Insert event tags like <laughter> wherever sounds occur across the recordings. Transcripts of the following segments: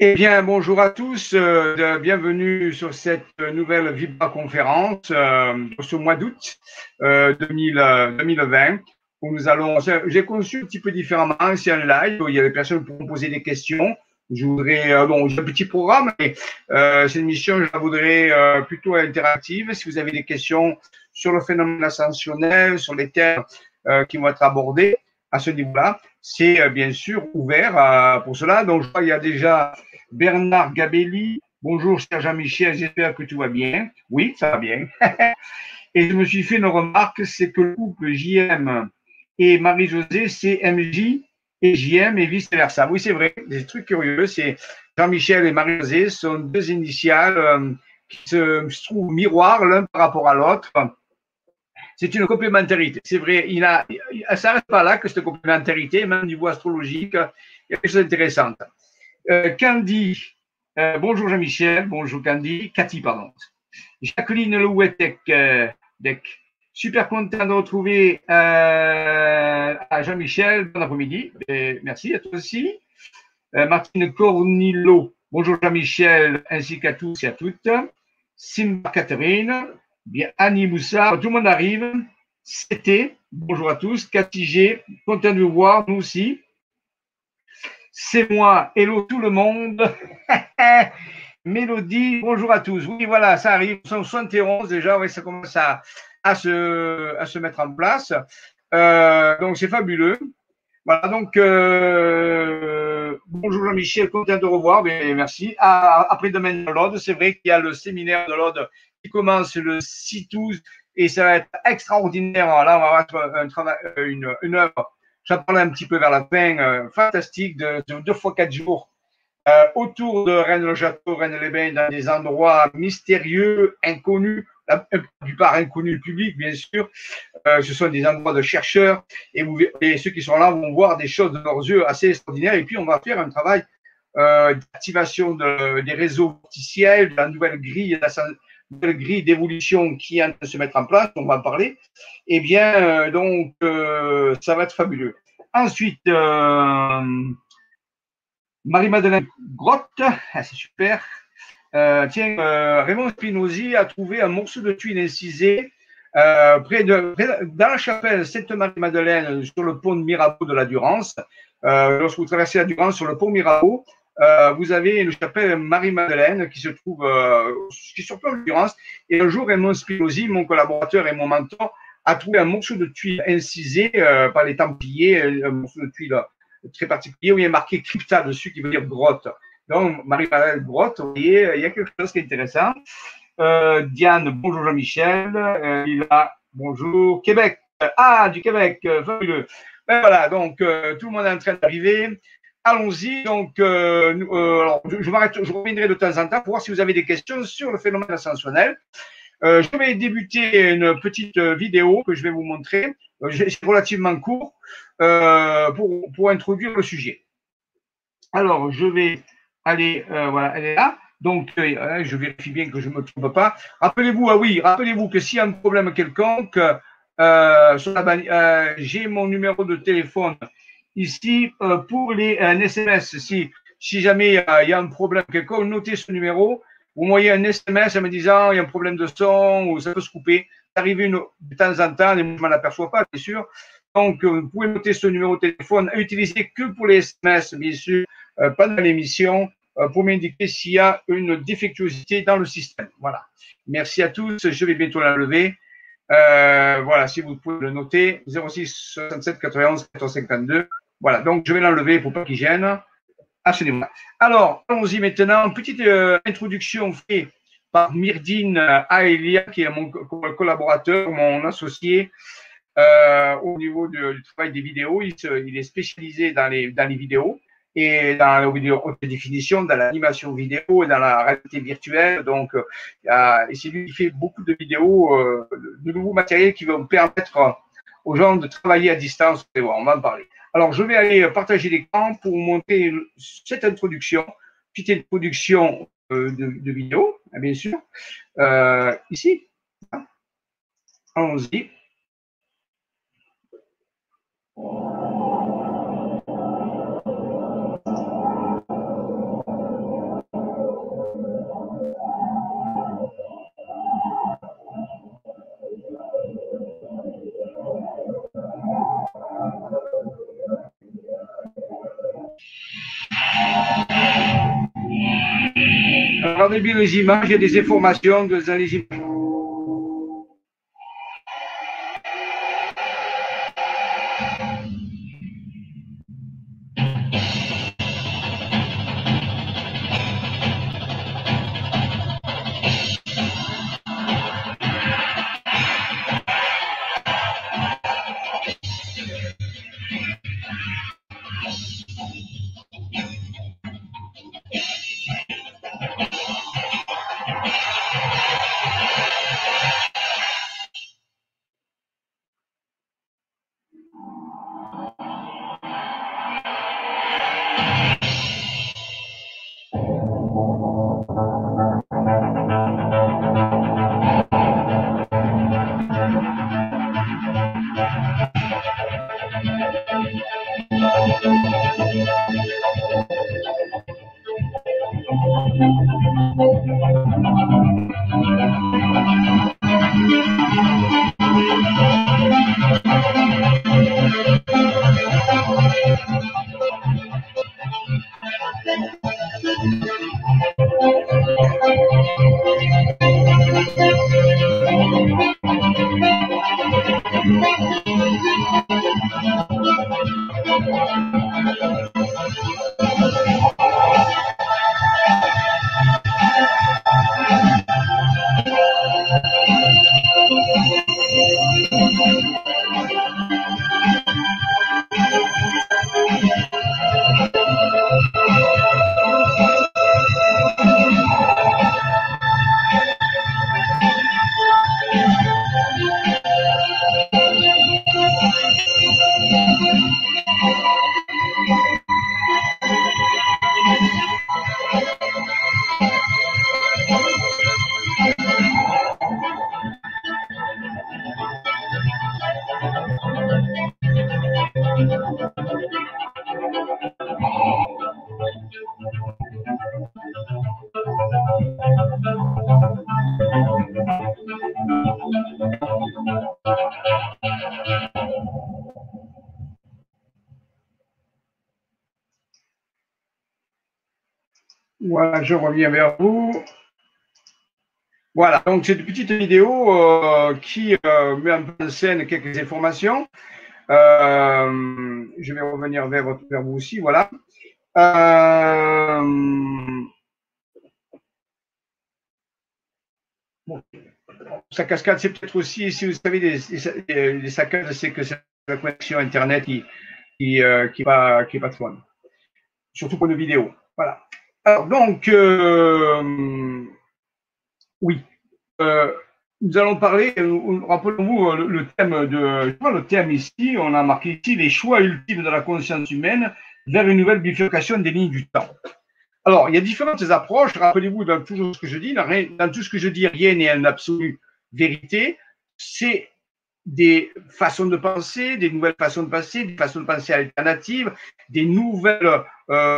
Eh bien, bonjour à tous, euh, bienvenue sur cette nouvelle Vibra conférence euh, ce mois d'août euh, 2020 où nous allons. J'ai conçu un petit peu différemment, c'est un live où il y a des personnes qui pourront poser des questions. Je voudrais, euh, bon, j'ai un petit programme, mais euh, cette émission, je la voudrais euh, plutôt interactive. Si vous avez des questions sur le phénomène ascensionnel, sur les thèmes qui vont être abordés à ce niveau-là, c'est bien sûr ouvert pour cela. Donc, je vois, il y a déjà Bernard Gabelli. Bonjour, cher Jean-Michel, j'espère que tout va bien. Oui, ça va bien. <laughs> et je me suis fait une remarque, c'est que le couple JM et Marie-Josée, c'est MJ et JM et vice-versa. Oui, c'est vrai, des trucs curieux, c'est Jean-Michel et Marie-Josée sont deux initiales euh, qui se, trouvent miroirs l'un par rapport à l'autre. C'est une complémentarité. C'est vrai, il a, ça n'arrête pas là que cette complémentarité, même au niveau astrologique, il y a quelque chose d'intéressant. Euh, Candy, euh, bonjour Jean-Michel, bonjour Candy, Cathy, pardon. Jacqueline Louetek, euh, super content de retrouver euh, Jean-Michel, bon après-midi, merci à toi aussi. Martine Cornilo, bonjour Jean-Michel, ainsi qu'à tous et à toutes. Simba Catherine, bien Annie Moussa, tout le monde arrive. C'était, bonjour à tous. Cathy G, content de vous voir, nous aussi c'est moi. Hello tout le monde. <laughs> Mélodie, bonjour à tous. Oui, voilà, ça arrive. 71 déjà, oui, ça commence à, se, à se mettre en place. Euh, donc, c'est fabuleux. Voilà, donc, euh, bonjour Jean-Michel, content de revoir. Merci. Ah, après demain de l'Aude, c'est vrai qu'il y a le séminaire de l'Aude qui commence le 6-12 et ça va être extraordinaire. Là, on va avoir un travail, une, une œuvre J'en parlais un petit peu vers la fin, euh, fantastique, de, deux fois quatre jours, euh, autour de Rennes-le-Château, Rennes-les-Bains, dans des endroits mystérieux, inconnus, la plupart inconnus public, bien sûr. Euh, ce sont des endroits de chercheurs et, ceux qui sont là vont voir des choses de leurs yeux assez extraordinaires. Et puis, on va faire un travail euh, d'activation de, des réseaux artificiels, de la nouvelle grille, nouvelle grille d'évolution qui est en train de se mettre en place, on va en parler, eh bien, euh, donc, euh, ça va être fabuleux. Ensuite, euh, Marie-Madeleine Grotte, ah, c'est super. tiens, Raymond Spinozzi a trouvé un morceau de tuile incisé près de, dans la chapelle Sainte-Marie-Madeleine, sur le pont de Mirabeau de la Durance. lorsque vous traversez la Durance sur le pont Mirabeau, euh, vous avez une chapelle Marie-Madeleine qui se trouve, euh, qui est sur plein l'occurrence. Et un jour, Raymond Spinozzi, mon collaborateur et mon mentor, a trouvé un morceau de tuile incisé euh, par les Templiers, un morceau de tuile très particulier où il y a marqué crypta dessus qui veut dire grotte. Donc, Marie-Madeleine grotte, vous voyez, il y a quelque chose qui est intéressant. Euh, Diane, bonjour Jean-Michel. Euh, Lila, bonjour. Québec, ah, du Québec, fabuleux. Ben voilà, donc tout le monde est en train d'arriver. Allons-y. Donc, euh, euh, je, reviendrai de temps en temps pour voir si vous avez des questions sur le phénomène ascensionnel. Euh, je vais débuter une petite vidéo que je vais vous montrer. C'est relativement court pour, pour introduire le sujet. Alors, je vais aller, voilà, elle est là. Donc, je vérifie bien que je ne me trompe pas. Rappelez-vous, ah oui, rappelez-vous que s'il y a un problème quelconque, j'ai mon numéro de téléphone ici euh, pour les un SMS. Si, jamais euh, il y a un problème quelconque, notez ce numéro. Vous m'envoyez un SMS en me disant il y a un problème de son ou ça peut se couper. Ça arrive de temps en temps, et moi je m'en aperçois pas, bien sûr. Donc, euh, vous pouvez noter ce numéro de téléphone, utiliser que pour les SMS, bien sûr, pendant l'émission, pour m'indiquer s'il y a une défectuosité dans le système. Voilà. Merci à tous. Je vais bientôt l'enlever. Euh, voilà, si vous pouvez le noter, 06 67 91 452. Voilà, donc je vais l'enlever pour pas qu'il gêne. Absolument. Alors, allons-y maintenant. Petite euh, introduction faite par Myrdine Aelia, qui est mon collaborateur, mon associé euh, au niveau du, travail des vidéos. Il, est spécialisé dans les, dans les vidéos et dans la vidéo haute définition, dans l'animation vidéo et dans la réalité virtuelle. Donc, euh, et c'est lui qui fait beaucoup de vidéos, euh, de nouveaux matériels qui vont permettre aux gens de travailler à distance. On va en parler. Alors, je vais aller partager l'écran pour montrer cette introduction, petite introduction euh, de, de vidéo, hein, bien sûr. Euh, ici, allons-y. Regardez bien les images, il y a des informations dans les images. Je reviens vers vous. Voilà, donc c'est une petite vidéo euh, qui euh, met en scène quelques informations. Euh, je vais revenir vers, vers vous aussi, voilà. sa cascade, c'est peut-être aussi, si vous savez, les, saccades, c'est que c'est la connexion Internet qui, qui, qui, pas, qui bonne. Surtout pour nos vidéos. Voilà. Alors, donc, euh, oui, euh, nous allons parler, rappelons-vous euh, le, thème de, le thème ici, on a marqué ici les choix ultimes de la conscience humaine vers une nouvelle bifurcation des lignes du temps. Alors, il y a différentes approches, rappelez-vous dans tout ce que je dis, dans tout ce que je dis, rien n'est une absolue vérité, c'est des façons de penser, des nouvelles façons de penser, des façons de penser alternatives, des nouvelles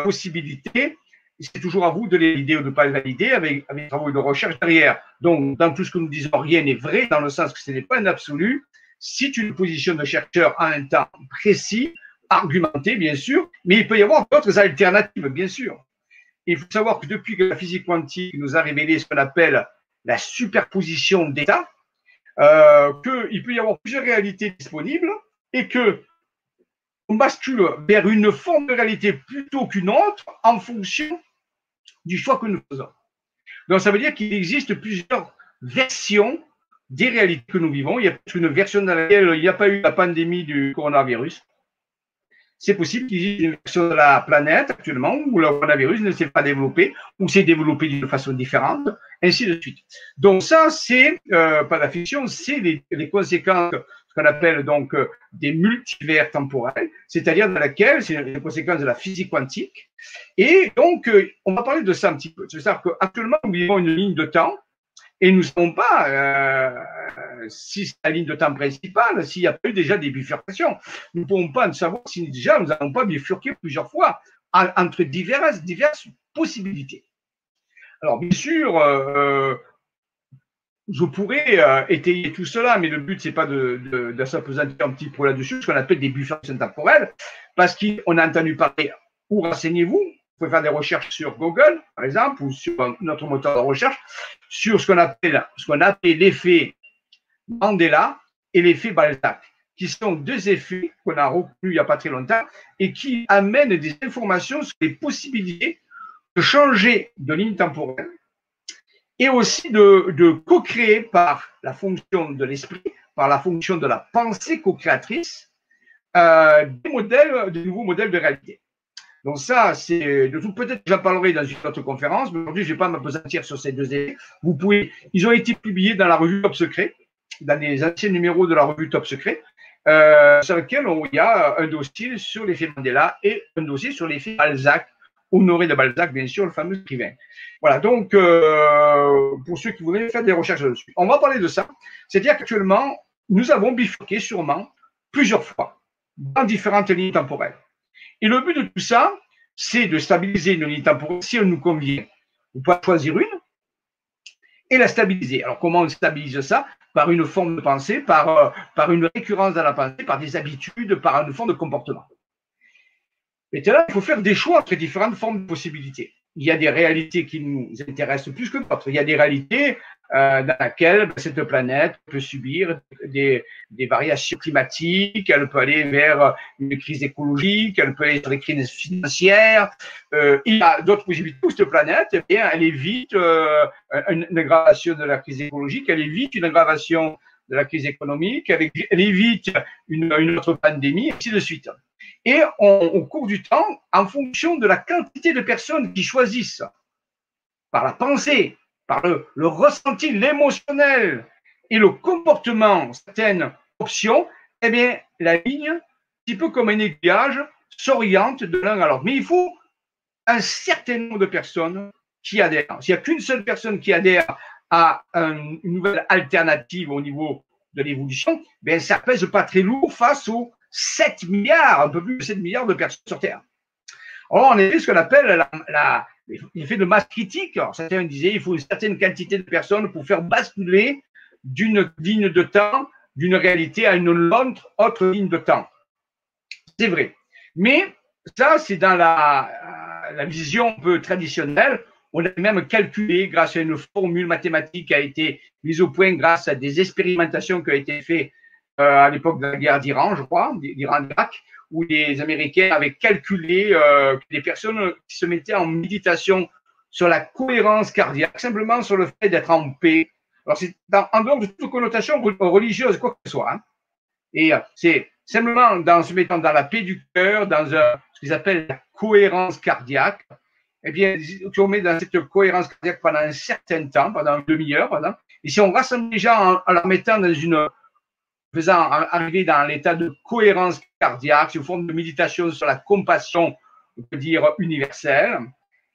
possibilités c'est toujours à vous de les valider ou de ne pas les valider avec, des travaux de recherche derrière. Donc, dans tout ce que nous disons, rien n'est vrai, dans le sens que ce n'est pas un absolu. Si tu positionnes de chercheur en un temps précis, argumenté, bien sûr, mais il peut y avoir d'autres alternatives, bien sûr. il faut savoir que depuis que la physique quantique nous a révélé ce qu'on appelle la superposition d'états, euh, qu'il peut y avoir plusieurs réalités disponibles et que on bascule vers une forme de réalité plutôt qu'une autre en fonction du choix que nous faisons. Donc, ça veut dire qu'il existe plusieurs versions des réalités que nous vivons. Il y a une version dans laquelle il n'y a pas eu la pandémie du coronavirus. C'est possible qu'il existe une version de la planète actuellement où le coronavirus ne s'est pas développé ou s'est développé d'une façon différente, ainsi de suite. Donc ça, c'est euh, pas la fiction, c'est les, les, conséquences qu'on appelle donc euh, des multivers temporels, c'est-à-dire dans laquelle c'est une conséquence de la physique quantique. Et donc, euh, on va parler de ça un petit peu. C'est-à-dire qu'actuellement, nous vivons une ligne de temps et nous ne savons pas euh, si c'est la ligne de temps principale, s'il n'y a pas eu déjà des bifurcations. Nous ne pouvons pas savoir si déjà nous n'avons pas bifurqué plusieurs fois entre diverses, diverses possibilités. Alors, bien sûr, euh, je pourrais euh, étayer tout cela, mais le but, c'est pas de, de, s'apesantir un petit peu là-dessus, ce qu'on appelle des buffers temporels, parce qu'on a entendu parler, ou renseignez-vous, pouvez faire des recherches sur Google, par exemple, ou sur notre moteur de recherche, sur ce qu'on appelle, ce qu'on appelle l'effet Mandela et l'effet Balzac, qui sont deux effets qu'on a reconnus il n'y a pas très longtemps et qui amènent des informations sur les possibilités de changer de ligne temporelle et aussi de, co-créer par la fonction de l'esprit, par la fonction de la pensée co-créatrice, euh, des modèles, de nouveaux modèles de réalité. Donc ça, c'est de tout. Peut-être j'en parlerai dans une autre conférence, mais aujourd'hui, je ne vais pas m'apesantir sur ces deux effets. Vous pouvez, ils ont été publiés dans la revue Top Secret, dans les anciens numéros de la revue Top Secret, euh, sur lequel il y a un dossier sur l'effet Mandela et un dossier sur l'effet Balzac, Honoré de Balzac, bien sûr, le fameux écrivain. Voilà, donc, euh, pour ceux qui voudraient faire des recherches là-dessus. On va parler de ça. C'est-à-dire qu'actuellement, nous avons bifurqué sûrement plusieurs fois dans différentes lignes temporelles. Et le but de tout ça, c'est de stabiliser une ligne temporelle si elle nous convient. On peut choisir une et la stabiliser. Alors, comment on stabilise ça? Par une forme de pensée, par, euh, par une récurrence dans la pensée, par des habitudes, par une forme de comportement. Et là, il faut faire des choix entre différentes formes de possibilités. Il y a des réalités qui nous intéressent plus que d'autres. Il y a des réalités euh, dans lesquelles ben, cette planète peut subir des, des, variations climatiques, elle peut aller vers une crise écologique, elle peut aller vers des crises financières. Euh, il y a d'autres possibilités où cette planète, eh bien, elle évite euh, une, une aggravation de la crise écologique, elle évite une aggravation de la crise économique, elle, elle évite une, une autre pandémie, et ainsi de suite. Et au cours du temps, en fonction de la quantité de personnes qui choisissent par la pensée, par le, ressenti, l'émotionnel et le comportement certaines options, eh bien, la ligne, un petit peu comme un aiguillage, s'oriente de l'un à l'autre. Mais il faut un certain nombre de personnes qui adhèrent. S'il n'y a qu'une seule personne qui adhère à une nouvelle alternative au niveau de l'évolution, ben ça pèse pas très lourd face aux 7 milliards, un peu plus de 7 milliards de personnes sur Terre. Alors, on est ce qu'on appelle l'effet de masse critique. Alors, certains disaient il faut une certaine quantité de personnes pour faire basculer d'une ligne de temps, d'une réalité à une autre, autre ligne de temps. C'est vrai. Mais ça, c'est dans la, la vision un peu traditionnelle. On a même calculé grâce à une formule mathématique qui a été mise au point grâce à des expérimentations qui ont été faites à l'époque de la guerre d'Iran, je crois, d'Iran-Irak, où les Américains avaient calculé euh, que les personnes qui se mettaient en méditation sur la cohérence cardiaque, simplement sur le fait d'être en paix. Alors, c'est en dehors de toute connotation religieuse, quoi que ce soit. Hein. Et euh, c'est simplement dans se mettant dans la paix du cœur, dans ce qu'ils appellent la cohérence cardiaque. Eh bien, si on met dans cette cohérence cardiaque pendant un certain temps, pendant une demi-heure, et si on rassemble les gens en, en leur mettant dans une faisant arriver dans l'état de cohérence cardiaque, sous forme de méditation sur la compassion, on peut dire universelle,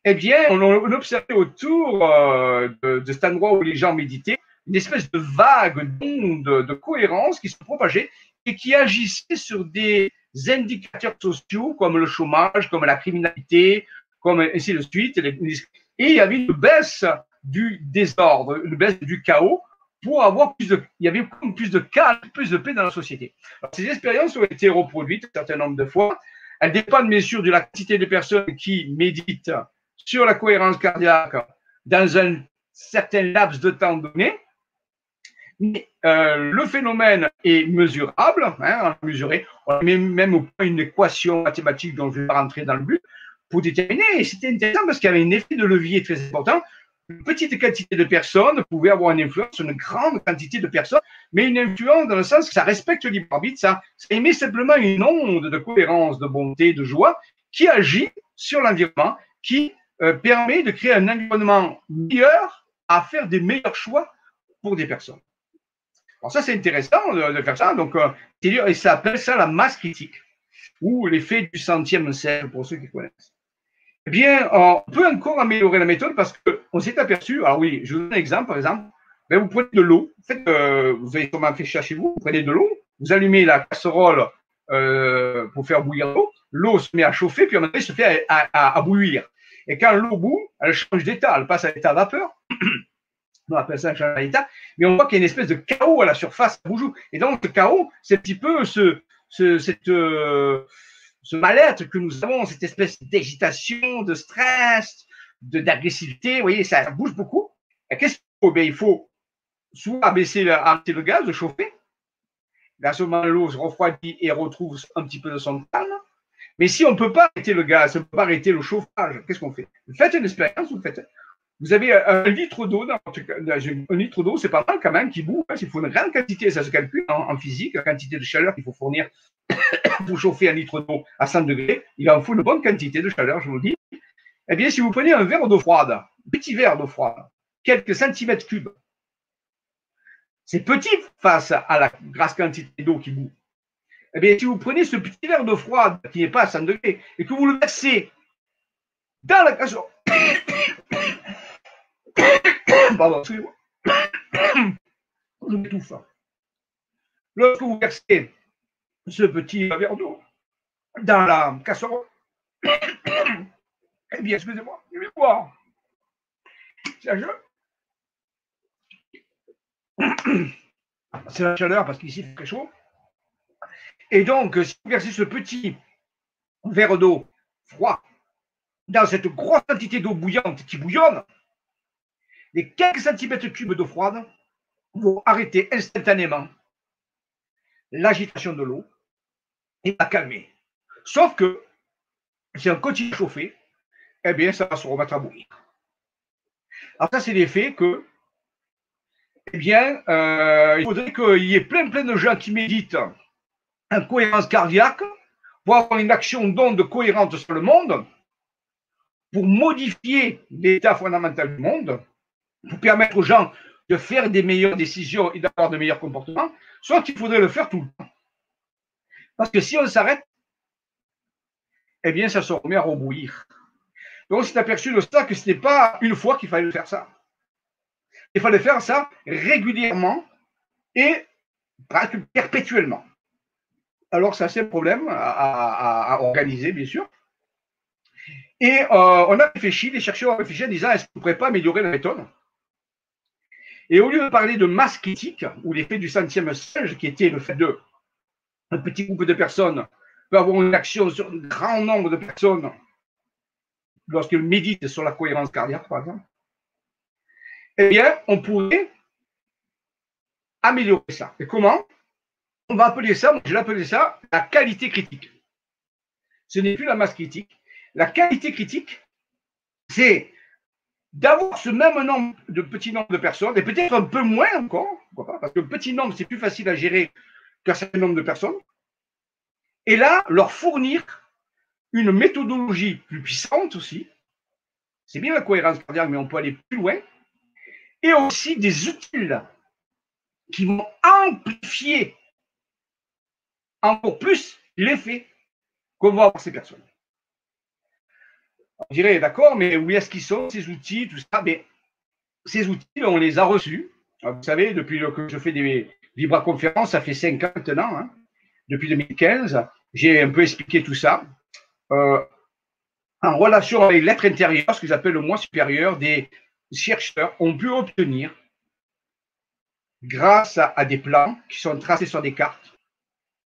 eh bien, on, observait autour euh, de, cet endroit où les gens méditaient une espèce de vague d'onde de cohérence qui se propageait et qui agissait sur des indicateurs sociaux comme le chômage, comme la criminalité, comme ainsi de suite. Et il y avait une baisse du désordre, une baisse du chaos pour avoir plus de, il y avait plus de calme, plus de paix dans la société. ces expériences ont été reproduites un certain nombre de fois. Elles dépendent bien sûr de la quantité de personnes qui méditent sur la cohérence cardiaque dans un certain laps de temps donné. Mais euh, le phénomène est mesurable, hein, on mesuré, on a même au point une équation mathématique dont je vais rentrer dans le but pour déterminer. Et c'était intéressant parce qu'il y avait un effet de levier très important une petite quantité de personnes pouvait avoir une influence sur une grande quantité de personnes, mais une influence dans le sens que ça respecte le libre arbitre, ça, émet simplement une onde de cohérence, de bonté, de joie qui agit sur l'environnement, qui euh, permet de créer un environnement meilleur à faire des meilleurs choix pour des personnes. Alors ça, c'est intéressant de, faire ça. Donc, euh, et ça appelle ça la masse critique ou l'effet du centième cercle pour ceux qui connaissent. Eh bien, on peut encore améliorer la méthode parce qu'on s'est aperçu, alors oui, je vous donne un exemple, par exemple, ben, vous prenez de l'eau, en fait, euh, vous avez comment fait chez vous, vous prenez de l'eau, vous allumez la casserole euh, pour faire bouillir l'eau, l'eau se met à chauffer, puis à un moment se fait à, bouillir. Et quand l'eau bout, elle change d'état, elle passe à l'état vapeur. <clears throat> on appelle ça un d'état, mais on voit qu'il y a une espèce de chaos à la surface, Et donc, le chaos, c'est un petit peu ce, ce cette, euh, ce mal-être que nous avons, cette espèce d'agitation, de stress, d'agressivité, vous voyez, ça bouge beaucoup. Qu'est-ce qu'il faut? Ben, Il faut soit baisser le, arrêter le gaz, de chauffer. Là, ce l'eau se refroidit et retrouve un petit peu de son calme. Mais si on ne peut pas arrêter le gaz, on ne peut pas arrêter le chauffage, qu'est-ce qu'on fait? Faites une expérience, vous faites. Vous avez un litre d'eau, un litre d'eau, c'est pas mal quand même qui boue. Hein, il faut une grande quantité, ça se calcule en, physique, la quantité de chaleur qu'il faut fournir <coughs> pour chauffer un litre d'eau à 100 degrés. Il en faut une bonne quantité de chaleur, je vous le dis. Eh bien, si vous prenez un verre d'eau froide, petit verre d'eau froide, quelques centimètres cubes, c'est petit face à la grasse quantité d'eau qui boue. Eh bien, si vous prenez ce petit verre d'eau froide qui n'est pas à 100 degrés et que vous le versez dans la <coughs> pardon, excusez-moi, <coughs> je m'étouffe. Lorsque vous versez ce petit verre d'eau dans la casserole, <coughs> eh bien, excusez-moi, je vais boire. C'est la chaleur parce qu'ici, il fait très chaud. Et donc, si vous versez ce petit verre d'eau froid dans cette grosse quantité d'eau bouillante qui bouillonne, les quelques centimètres cubes d'eau froide vont arrêter instantanément l'agitation de l'eau et la calmer. Sauf que si on continue à chauffer, eh bien, ça va se remettre à bouillir. Alors ça, c'est l'effet que, eh bien, euh, il faudrait qu'il y ait plein, plein de gens qui méditent en cohérence cardiaque pour avoir une action d'onde cohérente sur le monde, pour modifier l'état fondamental du monde, permettre aux gens de faire des meilleures décisions et d'avoir de meilleurs comportements, soit il faudrait le faire tout le temps. Parce que si on s'arrête, eh bien, ça se remet à rebouillir. Donc, on s'est aperçu de ça que ce n'était pas une fois qu'il fallait faire ça. Il fallait faire ça régulièrement et perpétuellement. Alors, ça, c'est un problème à, organiser, bien sûr. Et euh, on a réfléchi, les chercheurs ont réfléchi en disant est-ce qu'on ne pourrait pas améliorer la méthode? Et au lieu de parler de masse critique, ou l'effet du centième singe, qui était le fait de un petit groupe de personnes peut avoir une action sur un grand nombre de personnes lorsqu'ils méditent sur la cohérence cardiaque, par exemple, eh bien, on pourrait améliorer ça. Et comment? On va appeler ça, je l'appelais ça la qualité critique. Ce n'est plus la masse critique. La qualité critique, c'est d'avoir ce même nombre de petits nombres de personnes, et peut-être un peu moins encore, parce que le petit nombre, c'est plus facile à gérer qu'un certain nombre de personnes, et là, leur fournir une méthodologie plus puissante aussi. C'est bien la cohérence cardiaque, mais on peut aller plus loin. Et aussi des outils qui vont amplifier encore plus l'effet qu'on va avoir ces personnes. On dirait, d'accord, mais où est-ce qu'ils sont, ces outils, tout ça? Mais Ces outils, on les a reçus. Vous savez, depuis que je fais des vibra-conférences, ça fait cinq ans maintenant, hein, depuis 2015, j'ai un peu expliqué tout ça. Euh, en relation avec l'être intérieur, ce que j'appelle le moi supérieur, des chercheurs ont pu obtenir, grâce à, des plans qui sont tracés sur des cartes,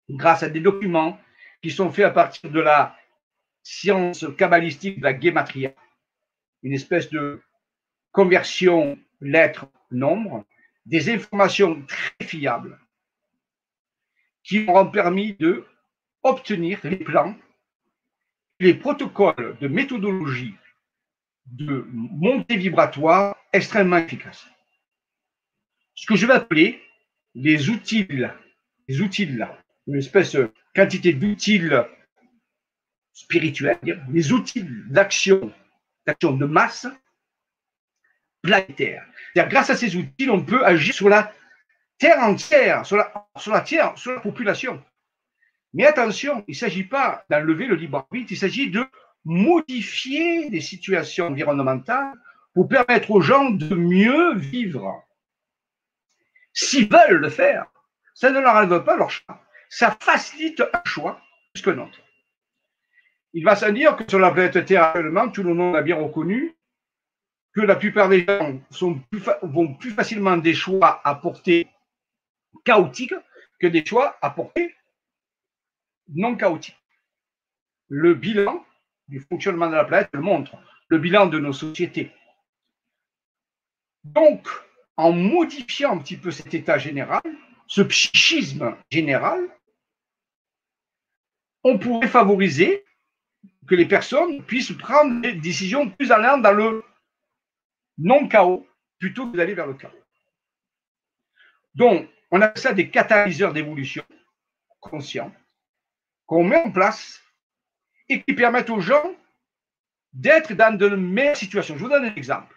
grâce à des documents qui sont faits à partir de la science kabbalistique de la guématria, une espèce de conversion lettres-nombres, des informations très fiables qui auront permis de obtenir les plans les protocoles de méthodologie de montée vibratoire extrêmement efficaces. Ce que je vais appeler les outils, les outils, une espèce de quantité d'outils spirituels, les outils d'action, d'action de masse planétaire. Grâce à ces outils, on peut agir sur la terre entière, sur la, sur la terre, sur la population. Mais attention, il ne s'agit pas d'enlever le libre arbitre, il s'agit de modifier les situations environnementales pour permettre aux gens de mieux vivre. S'ils veulent le faire, ça ne leur enlève pas leur choix. Ça facilite un choix plus que autre. Il va se dire que sur la planète Terre tout le monde a bien reconnu que la plupart des gens vont plus facilement des choix à portée chaotique que des choix à portée non chaotique. le bilan du fonctionnement de la planète le montre, le bilan de nos sociétés. Donc, en modifiant un petit peu cet état général, ce psychisme général, on pourrait favoriser que les personnes puissent prendre des décisions plus allant dans le non-chaos plutôt que d'aller vers le chaos. Donc, on a ça des catalyseurs d'évolution conscients qu'on met en place et qui permettent aux gens d'être dans de meilleures situations. Je vous donne un exemple.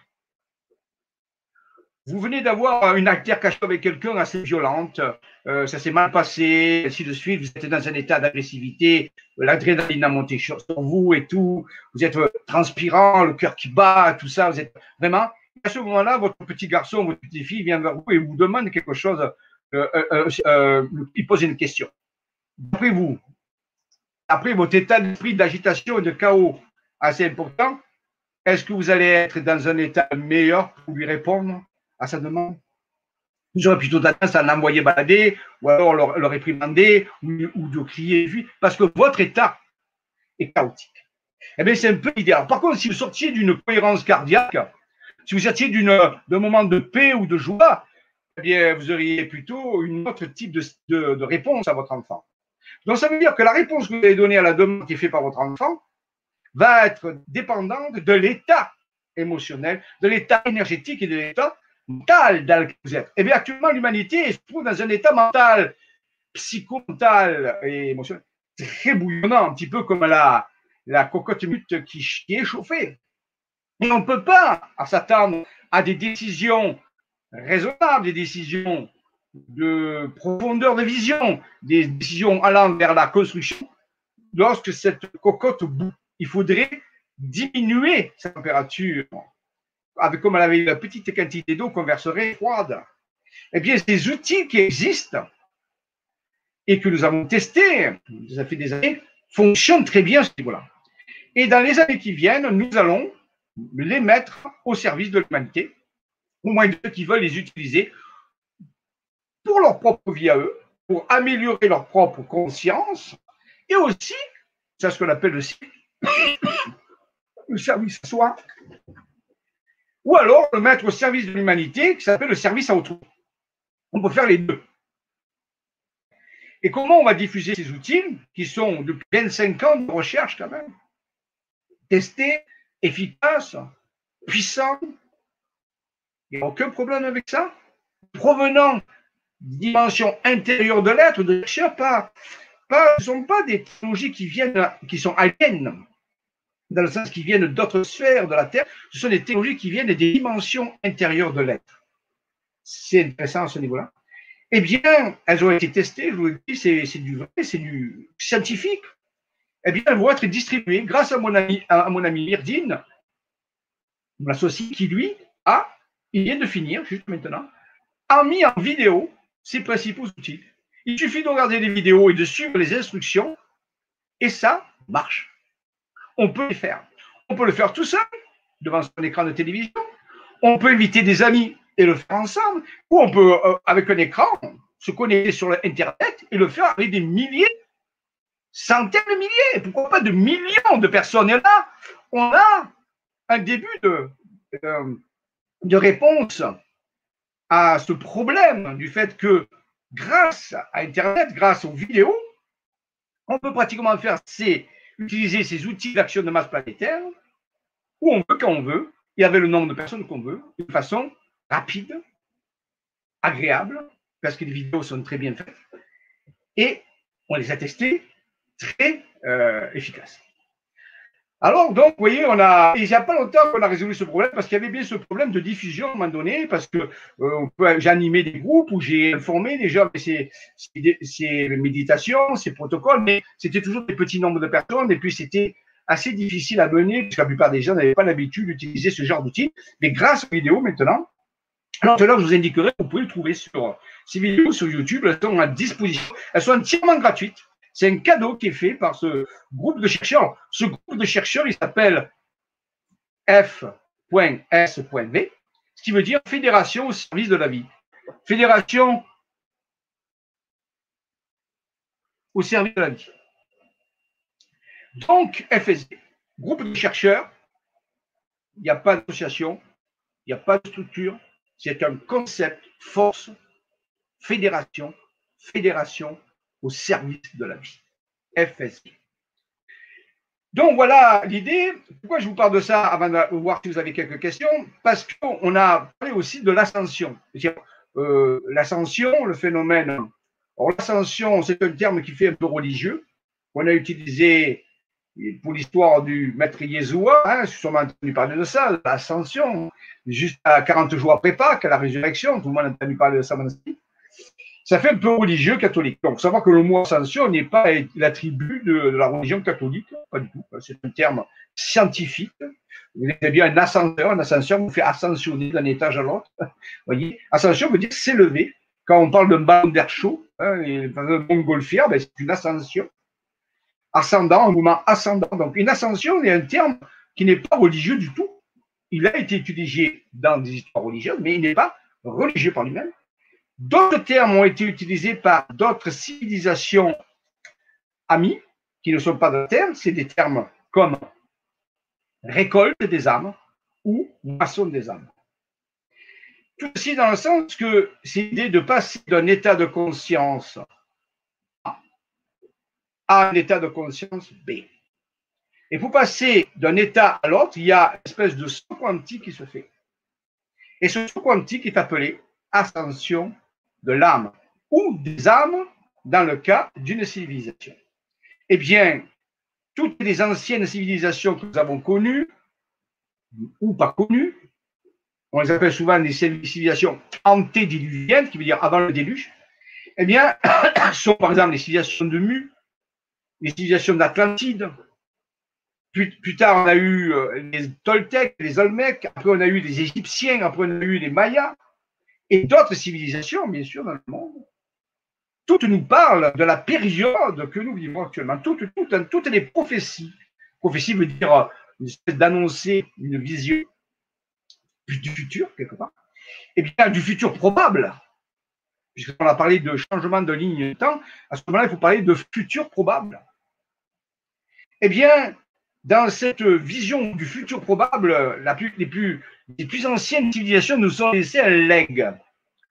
Vous venez d'avoir une altercation avec quelqu'un assez violente, euh, ça s'est mal passé, ainsi de suite, vous êtes dans un état d'agressivité, l'adrénaline a monté sur vous et tout, vous êtes euh, transpirant, le cœur qui bat, tout ça, vous êtes vraiment. À ce moment-là, votre petit garçon, votre petite fille vient vers vous et vous demande quelque chose, euh, il pose une question. D'après vous, après votre état d'esprit d'agitation et de chaos assez important, est-ce que vous allez être dans un état meilleur pour lui répondre? À sa demande aurez plutôt tendance à l'envoyer balader ou alors le, réprimander ou, de crier parce que votre état est chaotique. Eh bien, c'est un peu l'idéal. Par contre, si vous sortiez d'une cohérence cardiaque, si vous sortiez d'un moment de paix ou de joie, eh bien, vous auriez plutôt une autre type de, de réponse à votre enfant. Donc, ça veut dire que la réponse que vous allez donner à la demande qui est faite par votre enfant va être dépendante de l'état émotionnel, de l'état énergétique et de l'état mental dans lequel vous êtes. Et eh bien, actuellement, l'humanité se trouve dans un état mental, psychomental et émotionnel très bouillonnant, un petit peu comme la, la cocotte mute qui, qui est chauffée. Et on ne peut pas s'attendre à des décisions raisonnables, des décisions de profondeur de vision, des décisions allant vers la construction, lorsque cette cocotte bout, il faudrait diminuer sa température avec comme elle avait une petite quantité d'eau qu'on verserait froide. Eh bien, ces outils qui existent et que nous avons testés, ça fait des années, fonctionnent très bien ce niveau-là. Et dans les années qui viennent, nous allons les mettre au service de l'humanité, au moins de ceux qui veulent les utiliser pour leur propre vie à eux, pour améliorer leur propre conscience, et aussi, c'est ce qu'on appelle le, <coughs> le service à soi, ou alors le mettre au service de l'humanité, qui s'appelle le service à autrui. On peut faire les deux. Et comment on va diffuser ces outils, qui sont depuis 25 ans de recherche quand même, testés, efficaces, puissants? Il n'y a aucun problème avec ça? Provenant dimension intérieure de l'être, de chercheurs, pas, pas, ne sont pas des technologies qui viennent, qui sont aliens, dans le sens qui viennent d'autres sphères de la Terre, ce sont des technologies qui viennent des dimensions intérieures de l'être. C'est intéressant à ce niveau-là. Eh bien, elles ont été testées, je vous le dis, c'est du vrai, c'est du scientifique. Eh bien, elles vont être distribuées grâce à mon ami, à mon ami Myrdine, qui lui a, il vient de finir, juste maintenant, a mis en vidéo ses principaux outils. Il suffit de regarder des vidéos et de suivre les instructions, et ça marche. On peut le faire. On peut le faire tout seul, devant son écran de télévision. On peut inviter des amis et le faire ensemble, ou on peut, euh, avec un écran, se connecter sur Internet et le faire avec des milliers, centaines de milliers, pourquoi pas de millions de personnes. Et là, on a un début de, euh, de réponse à ce problème du fait que grâce à Internet, grâce aux vidéos, on peut pratiquement faire c'est utiliser ces outils d'action de masse planétaire où on veut, quand on veut, et avec le nombre de personnes qu'on veut, de façon rapide, agréable, parce que les vidéos sont très bien faites, et on les a testées très euh, efficaces. Alors, donc, vous voyez, on a, il n'y a pas longtemps qu'on a résolu ce problème parce qu'il y avait bien ce problème de diffusion à un moment donné, parce que euh, j'ai des groupes où j'ai informé les gens ces, ces, méditations, ces protocoles, mais c'était toujours des petits nombres de personnes et puis c'était assez difficile à mener parce que la plupart des gens n'avaient pas l'habitude d'utiliser ce genre d'outils. Mais grâce aux vidéos maintenant, alors l'heure, je vous indiquerai, vous pouvez le trouver sur ces vidéos sur YouTube, elles sont à disposition, elles sont entièrement gratuites. C'est un cadeau qui est fait par ce groupe de chercheurs. Ce groupe de chercheurs, il s'appelle F.S.V, ce qui veut dire Fédération au service de la vie. Fédération au service de la vie. Donc, FSD, groupe de chercheurs, il n'y a pas d'association, il n'y a pas de structure, c'est un concept, force, fédération, fédération au service de la vie. FSD. Donc voilà l'idée. Pourquoi je vous parle de ça avant de voir si vous avez quelques questions? Parce qu'on a parlé aussi de l'ascension. Euh, l'ascension, le phénomène. L'ascension, c'est un terme qui fait un peu religieux. On a utilisé pour l'histoire du maître Yeshua, hein, sûrement entendu parler de ça, l'ascension, juste à 40 jours après Pâques, la résurrection, tout le monde a entendu parler de ça ça fait un peu religieux catholique. Donc, savoir que le mot ascension n'est pas l'attribut de, la religion catholique, pas du tout. C'est un terme scientifique. Vous avez bien un ascenseur, un ascenseur vous fait ascensionner d'un étage à l'autre. <laughs> voyez, ascension veut dire s'élever. Quand on parle d'un ballon d'air chaud, hein, un montgolfière, ben, c'est une ascension. Ascendant, un mouvement ascendant. Donc, une ascension est un terme qui n'est pas religieux du tout. Il a été utilisé dans des histoires religieuses, mais il n'est pas religieux par lui-même. D'autres termes ont été utilisés par d'autres civilisations amies, qui ne sont pas des termes, c'est des termes comme récolte des âmes ou moisson des âmes. Tout ceci dans le sens que c'est l'idée de passer d'un état de conscience A à un état de conscience B. Et pour passer d'un état à l'autre, il y a une espèce de saut quantique qui se fait. Et ce saut quantique est appelé ascension de l'âme ou des âmes dans le cas d'une civilisation. Eh bien, toutes les anciennes civilisations que nous avons connues ou pas connues, on les appelle souvent des civilisations antédiluviennes, qui veut dire avant le déluge, eh bien, <coughs> sont par exemple les civilisations de Mu, les civilisations d'Atlantide. Plus, plus, tard, on a eu euh, les Toltecs, les Olmecs, après on a eu les Égyptiens, après on a eu les Mayas, et d'autres civilisations, bien sûr, dans le monde. Toutes nous parlent de la période que nous vivons actuellement. Toutes, toutes, toutes les prophéties. Prophétie veut dire d'annoncer une vision du futur, quelque part. Et bien, du futur probable. Puisqu'on a parlé de changement de ligne de temps, à ce moment-là, il faut parler de futur probable. Eh bien, dans cette vision du futur probable, la plus, les, plus, anciennes civilisations nous ont laissé un leg,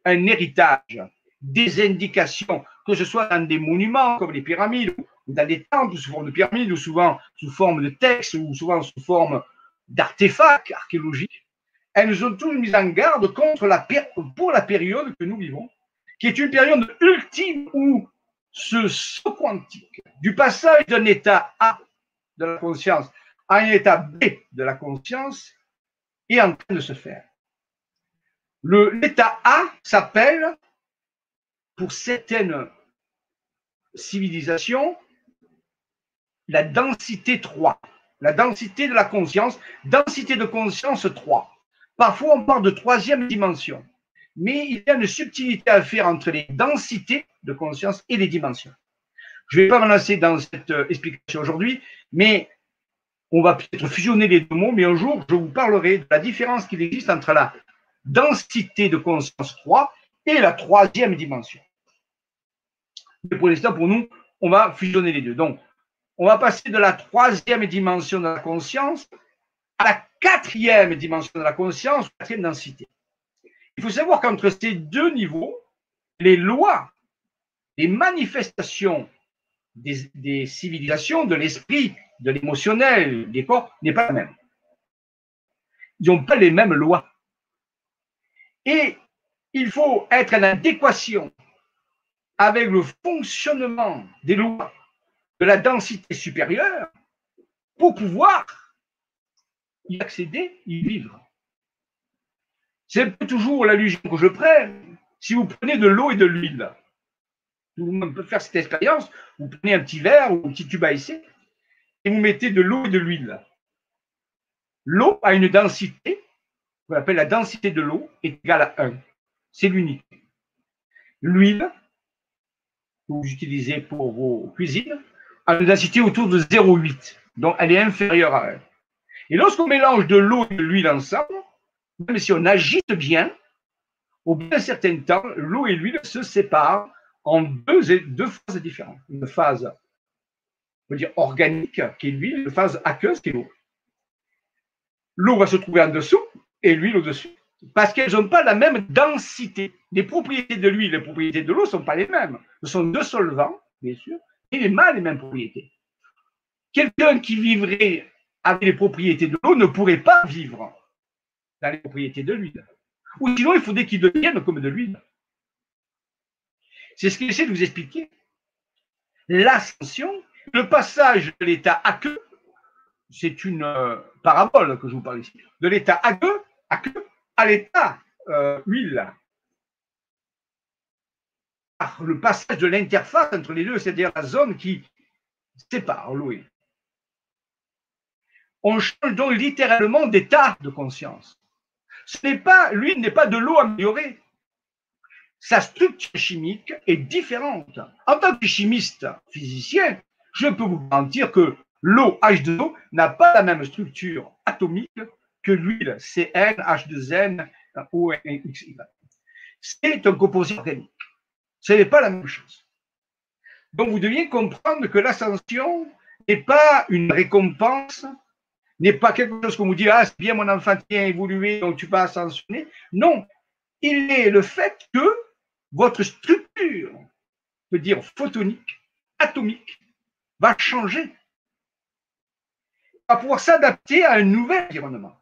un héritage, des indications, que ce soit dans des monuments comme les pyramides, ou dans des temples sous forme de pyramides, ou souvent sous forme de textes, ou souvent sous forme d'artefacts archéologiques. Elles nous ont tous mis en garde contre la, pour la période que nous vivons, qui est une période ultime où ce saut quantique du passage d'un état A de la conscience à un état B de la conscience est en train de se faire. L'état A s'appelle, pour certaines civilisations, la densité 3, la densité de la conscience, densité de conscience 3. Parfois, on parle de troisième dimension, mais il y a une subtilité à faire entre les densités de conscience et les dimensions. Je ne vais pas me lancer dans cette euh, explication aujourd'hui, mais on va peut-être fusionner les deux mots, mais un jour, je vous parlerai de la différence qu'il existe entre la densité de conscience 3 et la troisième dimension. Mais pour l'instant, pour nous, on va fusionner les deux. Donc, on va passer de la troisième dimension de la conscience à la quatrième dimension de la conscience, quatrième densité. Il faut savoir qu'entre ces deux niveaux, les lois, les manifestations des, civilisations, de l'esprit, de l'émotionnel, des corps, n'est pas la même. Ils n'ont pas les mêmes lois. Et il faut être en adéquation avec le fonctionnement des lois de la densité supérieure pour pouvoir y accéder, y vivre. C'est toujours l'allusion que je prends. Si vous prenez de l'eau et de l'huile, tout le monde peut faire cette expérience. Vous prenez un petit verre ou un petit tube à essai et vous mettez de l'eau et de l'huile. L'eau a une densité, qu'on appelle la densité de l'eau, est égale à 1. C'est l'unité. L'huile, que vous utilisez pour vos cuisines, a une densité autour de 0,8. Donc, elle est inférieure à 1. Et lorsqu'on mélange de l'eau et de l'huile ensemble, même si on agite bien, au bout d'un certain temps, l'eau et l'huile se séparent en deux, phases différentes. Une phase organique, qui est l'huile, de phase aqueuse, qui est l'eau. L'eau va se trouver en dessous et l'huile au-dessus. Parce qu'elles n'ont pas la même densité. Les propriétés de l'huile et les propriétés de l'eau ne sont pas les mêmes. Ce sont deux solvants, bien sûr, mais n'ont pas les mêmes propriétés. Quelqu'un qui vivrait avec les propriétés de l'eau ne pourrait pas vivre dans les propriétés de l'huile. Ou sinon, il faudrait qu'il devienne comme de l'huile. C'est ce qu'il essaie de vous expliquer. L'ascension, le passage de l'état aqueux, c'est une euh, parabole que je vous parle ici, de l'état aqueux, à l'état euh, huile. Le passage de l'interface entre les deux, c'est-à-dire la zone qui sépare l'eau on change donc littéralement d'état de conscience. Ce n'est pas, l'huile n'est pas de l'eau améliorée. Sa structure chimique est différente. En tant que chimiste physicien, je peux vous garantir que l'eau H2O n'a pas la même structure atomique que l'huile CN, H2N, ONXY. C'est un composé organique. Ce n'est pas la même chose. Donc vous deviez comprendre que l'ascension n'est pas une récompense n'est pas quelque chose qu'on vous dit, ah, c'est bien, mon enfant tient évolué, donc tu vas ascensionner. Non, il est le fait que votre structure, peut dire photonique, atomique, va changer, va pouvoir s'adapter à un nouvel environnement.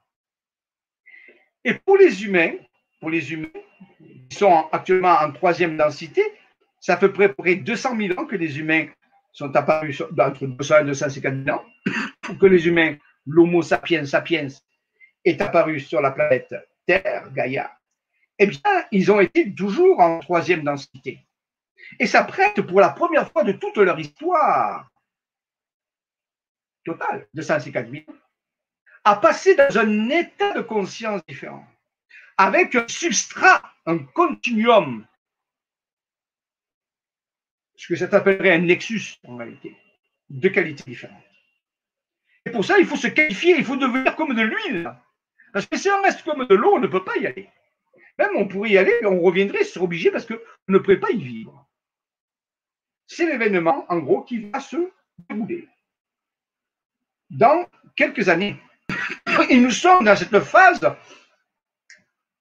Et pour les humains, pour les humains qui sont actuellement en troisième densité, ça fait près, près 200 000 ans que les humains sont apparus entre 200 et 250 000 ans, <coughs> pour que les humains l'Homo sapiens sapiens est apparu sur la planète Terre, Gaïa, eh bien, ils ont été toujours en troisième densité. Et ça prête pour la première fois de toute leur histoire totale de 150 000 à passer dans un état de conscience différent, avec un substrat, un continuum, ce que ça s'appellerait un nexus en réalité, de qualité différente. Et pour ça, il faut se qualifier, il faut devenir comme de l'huile. Parce que si on reste comme de l'eau, on ne peut pas y aller. Même on pourrait y aller, mais on reviendrait, c'est obligé parce qu'on ne pourrait pas y vivre. C'est l'événement, en gros, qui va se dérouler dans quelques années. <coughs> Et nous sommes dans cette phase,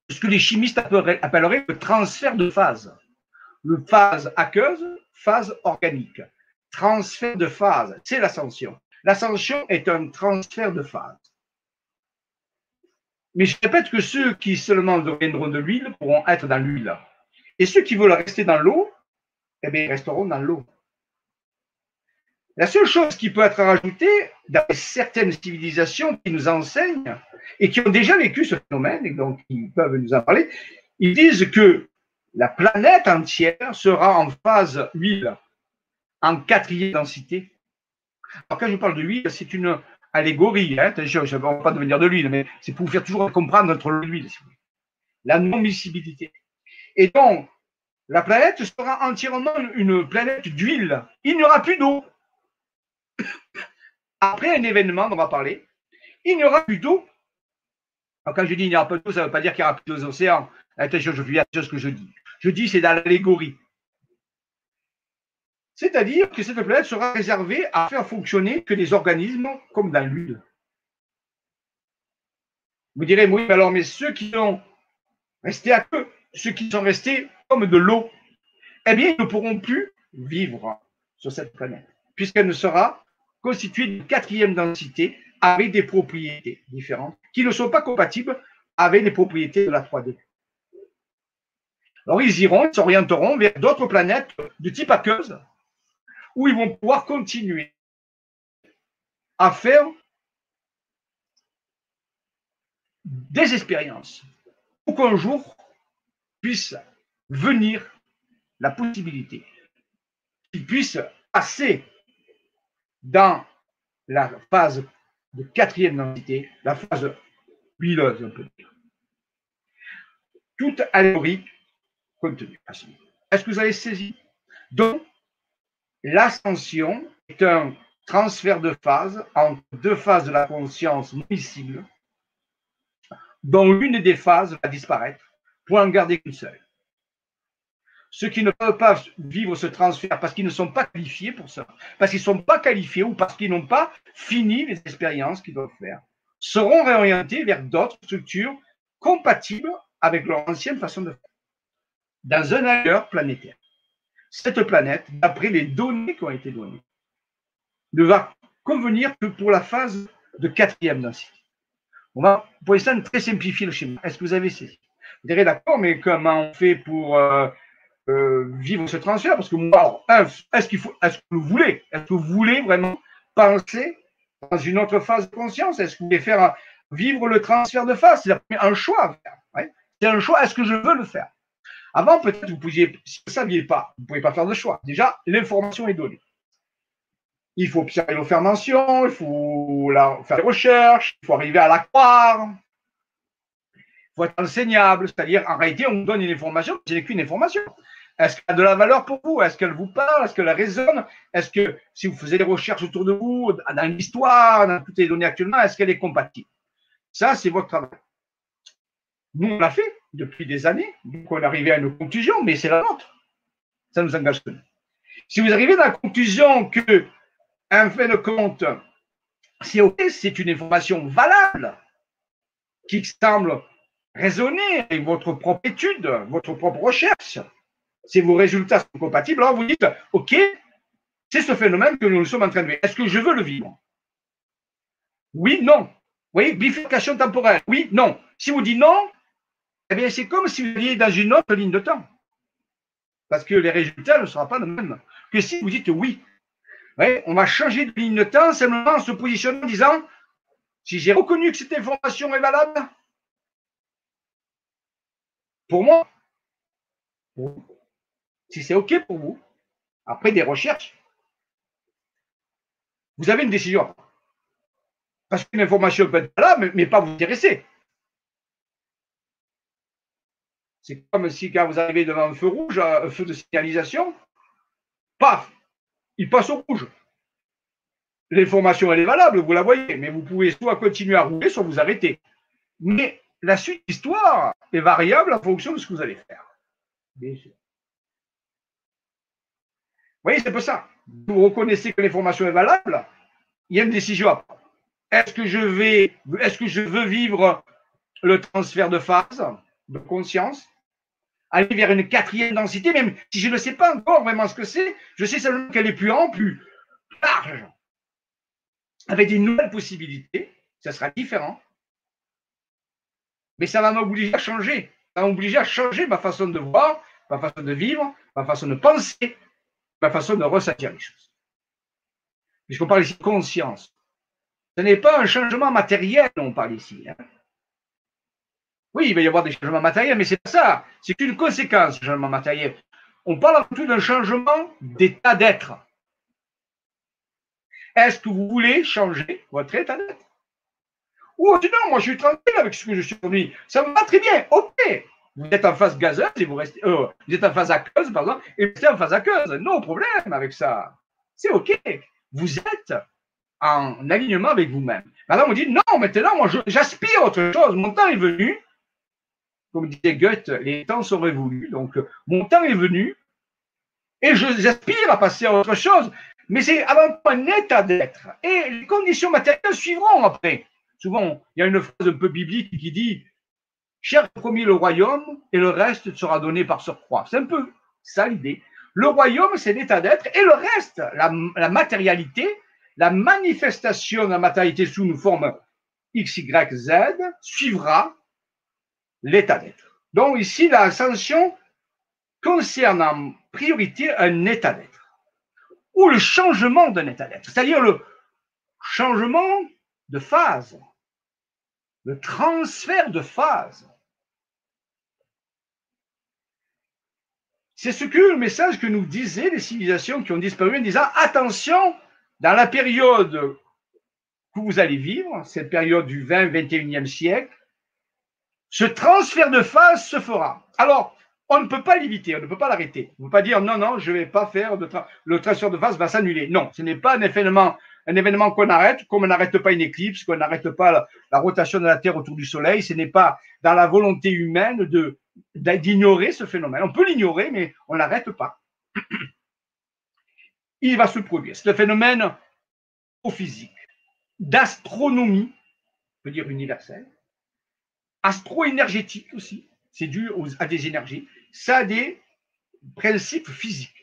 ce que les chimistes appelleraient le transfert de phase. Le phase aqueuse, phase organique. Transfert de phase, c'est l'ascension. L'ascension est un transfert de phase. Mais je répète que ceux qui seulement deviendront de l'huile pourront être dans l'huile. Et ceux qui veulent rester dans l'eau, eh bien, ils resteront dans l'eau. La seule chose qui peut être rajoutée dans certaines civilisations qui nous enseignent et qui ont déjà vécu ce phénomène, et donc qui peuvent nous en parler, ils disent que la planète entière sera en phase huile, en quatrième densité. Alors, quand je parle de l'huile, c'est une allégorie. Hein, attention, je ne vais pas devenir de l'huile, mais c'est pour vous faire toujours comprendre notre l'huile. La non-miscibilité. Et donc, la planète sera entièrement une planète d'huile. Il n'y aura plus d'eau. Après un événement dont on va parler, il n'y aura plus d'eau. Quand je dis il n'y aura pas d'eau, ça ne veut pas dire qu'il n'y aura plus d'océans. Attention, je fais ce que je dis. Je dis c'est dans l'allégorie. C'est-à-dire que cette planète sera réservée à faire fonctionner que des organismes comme dans l'huile. Vous direz, oui, alors, mais ceux qui sont restés à queue, ceux qui sont restés comme de l'eau, eh bien, ils ne pourront plus vivre sur cette planète, puisqu'elle ne sera constituée d'une quatrième densité avec des propriétés différentes qui ne sont pas compatibles avec les propriétés de la 3D. Alors, ils iront, ils s'orienteront vers d'autres planètes de type aqueuse, où ils vont pouvoir continuer à faire des expériences pour qu'un jour puisse venir la possibilité qu'ils puissent passer dans la phase de quatrième densité, la phase huileuse, on peut dire. Toute allégorie contenue. Est-ce que vous avez saisi? Donc, L'ascension est un transfert de phase entre deux phases de la conscience miscible, dont l'une des phases va disparaître pour en garder qu'une seule. ceux qui ne peuvent pas vivre ce transfert parce qu'ils ne sont pas qualifiés pour ça, parce qu'ils ne sont pas qualifiés ou parce qu'ils n'ont pas fini les expériences qu'ils doivent faire, seront réorientés vers d'autres structures compatibles avec leur ancienne façon de faire, dans un ailleurs planétaire. Cette planète, d'après les données qui ont été données, ne va convenir que pour la phase de quatrième densité. On va, pour l'instant, très simplifier le schéma. Est-ce que vous avez saisi? Vous direz d'accord, mais comment on fait pour euh, euh, vivre ce transfert? Parce que moi, est-ce que vous voulez, est-ce que vous voulez vraiment penser dans une autre phase de conscience? Est-ce que vous voulez faire vivre le transfert de phase? C'est un choix faire. C'est un choix. Est-ce que je veux le faire? Avant, peut-être vous pouviez, si vous ne saviez pas, vous ne pouvez pas faire de choix. Déjà, l'information est donnée. Il faut nos fermentations, il faut faire des recherches, il faut arriver à la croire. Il faut être enseignable, c'est-à-dire en réalité, on vous donne une information, ce n'est qu'une information. Est-ce qu'elle a de la valeur pour vous? Est-ce qu'elle vous parle? Est-ce qu'elle résonne? Est-ce que si vous faisiez des recherches autour de vous, dans l'histoire, dans toutes les données actuellement, est-ce qu'elle est compatible? Ça, c'est votre travail. Nous, on l'a fait depuis des années, donc on arrivé à une conclusion, mais c'est la nôtre. Ça nous engage. Si vous arrivez à la conclusion que en fin de compte, c'est OK, c'est une information valable qui semble raisonner avec votre propre étude, votre propre recherche. Si vos résultats sont compatibles, alors vous dites, OK, c'est ce phénomène que nous sommes en train de vivre. Est-ce que je veux le vivre? Oui, non. Vous voyez, bifurcation temporelle. Oui, non. Si vous dites non, eh c'est comme si vous étiez dans une autre ligne de temps. Parce que les résultats ne seront pas les mêmes que si vous dites oui on va changer de ligne de temps simplement en se positionnant en disant si j'ai reconnu que cette information est valable, pour moi, si c'est OK pour vous, après des recherches, vous avez une décision. Parce qu'une information peut être valable, mais pas vous intéresser. C'est comme si quand vous arrivez devant un feu rouge, un feu de signalisation, paf, il passe au rouge. L'information, elle est valable, vous la voyez, mais vous pouvez soit continuer à rouler, soit vous arrêter. Mais la suite de l'histoire est variable en fonction de ce que vous allez faire. Bien sûr. Vous voyez, c'est pas ça. Vous reconnaissez que l'information est valable, il y a une décision à prendre. Est-ce que je vais, est-ce que je veux vivre le transfert de phase, de conscience, aller vers une quatrième densité, même si je ne sais pas encore vraiment ce que c'est, je sais seulement qu'elle est plus ample, plus large, avec des nouvelles possibilités, ça sera différent. Mais ça va m'obliger à changer. Ça va m'obliger à changer ma façon de voir, ma façon de vivre, ma façon de penser, ma façon de ressentir les choses. Puisqu'on parle ici de conscience. Ce n'est pas un changement matériel dont on parle ici. Hein. Oui, il va y avoir des changements matériels, mais c'est ça. C'est une conséquence, du changement matériel. On parle plus d'un changement d'état d'être. Est-ce que vous voulez changer votre état d'être? Ou non, moi je suis tranquille avec ce que je suis aujourd'hui. Ça me va très bien. Ok. Vous êtes en phase gazeuse et vous restez. Euh, vous êtes en phase aqueuse, pardon, et vous restez en phase aqueuse. Non problème avec ça. C'est ok. Vous êtes en alignement avec vous-même. Maintenant, on dit non, maintenant, moi j'aspire à autre chose. Mon temps est venu comme disait Goethe, les temps sont révolus. Donc, mon temps est venu et j'aspire à passer à autre chose. Mais c'est avant tout un état d'être. Et les conditions matérielles suivront après. Souvent, il y a une phrase un peu biblique qui dit Cher premier le royaume et le reste sera donné par surcroît. C'est un peu ça l'idée. Le royaume, c'est l'état d'être et le reste, la, la, matérialité, la manifestation de la matérialité sous une forme X, Y, Z suivra l'état d'être. Donc ici, l'ascension concerne en priorité un état d'être ou le changement d'un état d'être, c'est-à-dire le changement de phase, le transfert de phase. C'est ce que le message que nous disaient les civilisations qui ont disparu en disant attention, dans la période que vous allez vivre, cette période du 20-21e siècle, ce transfert de phase se fera. Alors, on ne peut pas l'éviter, on ne peut pas l'arrêter. On ne peut pas dire non, non, je ne vais pas faire de le transfert de phase va s'annuler. Non, ce n'est pas un événement, qu'on arrête, comme on n'arrête pas une éclipse, qu'on n'arrête pas la, rotation de la Terre autour du Soleil. Ce n'est pas dans la volonté humaine d'ignorer ce phénomène. On peut l'ignorer, mais on n'arrête pas. <clears throat> Il va se produire. C'est un phénomène physique, d'astronomie, on peut dire universelle, astro-énergétique aussi, c'est dû à des énergies, ça a des principes physiques.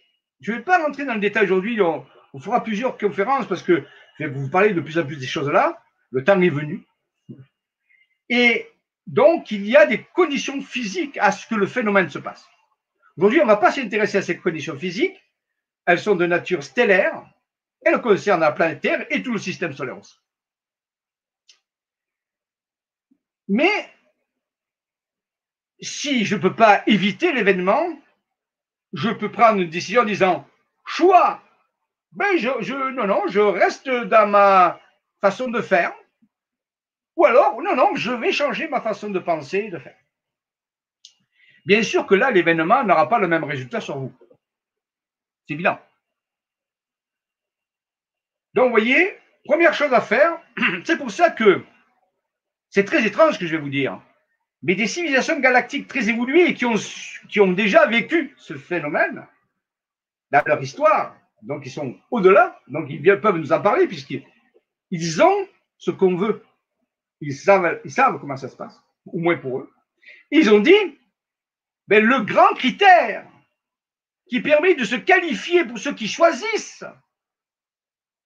Je ne vais pas rentrer dans le détail aujourd'hui, on, fera plusieurs conférences parce que je vais vous parler de plus en plus des choses là, le temps est venu. Et donc, il y a des conditions physiques à ce que le phénomène se passe. Aujourd'hui, on ne va pas s'intéresser à ces conditions physiques, elles sont de nature stellaire, elles concernent la planète Terre et tout le système solaire aussi. Mais si je ne peux pas éviter l'événement, je peux prendre une décision en disant choix. Ben je, non, non, je reste dans ma façon de faire. Ou alors, non, non, je vais changer ma façon de penser et de faire. Bien sûr que là, l'événement n'aura pas le même résultat sur vous. C'est évident. Donc, vous voyez, première chose à faire, <clears throat> c'est pour ça que c'est très étrange ce que je vais vous dire mais des civilisations galactiques très évoluées qui ont, qui ont déjà vécu ce phénomène dans leur histoire, donc ils sont au-delà, donc ils peuvent nous en parler puisqu'ils ont ce qu'on veut. Ils savent, ils savent comment ça se passe, au moins pour eux. Ils ont dit, ben, le grand critère qui permet de se qualifier pour ceux qui choisissent,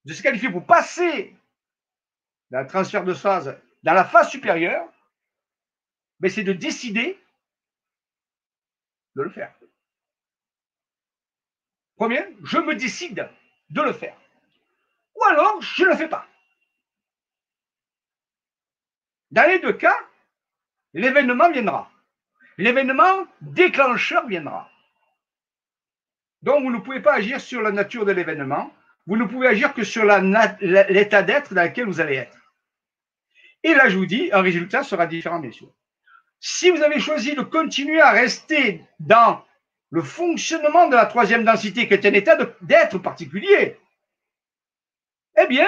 de se qualifier pour passer dans transfert de phase dans la phase supérieure, mais c'est de décider de le faire. Premier, je me décide de le faire. Ou alors, je ne le fais pas. Dans les deux cas, l'événement viendra. L'événement déclencheur viendra. Donc, vous ne pouvez pas agir sur la nature de l'événement. Vous ne pouvez agir que sur l'état d'être dans lequel vous allez être. Et là, je vous dis, un résultat sera différent, bien sûr. Si vous avez choisi de continuer à rester dans le fonctionnement de la troisième densité, qui est un état d'être particulier, eh bien,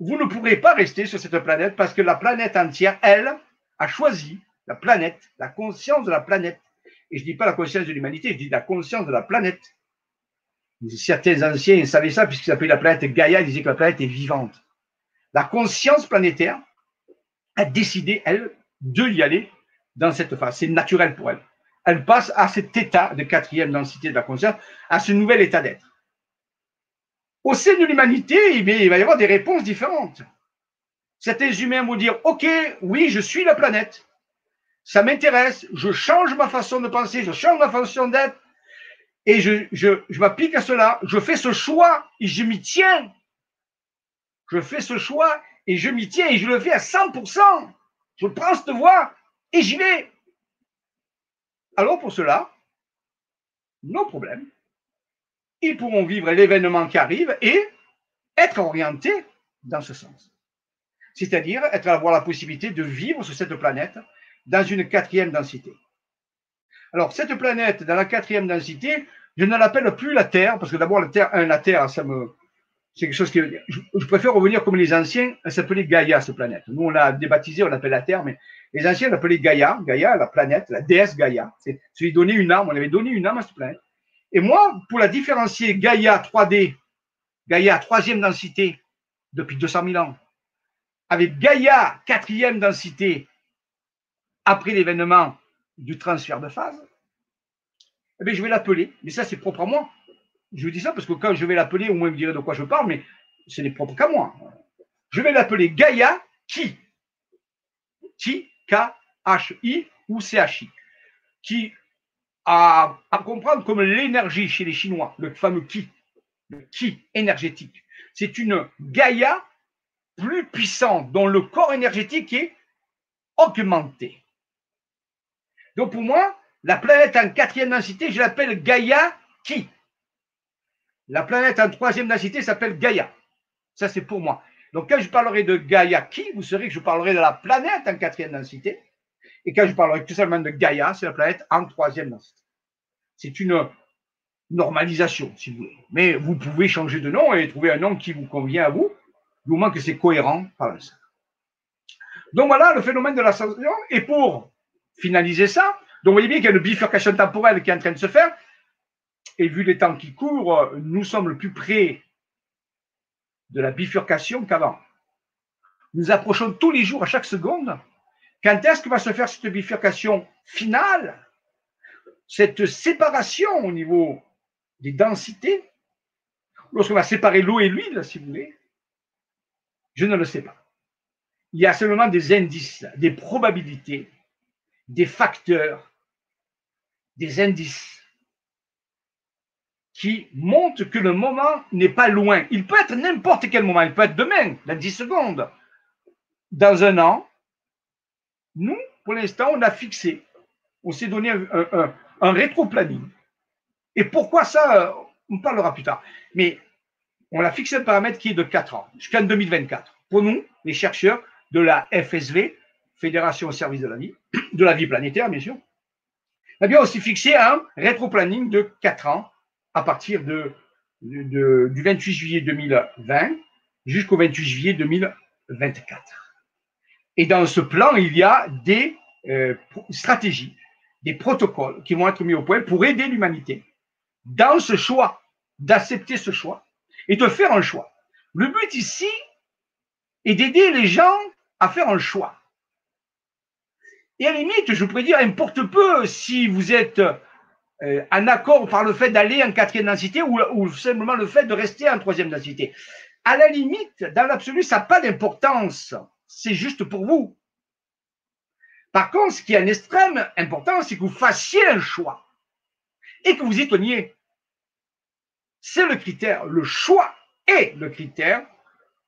vous ne pourrez pas rester sur cette planète parce que la planète entière, elle, a choisi la planète, la conscience de la planète. Et je ne dis pas la conscience de l'humanité, je dis la conscience de la planète. Certains anciens savaient ça puisqu'ils appelaient la planète Gaïa, ils disaient que la planète est vivante. La conscience planétaire a décidé, elle, de y aller dans cette phase. C'est naturel pour elle. Elle passe à cet état de quatrième densité de la conscience, à ce nouvel état d'être. Au sein de l'humanité, il va y avoir des réponses différentes. Certains humains vont dire, OK, oui, je suis la planète. Ça m'intéresse. Je change ma façon de penser, je change ma façon d'être. Et je, m'applique à cela. Je fais ce choix et je m'y tiens. Je fais ce choix et je m'y tiens et je le fais à 100%. Je prends cette voie et j'y vais. Alors pour cela, nos problèmes, ils pourront vivre l'événement qui arrive et être orientés dans ce sens. C'est-à-dire être avoir la possibilité de vivre sur cette planète dans une quatrième densité. Alors, cette planète dans la quatrième densité, je ne l'appelle plus la Terre, parce que d'abord, la Terre, ça me, c'est quelque chose qui, je, je, préfère revenir comme les anciens, elle s'appelait Gaïa, cette planète. Nous, on l'a débaptisée, on l'appelle la Terre, mais les anciens l'appelaient Gaïa, Gaïa, la planète, la déesse Gaïa. C'est lui donner une âme, on avait donné une âme à cette planète. Et moi, pour la différencier Gaïa 3D, Gaïa troisième densité, depuis 200 000 ans, avec Gaïa quatrième densité, après l'événement du transfert de phase, eh bien, je vais l'appeler, mais ça c'est propre à moi. Je vous dis ça parce que quand je vais l'appeler, au moins vous direz de quoi je parle, mais ce n'est propre qu'à moi. Je vais l'appeler Gaïa qui Qui K-H-I ou C-H-I, qui à, à comprendre comme l'énergie chez les Chinois, le fameux Ki, le Ki énergétique. C'est une Gaïa plus puissante, dont le corps énergétique est augmenté. Donc pour moi, la planète en quatrième densité, je l'appelle Gaïa Ki. La planète en troisième densité s'appelle Gaïa. Ça, c'est pour moi. Donc, quand je parlerai de Gaïa qui, vous saurez que je parlerai de la planète en quatrième densité? Et quand je parlerai tout simplement de Gaïa, c'est la planète en troisième densité. C'est une normalisation, si vous voulez. Mais vous pouvez changer de nom et trouver un nom qui vous convient à vous, du moment que c'est cohérent par l'instant. Donc voilà le phénomène de l'ascension. Et pour finaliser ça, Donc, vous voyez bien qu'il y a une bifurcation temporelle qui est en train de se faire. Et vu les temps qui courent, nous sommes le plus près de la bifurcation qu'avant. Nous approchons tous les jours, à chaque seconde. Quand est-ce que va se faire cette bifurcation finale Cette séparation au niveau des densités? Lorsqu'on va séparer l'eau et l'huile, si vous voulez Je ne le sais pas. Il y a seulement des indices, des probabilités, des facteurs, des indices qui montrent que le moment n'est pas loin. Il peut être n'importe quel moment, il peut être demain, dans 10 secondes, dans un an. Nous, pour l'instant, on a fixé, on s'est donné un, un, rétro-planning. Et pourquoi ça, on parlera plus tard. Mais on a fixé un paramètre qui est de 4 ans, jusqu'en 2024. Pour nous, les chercheurs de la FSV, Fédération au service de la vie, <coughs> de la vie planétaire, bien sûr, eh bien aussi fixé un rétro-planning de 4 ans à partir de, du 28 juillet 2020 jusqu'au 28 juillet 2024. Et dans ce plan, il y a des euh, stratégies, des protocoles qui vont être mis au point pour aider l'humanité dans ce choix, d'accepter ce choix et de faire un choix. Le but ici est d'aider les gens à faire un choix. Et à la limite, je pourrais dire, importe peu si vous êtes euh, en accord par le fait d'aller en quatrième densité ou, simplement le fait de rester en troisième densité. À la limite, dans l'absolu, ça n'a pas d'importance. C'est juste pour vous. Par contre, ce qui est en extrême important, c'est que vous fassiez un choix et que vous y teniez. C'est le critère, le choix est le critère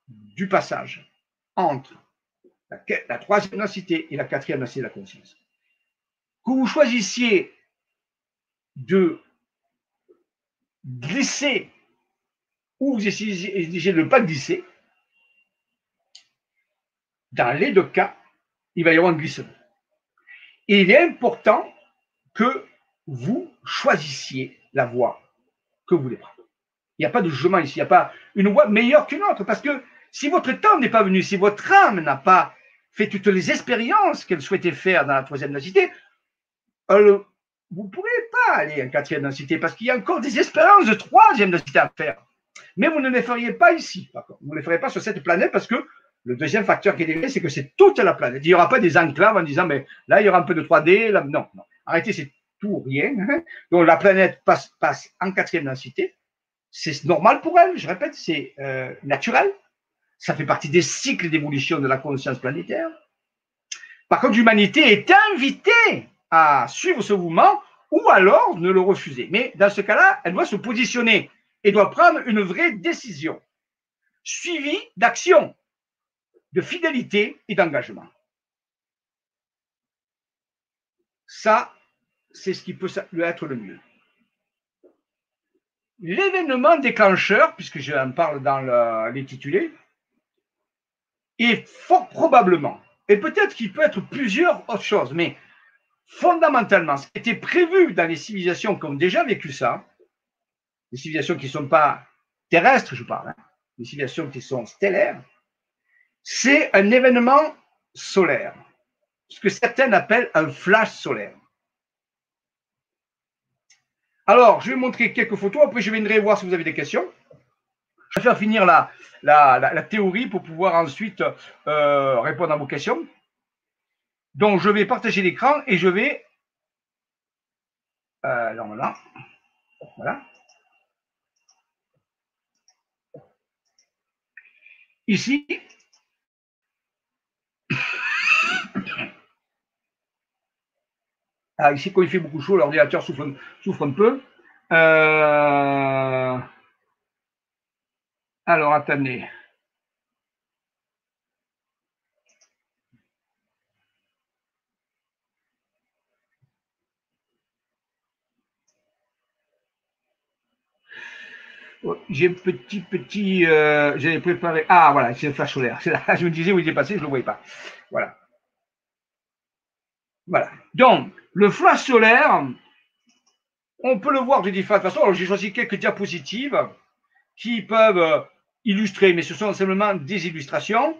du passage entre la, troisième densité et la quatrième densité de la conscience. Que vous choisissiez de glisser ou essayez de ne pas glisser, dans les deux cas, il va y avoir un glissement. Et il est important que vous choisissiez la voie que vous voulez prendre. Il n'y a pas de jugement ici, il n'y a pas une voie meilleure qu'une autre, parce que si votre temps n'est pas venu, si votre âme n'a pas fait toutes les expériences qu'elle souhaitait faire dans la troisième euh, vous pourrez aller en quatrième densité, parce qu'il y a encore des expériences de troisième densité à faire. Mais vous ne les feriez pas ici, Vous ne les ferez pas sur cette planète, parce que le deuxième facteur qui est dégré, c'est que c'est toute la planète. Il n'y aura pas des enclaves en disant, mais là, il y aura un peu de 3D. Là, non, non. Arrêtez, c'est tout rien. Hein. Donc, la planète passe, passe en quatrième densité. C'est normal pour elle, je répète, c'est euh, naturel. Ça fait partie des cycles d'évolution de la conscience planétaire. Par contre, l'humanité est invitée à suivre ce mouvement ou alors ne le refuser. Mais dans ce cas-là, elle doit se positionner et doit prendre une vraie décision, suivie d'action de fidélité et d'engagement. Ça, c'est ce qui peut être le mieux. L'événement déclencheur, puisque je en parle dans l'intitulé, est fort probablement, et peut-être qu'il peut être plusieurs autres choses, mais fondamentalement, ce qui était prévu dans les civilisations qui ont déjà vécu ça, les civilisations qui ne sont pas terrestres, je parle, hein, les civilisations qui sont stellaires, c'est un événement solaire, ce que certains appellent un flash solaire. Alors, je vais montrer quelques photos, après je viendrai voir si vous avez des questions. Je vais faire finir la, théorie pour pouvoir ensuite euh, répondre à vos questions. Donc, je vais partager l'écran et je vais... Euh, voilà. Voilà. Ici, <coughs> Ah, ici, quand il fait beaucoup chaud, l'ordinateur souffre, souffre, un peu. Euh, alors, attendez. Oh, j'ai un petit, petit, euh, j'avais préparé. Ah, voilà, c'est le flash solaire. <laughs> Je me disais où il est passé, je ne le voyais pas. Voilà. Voilà. Donc, le flash solaire, on peut le voir de différentes façons. Alors, j'ai choisi quelques diapositives qui peuvent euh, illustrer, mais ce sont simplement des illustrations.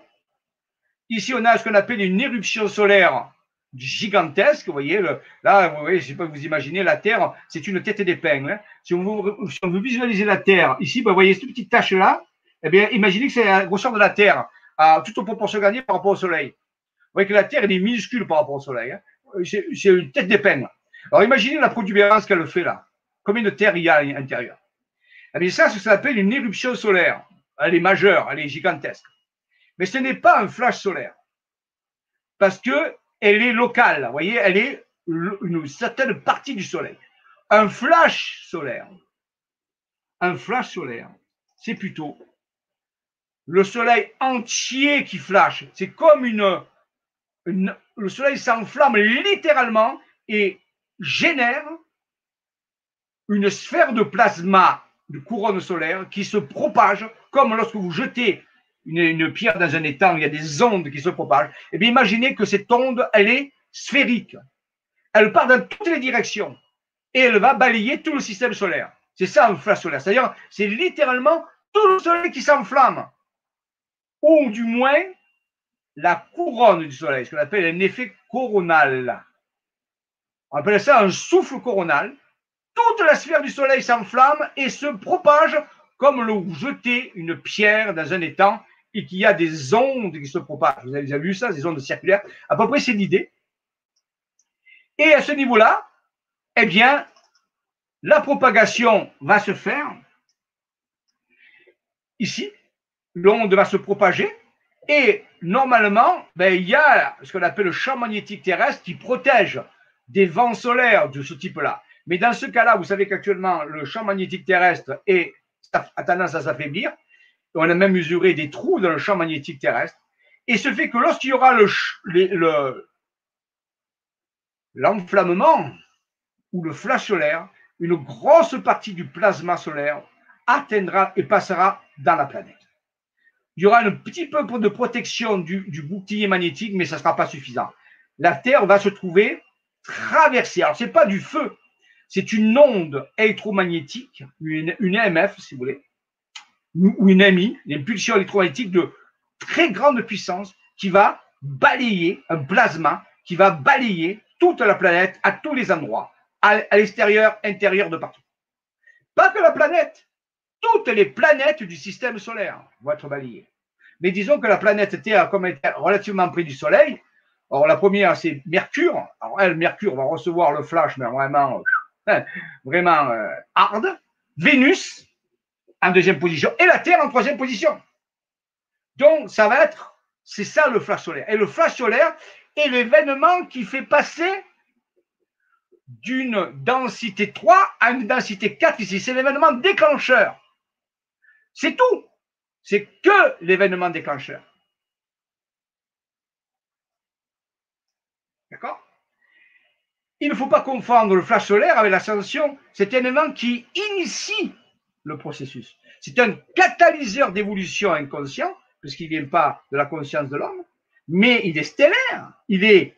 Ici, on a ce qu'on appelle une éruption solaire gigantesque. Vous voyez, là, vous je sais pas, vous imaginez, la Terre, c'est une tête d'épingle. Hein. Si, on veut, visualiser la Terre, ici, ben, vous voyez cette petite tache-là, eh bien, imaginez que c'est la grosseur de la Terre, à toute proportion gagnée par rapport au Soleil. Vous voyez que la Terre, elle est minuscule par rapport au Soleil. Hein. C'est une tête d'épingle. Alors, imaginez la protubérance qu'elle fait là. Combien de terre il y a à l'intérieur Eh bien, ça, ça s'appelle une éruption solaire. Elle est majeure, elle est gigantesque. Mais ce n'est pas un flash solaire. Parce que elle est locale. Vous voyez, elle est une certaine partie du soleil. Un flash solaire, un flash solaire, c'est plutôt le soleil entier qui flash. C'est comme une, le soleil s'enflamme littéralement et génère une sphère de plasma de couronne solaire qui se propage comme lorsque vous jetez une, pierre dans un étang, il y a des ondes qui se propagent. Et eh bien, imaginez que cette onde, elle est sphérique. Elle part dans toutes les directions et elle va balayer tout le système solaire. C'est ça un flash solaire. C'est-à-dire, c'est littéralement tout le soleil qui s'enflamme. Ou du moins, la couronne du soleil, ce qu'on appelle un effet coronal. On appelle ça un souffle coronal. Toute la sphère du soleil s'enflamme et se propage comme le jeter une pierre dans un étang et qu'il y a des ondes qui se propagent. Vous avez déjà vu ça, des ondes circulaires. À peu près, c'est l'idée. Et à ce niveau-là, eh bien, la propagation va se faire ici. L'onde va se propager et normalement, ben, il y a ce qu'on appelle le champ magnétique terrestre qui protège des vents solaires de ce type-là. Mais dans ce cas-là, vous savez qu'actuellement, le champ magnétique terrestre est, a tendance à s'affaiblir on a même mesuré des trous dans le champ magnétique terrestre. Et ce fait que lorsqu'il y aura le, l'enflammement ou le flash solaire, une grosse partie du plasma solaire atteindra et passera dans la planète. Il y aura un petit peu de protection du, bouclier magnétique, mais ça ne sera pas suffisant. La Terre va se trouver traversée. Alors, ce n'est pas du feu, c'est une onde électromagnétique, une, une EMF, si vous voulez, ou une amie, une pulsion électromagnétique de très grande puissance qui va balayer un plasma, qui va balayer toute la planète à tous les endroits, à, l'extérieur, intérieur, de partout. Pas que la planète, toutes les planètes du système solaire vont être balayées. Mais disons que la planète Terre, comme elle est relativement près du Soleil, alors la première c'est Mercure. Alors elle, Mercure va recevoir le flash, mais vraiment, euh, <laughs> vraiment euh, hard. Vénus, en deuxième position et la Terre en troisième position. Donc, ça va être, c'est ça le flash solaire. Et le flash solaire est l'événement qui fait passer d'une densité 3 à une densité 4 ici. C'est l'événement déclencheur. C'est tout. C'est que l'événement déclencheur. D'accord? Il ne faut pas confondre le flash solaire avec l'ascension. C'est un événement qui initie le processus. C'est un catalyseur d'évolution inconscient, puisqu'il ne vient pas de la conscience de l'homme, mais il est stellaire, il est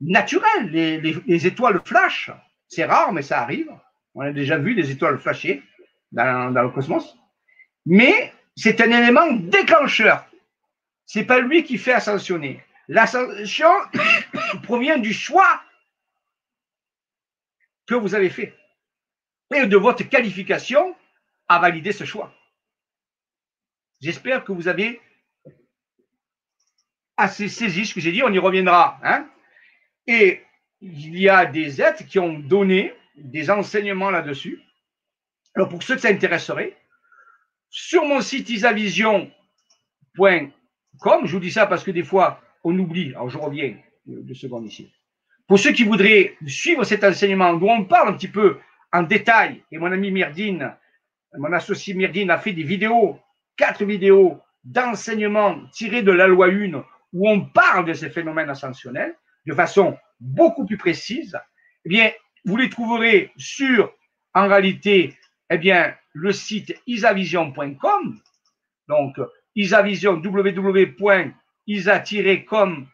naturel. Les, étoiles flashent. C'est rare, mais ça arrive. On a déjà vu des étoiles flasher dans, dans le cosmos. Mais c'est un élément déclencheur. C'est pas lui qui fait ascensionner. L'ascension <coughs> provient du choix que vous avez fait et de votre qualification à valider ce choix. J'espère que vous avez assez saisi ce que j'ai dit, on y reviendra. Hein. Et il y a des êtres qui ont donné des enseignements là-dessus. Alors pour ceux que ça intéresserait, sur mon site isavision.com, je vous dis ça parce que des fois on oublie, alors je reviens deux secondes ici. Pour ceux qui voudraient suivre cet enseignement, où on parle un petit peu en détail, et mon ami Myrdine mon associé Myrdine a fait des vidéos, quatre vidéos d'enseignement tirées de la loi 1 où on parle de ces phénomènes ascensionnels de façon beaucoup plus précise, eh bien, vous les trouverez sur, en réalité, eh bien, le site isavision.com. Donc, isavision, www.isa-com,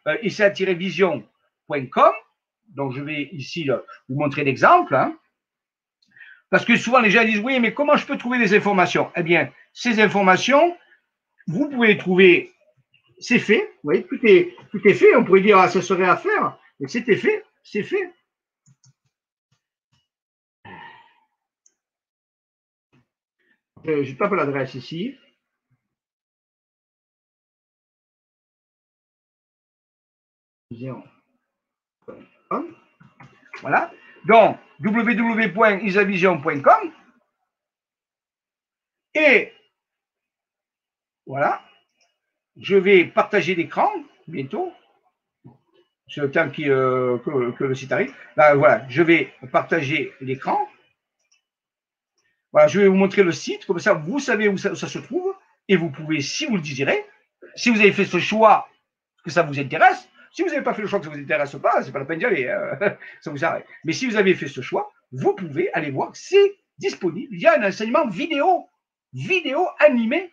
euh. Donc, je vais ici vous montrer l'exemple. Hein. Parce que souvent les gens disent oui, mais comment je peux trouver des informations? Eh bien, ces informations, vous pouvez les trouver, c'est fait, vous voyez, tout est, tout est fait. On pourrait dire, ah, ça serait à faire. Et c'était fait, c'est fait. Euh, je tape l'adresse ici. Voilà. Donc, www.isavision.com. Et voilà. Je vais partager l'écran bientôt. C'est le temps euh, que, le site arrive. Ben, voilà, je vais partager l'écran. Voilà, je vais vous montrer le site, comme ça vous savez où ça, se trouve, et vous pouvez, si vous le désirez, si vous avez fait ce choix que ça vous intéresse, si vous n'avez pas fait le choix que ça vous intéresse pas, c'est pas la peine d'y aller, hein. <laughs> ça vous arrête. Mais si vous avez fait ce choix, vous pouvez aller voir, c'est disponible. Il y a un enseignement vidéo, vidéo animé,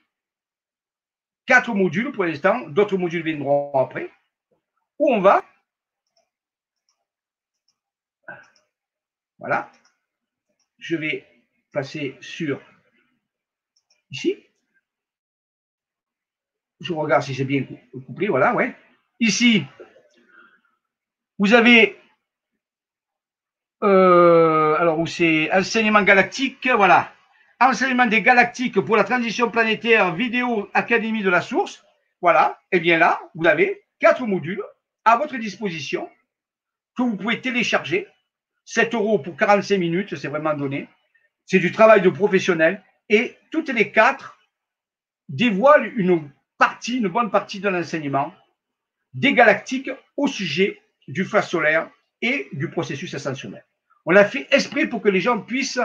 quatre modules pour l'instant, d'autres modules viendront après, où on va? Voilà. Je vais passer sur ici. Je regarde si c'est bien couplé. Voilà, ouais. Ici, vous avez euh, alors où c'est enseignement galactique, voilà. Enseignement des galactiques pour la transition planétaire, vidéo Académie de la source. Voilà. Et bien là, vous avez quatre modules à votre disposition que vous pouvez télécharger 7 euros pour 45 minutes, c'est vraiment donné. C'est du travail de professionnel. Et toutes les quatre dévoilent une partie, une bonne partie de l'enseignement des galactiques au sujet du phase solaire et du processus ascensionnel. On l'a fait esprit pour que les gens puissent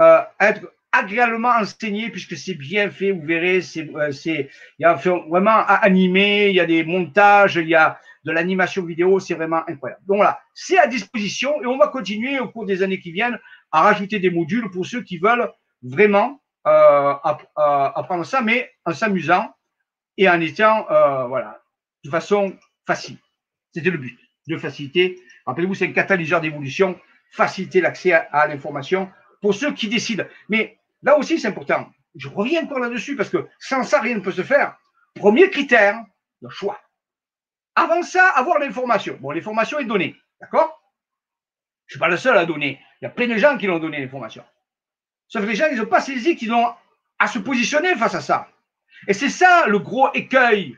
euh, être agréablement enseignés puisque c'est bien fait, vous verrez, c'est, euh, il y a vraiment animé, il y a des montages, il y a de l'animation vidéo, c'est vraiment incroyable. Donc voilà, c'est à disposition et on va continuer au cours des années qui viennent à rajouter des modules pour ceux qui veulent vraiment euh, apprendre ça, mais en s'amusant et en étant, euh, voilà, de façon facile. C'était le but, de faciliter. Rappelez-vous, c'est un catalyseur d'évolution, faciliter l'accès à, l'information pour ceux qui décident. Mais là aussi, c'est important. Je reviens encore là-dessus parce que sans ça, rien ne peut se faire. Premier critère, le choix. Avant ça, avoir l'information. Bon, l'information est donnée, d'accord? Je ne suis pas le seul à donner. Il y a plein de gens qui l'ont donné, l'information. Sauf que les gens, ils n'ont pas saisi qu'ils ont à se positionner face à ça. Et c'est ça le gros écueil.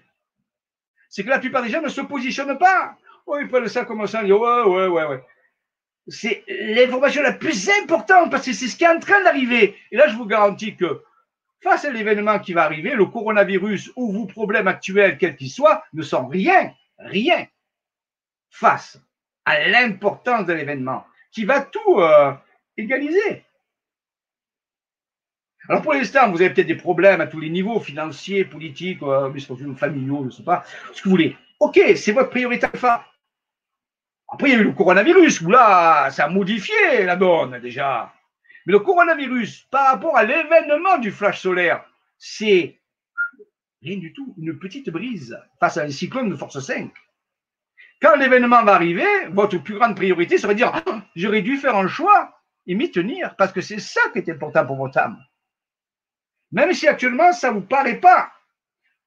C'est que la plupart des gens ne se positionnent pas. Oh, ils ça comme ça, disent ouais, ouais, ouais, ouais. C'est l'information la plus importante parce que c'est ce qui est en train d'arriver. Et là, je vous garantis que face à l'événement qui va arriver, le coronavirus ou vos problèmes actuels, quels qu'ils soient, ne sont rien rien face à l'importance de l'événement qui va tout euh, égaliser. Alors pour l'instant, vous avez peut-être des problèmes à tous les niveaux, financiers, politiques, euh, familiaux, je ne sais pas, ce que vous voulez. Ok, c'est votre priorité alpha. Après, il y a eu le coronavirus, où là, ça a modifié la donne déjà. Mais le coronavirus, par rapport à l'événement du flash solaire, c'est Rien du tout. Une petite brise face à un cyclone de force 5. Quand l'événement va arriver, votre plus grande priorité serait de dire ah, j'aurais dû faire un choix et m'y tenir, parce que c'est ça qui est important pour votre âme. Même si actuellement ça ne vous paraît pas.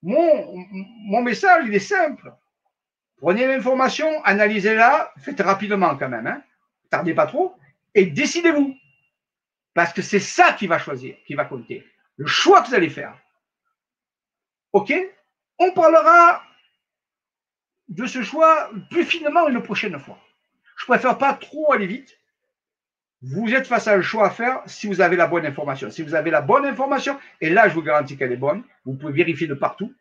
Mon, mon message, il est simple. Prenez l'information, analysez-la, faites rapidement quand même, hein. tardez pas trop, et décidez-vous. Parce que c'est ça qui va choisir, qui va compter. Le choix que vous allez faire. OK? On parlera de ce choix plus finement une prochaine fois. Je préfère pas trop aller vite. Vous êtes face à un choix à faire si vous avez la bonne information. Si vous avez la bonne information, et là, je vous garantis qu'elle est bonne, vous pouvez vérifier de partout.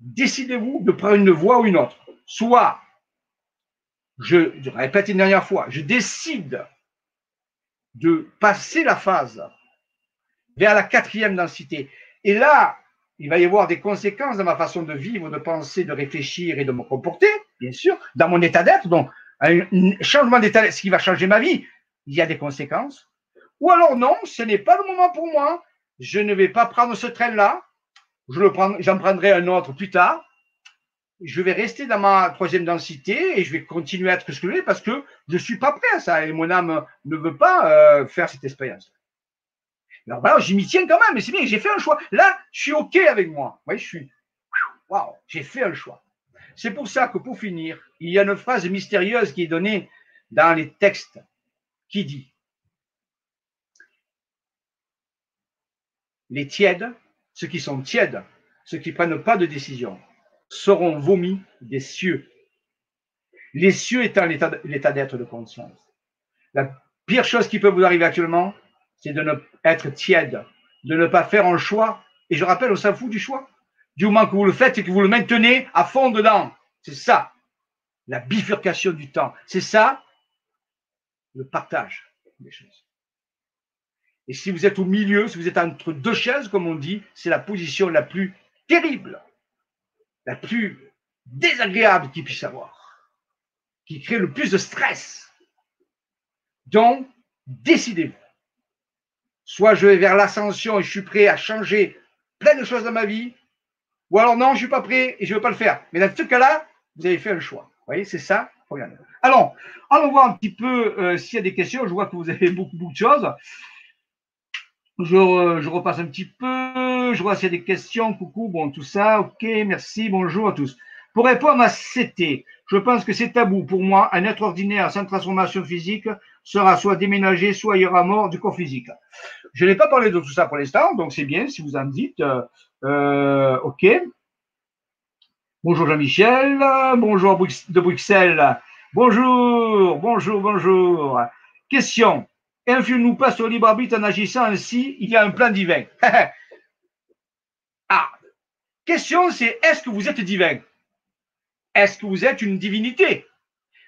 Décidez-vous de prendre une voie ou une autre. Soit, je, répète une dernière fois, je décide de passer la phase vers la quatrième densité. Et là, il va y avoir des conséquences dans ma façon de vivre, de penser, de réfléchir et de me comporter, bien sûr, dans mon état d'être. Donc, un changement d'état, ce qui va changer ma vie, il y a des conséquences. Ou alors non, ce n'est pas le moment pour moi. Je ne vais pas prendre ce train-là. J'en prendrai un autre plus tard. Je vais rester dans ma troisième densité et je vais continuer à être ce que je veux parce que je suis pas prêt à ça et mon âme ne veut pas euh, faire cette expérience. Alors voilà, j'y m'y tiens quand même, mais c'est bien, j'ai fait un choix. Là, je suis OK avec moi. Vous je suis. Waouh, j'ai fait un choix. c'est pour ça que pour finir, il y a une phrase mystérieuse qui est donnée dans les textes qui dit Les tièdes, ceux qui sont tièdes, ceux qui ne prennent pas de décision, seront vomis des cieux. Les cieux étant l'état d'être de conscience. La pire chose qui peut vous arriver actuellement, c'est de ne être tiède, de ne pas faire un choix. Et je rappelle, on s'en fout du choix. Du moment que vous le faites et que vous le maintenez à fond dedans. C'est ça, la bifurcation du temps. C'est ça, le partage des choses. Et si vous êtes au milieu, si vous êtes entre deux chaises, comme on dit, c'est la position la plus terrible, la plus désagréable qu'il puisse avoir, qui crée le plus de stress. Donc, décidez-vous. Soit je vais vers l'ascension et je suis prêt à changer plein de choses dans ma vie, ou alors non, je ne suis pas prêt et je ne veux pas le faire. Mais dans ce cas-là, vous avez fait un choix. Vous voyez, c'est ça. Regardez. Alors, allons voir un petit peu euh, s'il y a des questions. Je vois que vous avez beaucoup, beaucoup de choses. Je, repasse un petit peu. Je vois s'il y a des questions. Coucou, bon, tout ça. Ok, merci. Bonjour à tous. Pour répondre à CT, je pense que c'est tabou. Pour moi, un être ordinaire sans transformation physique sera soit déménagé, soit il y aura mort du corps physique. Je n'ai pas parlé de tout ça pour l'instant, donc c'est bien si vous en dites. Euh, ok. Bonjour Jean-Michel. Bonjour de Bruxelles. Bonjour, bonjour, bonjour. Question. Influe-nous pas sur libre arbitre en agissant ainsi, il y a un plan divin. <laughs> ah. Question, c'est est-ce que vous êtes divin? Est-ce que vous êtes une divinité?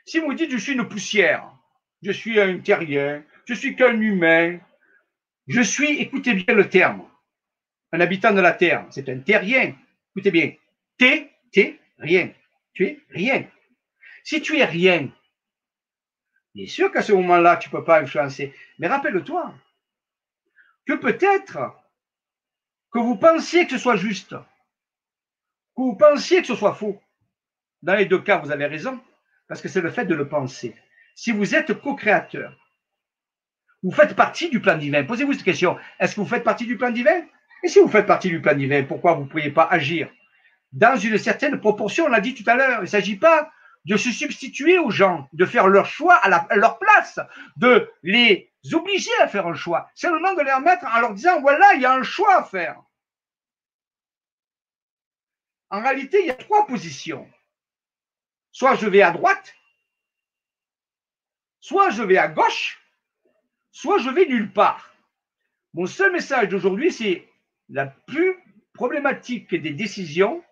Si vous dites je suis une poussière, je suis un terrien, je suis qu'un humain, je suis, écoutez bien le terme, un habitant de la terre, c'est un terrien. Écoutez bien, t'es, t'es rien. Tu es rien. Si tu es rien, bien sûr qu'à ce moment-là, tu ne peux pas influencer. Mais rappelle-toi que peut-être que vous pensiez que ce soit juste, pensiez que ce soit faux. Dans les deux cas, vous avez raison, parce que c'est le fait de le penser si vous êtes co-créateur, vous faites partie du plan divin. Posez-vous cette question. Est-ce que vous faites partie du plan divin? Et si vous faites partie du plan divin, pourquoi vous ne pourriez pas agir? Dans une certaine proportion On l'a dit tout à l'heure. Il ne s'agit pas de se substituer aux gens, de faire leur choix à, leur place, de les obliger à faire un choix. C'est le moment de les remettre en leur disant, voilà, il y a un choix à faire. En réalité, il y a trois positions. Soit je vais à droite, Soit je vais à gauche, soit je vais nulle part. Mon seul message d'aujourd'hui, c'est la plus problématique des décisions,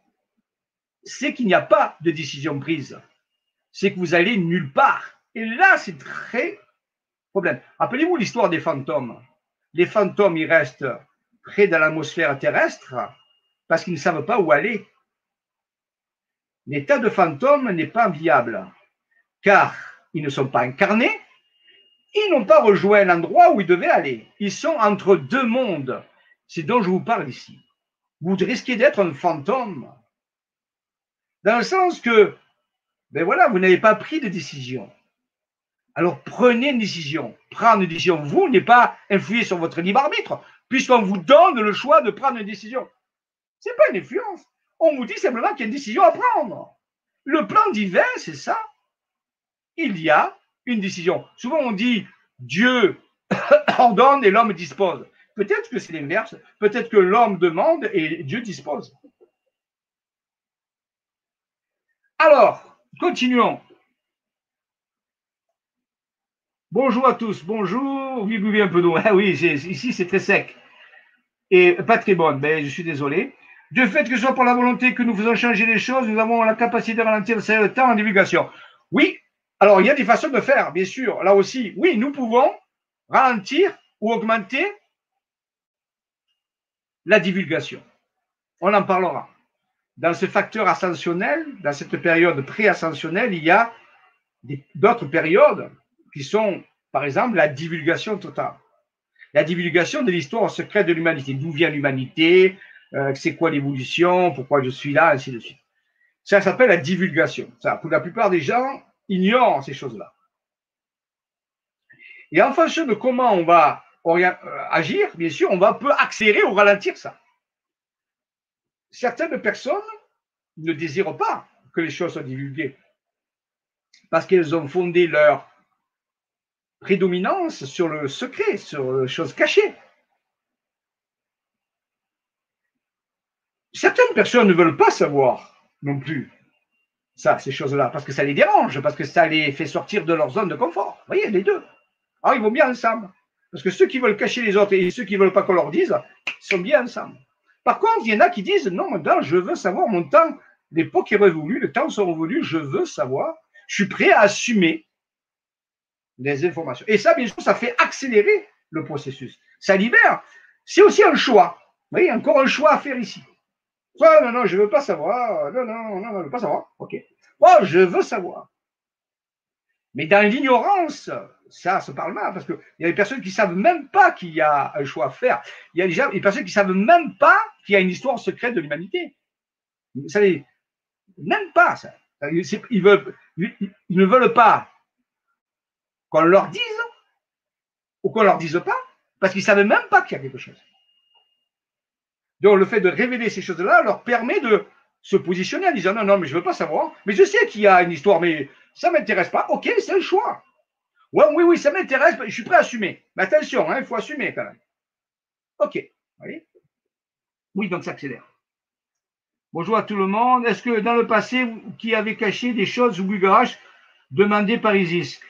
c'est qu'il n'y a pas de décision prise. C'est que vous allez nulle part. Et là, c'est très problème. Rappelez-vous l'histoire des fantômes. Les fantômes, ils restent près de l'atmosphère terrestre parce qu'ils ne savent pas où aller. L'état de fantôme n'est pas viable car ils ne sont pas incarnés, ils n'ont pas rejoint l'endroit où ils devaient aller. Ils sont entre deux mondes. C'est dont je vous parle ici. Vous risquez d'être un fantôme. Dans le sens que, ben voilà, vous n'avez pas pris de décision. Alors prenez une décision. Prendre une décision, vous, n'est pas influer sur votre libre arbitre, puisqu'on vous donne le choix de prendre une décision. Ce n'est pas une influence. On vous dit simplement qu'il y a une décision à prendre. Le plan divin, c'est ça il y a une décision. Souvent, on dit Dieu <coughs> ordonne et l'homme dispose. Peut-être que c'est l'inverse. Peut-être que l'homme demande et Dieu dispose. Alors, continuons. Bonjour à tous. Bonjour. Oui, buvez un peu d'eau. Ah oui, ici, c'est très sec. Et pas très bonne, mais je suis désolé. Du fait que ce soit pour la volonté que nous faisons changer les choses, nous avons la capacité de ralentir le temps en divulgation. Oui, alors, il y a des façons de faire, bien sûr. Là aussi, oui, nous pouvons ralentir ou augmenter la divulgation. On en parlera. Dans ce facteur ascensionnel, dans cette période pré-ascensionnelle, il y a d'autres périodes qui sont, par exemple, la divulgation totale. La divulgation de l'histoire secrète de l'humanité. D'où vient l'humanité? Euh, C'est quoi l'évolution Pourquoi je suis là Ainsi de suite. Ça s'appelle la divulgation. Pour la plupart des gens, ignorent ces choses-là. Et en fonction de comment on va euh, agir, bien sûr, on va peu accélérer ou ralentir ça. Certaines personnes ne désirent pas que les choses soient divulguées. Parce qu'elles ont fondé leur prédominance sur le secret, sur les choses cachées. Certaines personnes ne veulent pas savoir non plus ça, ces choses-là, parce que ça les dérange, parce que ça les fait sortir de leur zone de confort. Vous voyez, les deux. Alors, ils vont bien ensemble. Parce que ceux qui veulent cacher les autres et ceux qui ne veulent pas qu'on leur dise, sont bien ensemble. Par contre, il y en a qui disent non, maintenant, je veux savoir mon temps, l'époque est révolue, le temps sont revenus, je veux savoir, je suis prêt à assumer les informations. Et ça, bien sûr, ça fait accélérer le processus. Ça libère. C'est aussi un choix. Vous voyez, encore un choix à faire ici. Non, non, je ne veux pas savoir. Non, non, non, je ne veux pas savoir. OK. Oh, je veux savoir. Mais dans l'ignorance, ça se parle mal, parce qu'il y a des personnes qui ne savent même pas qu'il y a un choix à faire. Il y a déjà des personnes qui ne savent même pas qu'il y a une histoire secrète de l'humanité. Vous savez, même pas ça. Ils ne veulent pas qu'on leur dise ou qu'on leur dise pas, parce qu'ils ne savent même pas qu'il y a quelque chose. Donc le fait de révéler ces choses-là leur permet de se positionner en disant non, non, mais je ne veux pas savoir, mais je sais qu'il y a une histoire, mais ça ne m'intéresse pas. Ok, c'est un choix. Ouais, oui, oui, ça m'intéresse, je suis prêt à assumer. Mais attention, hein, il faut assumer quand même. Ok, voyez Oui, donc ça accélère. Bonjour à tout le monde. Est-ce que dans le passé, qui avait caché des choses au garage demandées par Isis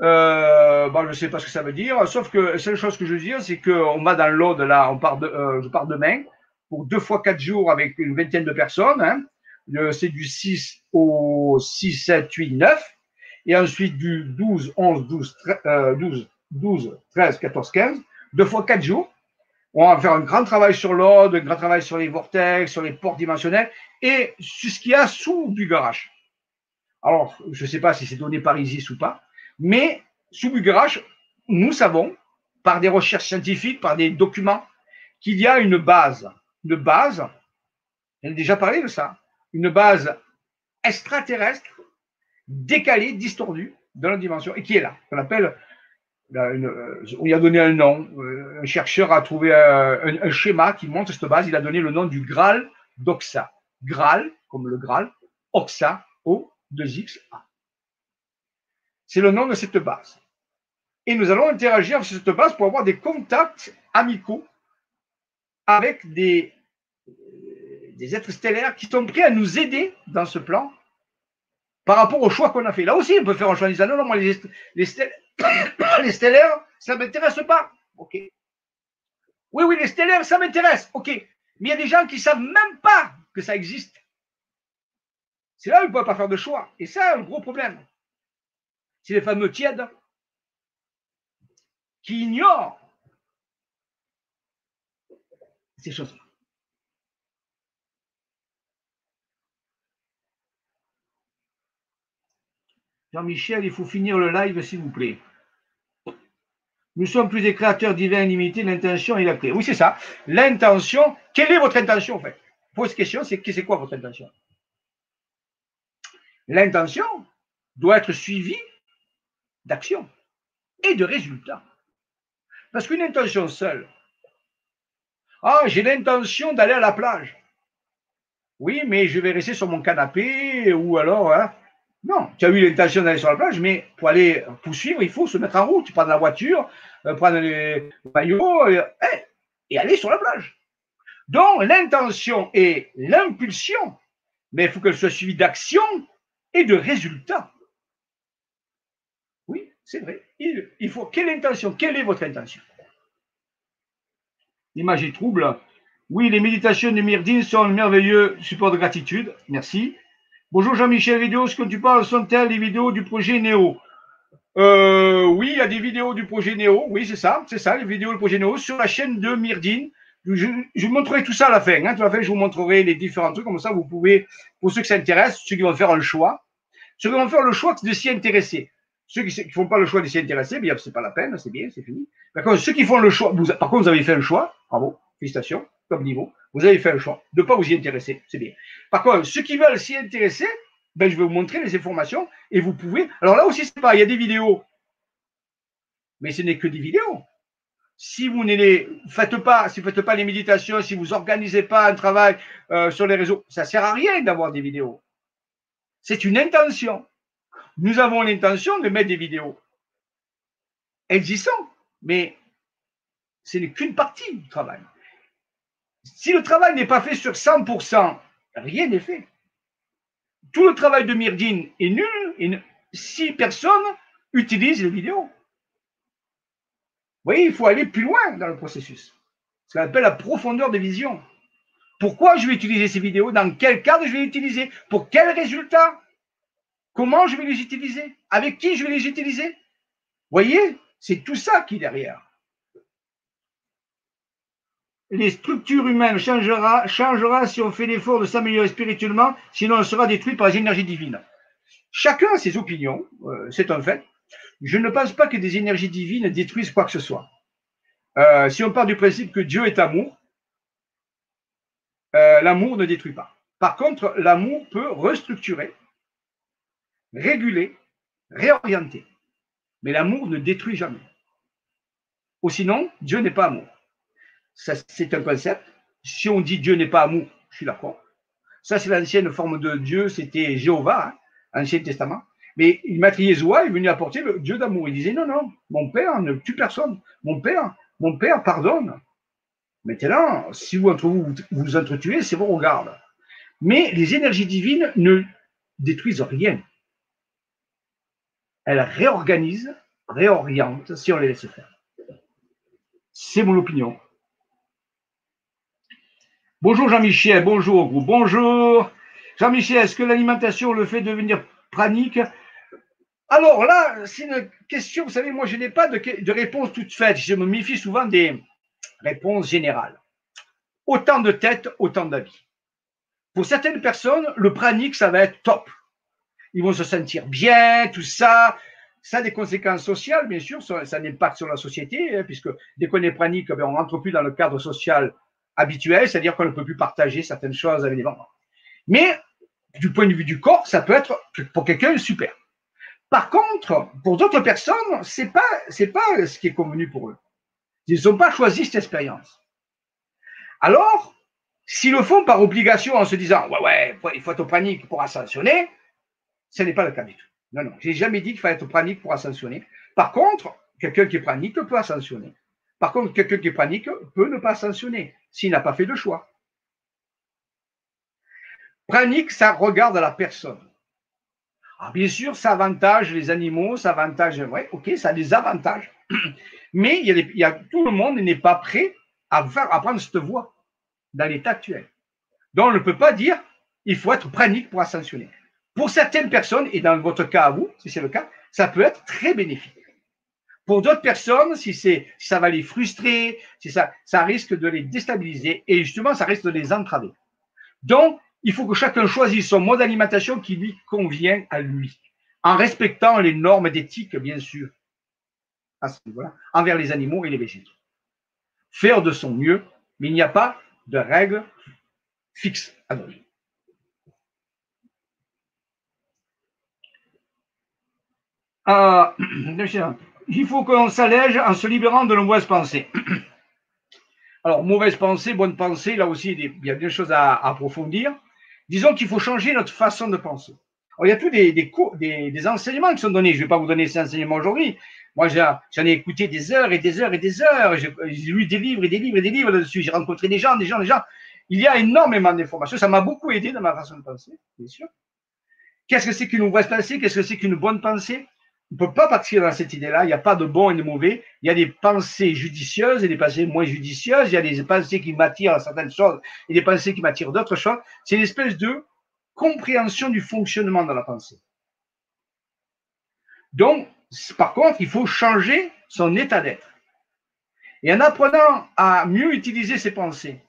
euh, bon, je ne sais pas ce que ça veut dire, sauf que la seule chose que je veux dire, c'est qu'on va dans l'Aude, là, on part de, euh, je pars demain, pour deux fois quatre jours avec une vingtaine de personnes. Hein. C'est du 6 au 6, 7, 8, 9. Et ensuite du 12, 11, 12, 12, 12 13, 14, 15. Deux fois quatre jours. On va faire un grand travail sur l'Aude, un grand travail sur les vortex, sur les portes dimensionnelles et sur ce qu'il y a sous du garage. Alors, je ne sais pas si c'est donné par Isis ou pas, mais sous Bugarache, nous savons, par des recherches scientifiques, par des documents, qu'il y a une base. Une base, j'ai déjà parlé de ça, une base extraterrestre, décalée, distordue, dans la dimension, et qui est là, qu'on appelle, euh, on y a donné un nom, euh, un chercheur a trouvé un, un, schéma qui montre cette base, il a donné le nom du Graal d'Oxa. Graal, comme le Graal, Oxa, O2XA. C'est le nom de cette base. Et nous allons interagir sur cette base pour avoir des contacts amicaux avec des, des êtres stellaires qui sont prêts à nous aider dans ce plan par rapport au choix qu'on a fait. Là aussi, on peut faire un choix en disant non, non, moi, les, les, stellaires, <coughs> les stellaires, ça ne m'intéresse pas. OK. Oui, oui, les stellaires, ça m'intéresse. OK. Mais il y a des gens qui ne savent même pas que ça existe. C'est là où ils ne peuvent pas faire de choix. Et ça, un gros problème c'est les fameux tièdes qui ignorent ces choses-là. Jean-Michel, il faut finir le live, s'il vous plaît. Nous sommes plus des créateurs divins limités, l'intention est la clé. Oui, c'est ça. L'intention, quelle est votre intention en fait? Pose question, c'est quoi votre intention? L'intention doit être suivie d'action et de résultat. Parce qu'une intention seule, ah, j'ai l'intention d'aller à la plage. Oui, mais je vais rester sur mon canapé ou alors, hein. non, tu as eu l'intention d'aller sur la plage, mais pour aller poursuivre, il faut se mettre en route, prendre la voiture, euh, prendre les maillots euh, eh, et aller sur la plage. Donc, l'intention et l'impulsion, mais il faut qu'elle soit suivie d'action et de résultat. C'est vrai. Il, faut. Quelle intention Quelle est votre intention? L'image est trouble. Oui, les méditations de Myrdine sont un merveilleux support de gratitude. Merci. Bonjour Jean-Michel Vidéo, ce que tu parles sont-elles les vidéos du projet Néo? Euh, Oui, il y a des vidéos du projet Néo. Oui, c'est ça, c'est ça, les vidéos du projet Néo sur la chaîne de Myrdine. Je, vous montrerai tout ça à la fin. Hein. À la fin, je vous montrerai les différents trucs. Comme ça, vous pouvez, pour ceux qui s'intéressent, ceux qui vont faire un choix, ceux qui vont faire le choix de s'y intéresser. Ceux qui ne font pas le choix de s'y intéresser, bien, c'est pas la peine, c'est bien, c'est fini. Par contre, ceux qui font le choix, par contre, vous avez fait un choix, bravo, félicitations, comme niveau, vous avez fait un choix de ne pas vous y intéresser, c'est bien. Par contre, ceux qui veulent s'y intéresser, ben, je vais vous montrer les informations et vous pouvez. Alors là aussi, c'est pas, il y a des vidéos, mais ce n'est que des vidéos. Si vous ne faites pas, si vous faites pas les méditations, si vous n'organisez pas un travail euh, sur les réseaux, ça sert à rien d'avoir des vidéos. C'est une intention. Nous avons l'intention de mettre des vidéos. Elles y sont, mais ce n'est qu'une partie du travail. Si le travail n'est pas fait sur 100%, rien n'est fait. Tout le travail de Myrdine est nul si personne utilise les vidéos. Vous voyez, il faut aller plus loin dans le processus. Ce qu'on appelle la profondeur de vision. Pourquoi je vais utiliser ces vidéos? Dans quel cadre je vais les utiliser? Pour quel résultat? Comment je vais les utiliser? Avec qui je vais les utiliser? Voyez, c'est tout ça qui est derrière. Les structures humaines changera, changera si on fait l'effort de s'améliorer spirituellement, sinon on sera détruit par les énergies divines. Chacun a ses opinions, euh, c'est un fait. Je ne pense pas que des énergies divines détruisent quoi que ce soit. Euh, si on part du principe que Dieu est amour, euh, l'amour ne détruit pas. Par contre, l'amour peut restructurer, réguler, réorienter. Mais l'amour ne détruit jamais. Ou sinon, Dieu n'est pas amour. Ça, c'est un concept. Si on dit Dieu n'est pas amour, je suis d'accord. Ça, c'est l'ancienne forme de Dieu, c'était Jéhovah, hein, Ancien Testament. Mais il Yeshua est venu apporter le Dieu d'amour. Il disait non, non, mon Père ne tue personne. Mon Père, mon Père pardonne. Maintenant, si vous entre vous vous, entretuez, c'est vos regarde. Mais les énergies divines ne détruisent rien. Elles réorganisent, réorientent si on les laisse faire. C'est mon opinion. Bonjour Jean-Michel, bonjour groupe, bonjour. Jean-Michel, est-ce que l'alimentation le fait devenir pranique? Alors là, c'est une question, vous savez, moi je n'ai pas de, réponse toute faite. Je me méfie souvent des réponses générales. Autant de têtes, autant d'avis. Pour certaines personnes, le pranique, ça va être top. Ils vont se sentir bien, tout ça. Ça a des conséquences sociales, bien sûr, ça, ça pas sur la société, hein, puisque dès qu'on est pranique, ben, on rentre plus dans le cadre social habituel, c'est-à-dire qu'on ne peut plus partager certaines choses avec les gens. Mais du point de vue du corps, ça peut être pour quelqu'un super. Par contre, pour d'autres personnes, c'est pas, c'est pas ce qui est convenu pour eux. Ils n'ont pas choisi cette expérience. Alors, s'ils le font par obligation en se disant, ouais, ouais, il faut être au panique pour ascensionner, ce n'est pas le cas du tout. Non, non, j'ai jamais dit qu'il fallait être au panique pour ascensionner. Par contre, quelqu'un qui est panique peut ascensionner. Par contre, quelqu'un qui est panique peut ne pas ascensionner s'il n'a pas fait de choix. Pranique, ça regarde la personne. Ah, bien sûr, ça avantage les animaux, ça avantage, ouais, ok, ça <clears throat> a des avantages. Mais il y a, tout le monde n'est pas prêt à, faire, à prendre cette voie dans l'état actuel. Donc, on ne peut pas dire il faut être pranique pour ascensionner. Pour certaines personnes, et dans votre cas à vous, si c'est le cas, ça peut être très bénéfique. Pour d'autres personnes, si, c'est, ça va les frustrer, si ça, ça risque de les déstabiliser et justement, ça risque de les entraver. Donc, il faut que chacun choisisse son mode d'alimentation qui lui convient à lui, en respectant les normes d'éthique, bien sûr, à ce niveau-là, envers les animaux et les végétaux. Faire de son mieux, mais il n'y a pas de règle fixe à donner. <clears throat> Il faut qu'on s'allège en se libérant de nos mauvaises pensées. <clears throat> Alors, mauvaise pensée, bonne pensée, là aussi, il y a des choses à approfondir. Disons qu'il faut changer notre façon de penser. il y a tous des, des, enseignements qui sont donnés. Je ne vais pas vous donner ces enseignements aujourd'hui. Moi, j'en ai écouté des heures et des heures et des heures. J'ai lu des livres et des livres et des livres là-dessus. J'ai rencontré des gens, des gens, des gens. Il y a énormément d'informations. Ça m'a beaucoup aidé dans ma façon de penser, bien sûr. Qu'est-ce que c'est qu'une mauvaise pensée? Qu'est-ce que c'est qu'une bonne pensée? On ne peut pas partir dans cette idée-là. Il n'y a pas de bon et de mauvais. Il y a des pensées judicieuses et des pensées moins judicieuses. Il y a des pensées qui m'attirent à certaines choses et des pensées qui m'attirent d'autres choses. C'est une espèce de compréhension du fonctionnement de la pensée. Donc, par contre, il faut changer son état d'être. Et en apprenant à mieux utiliser ses pensées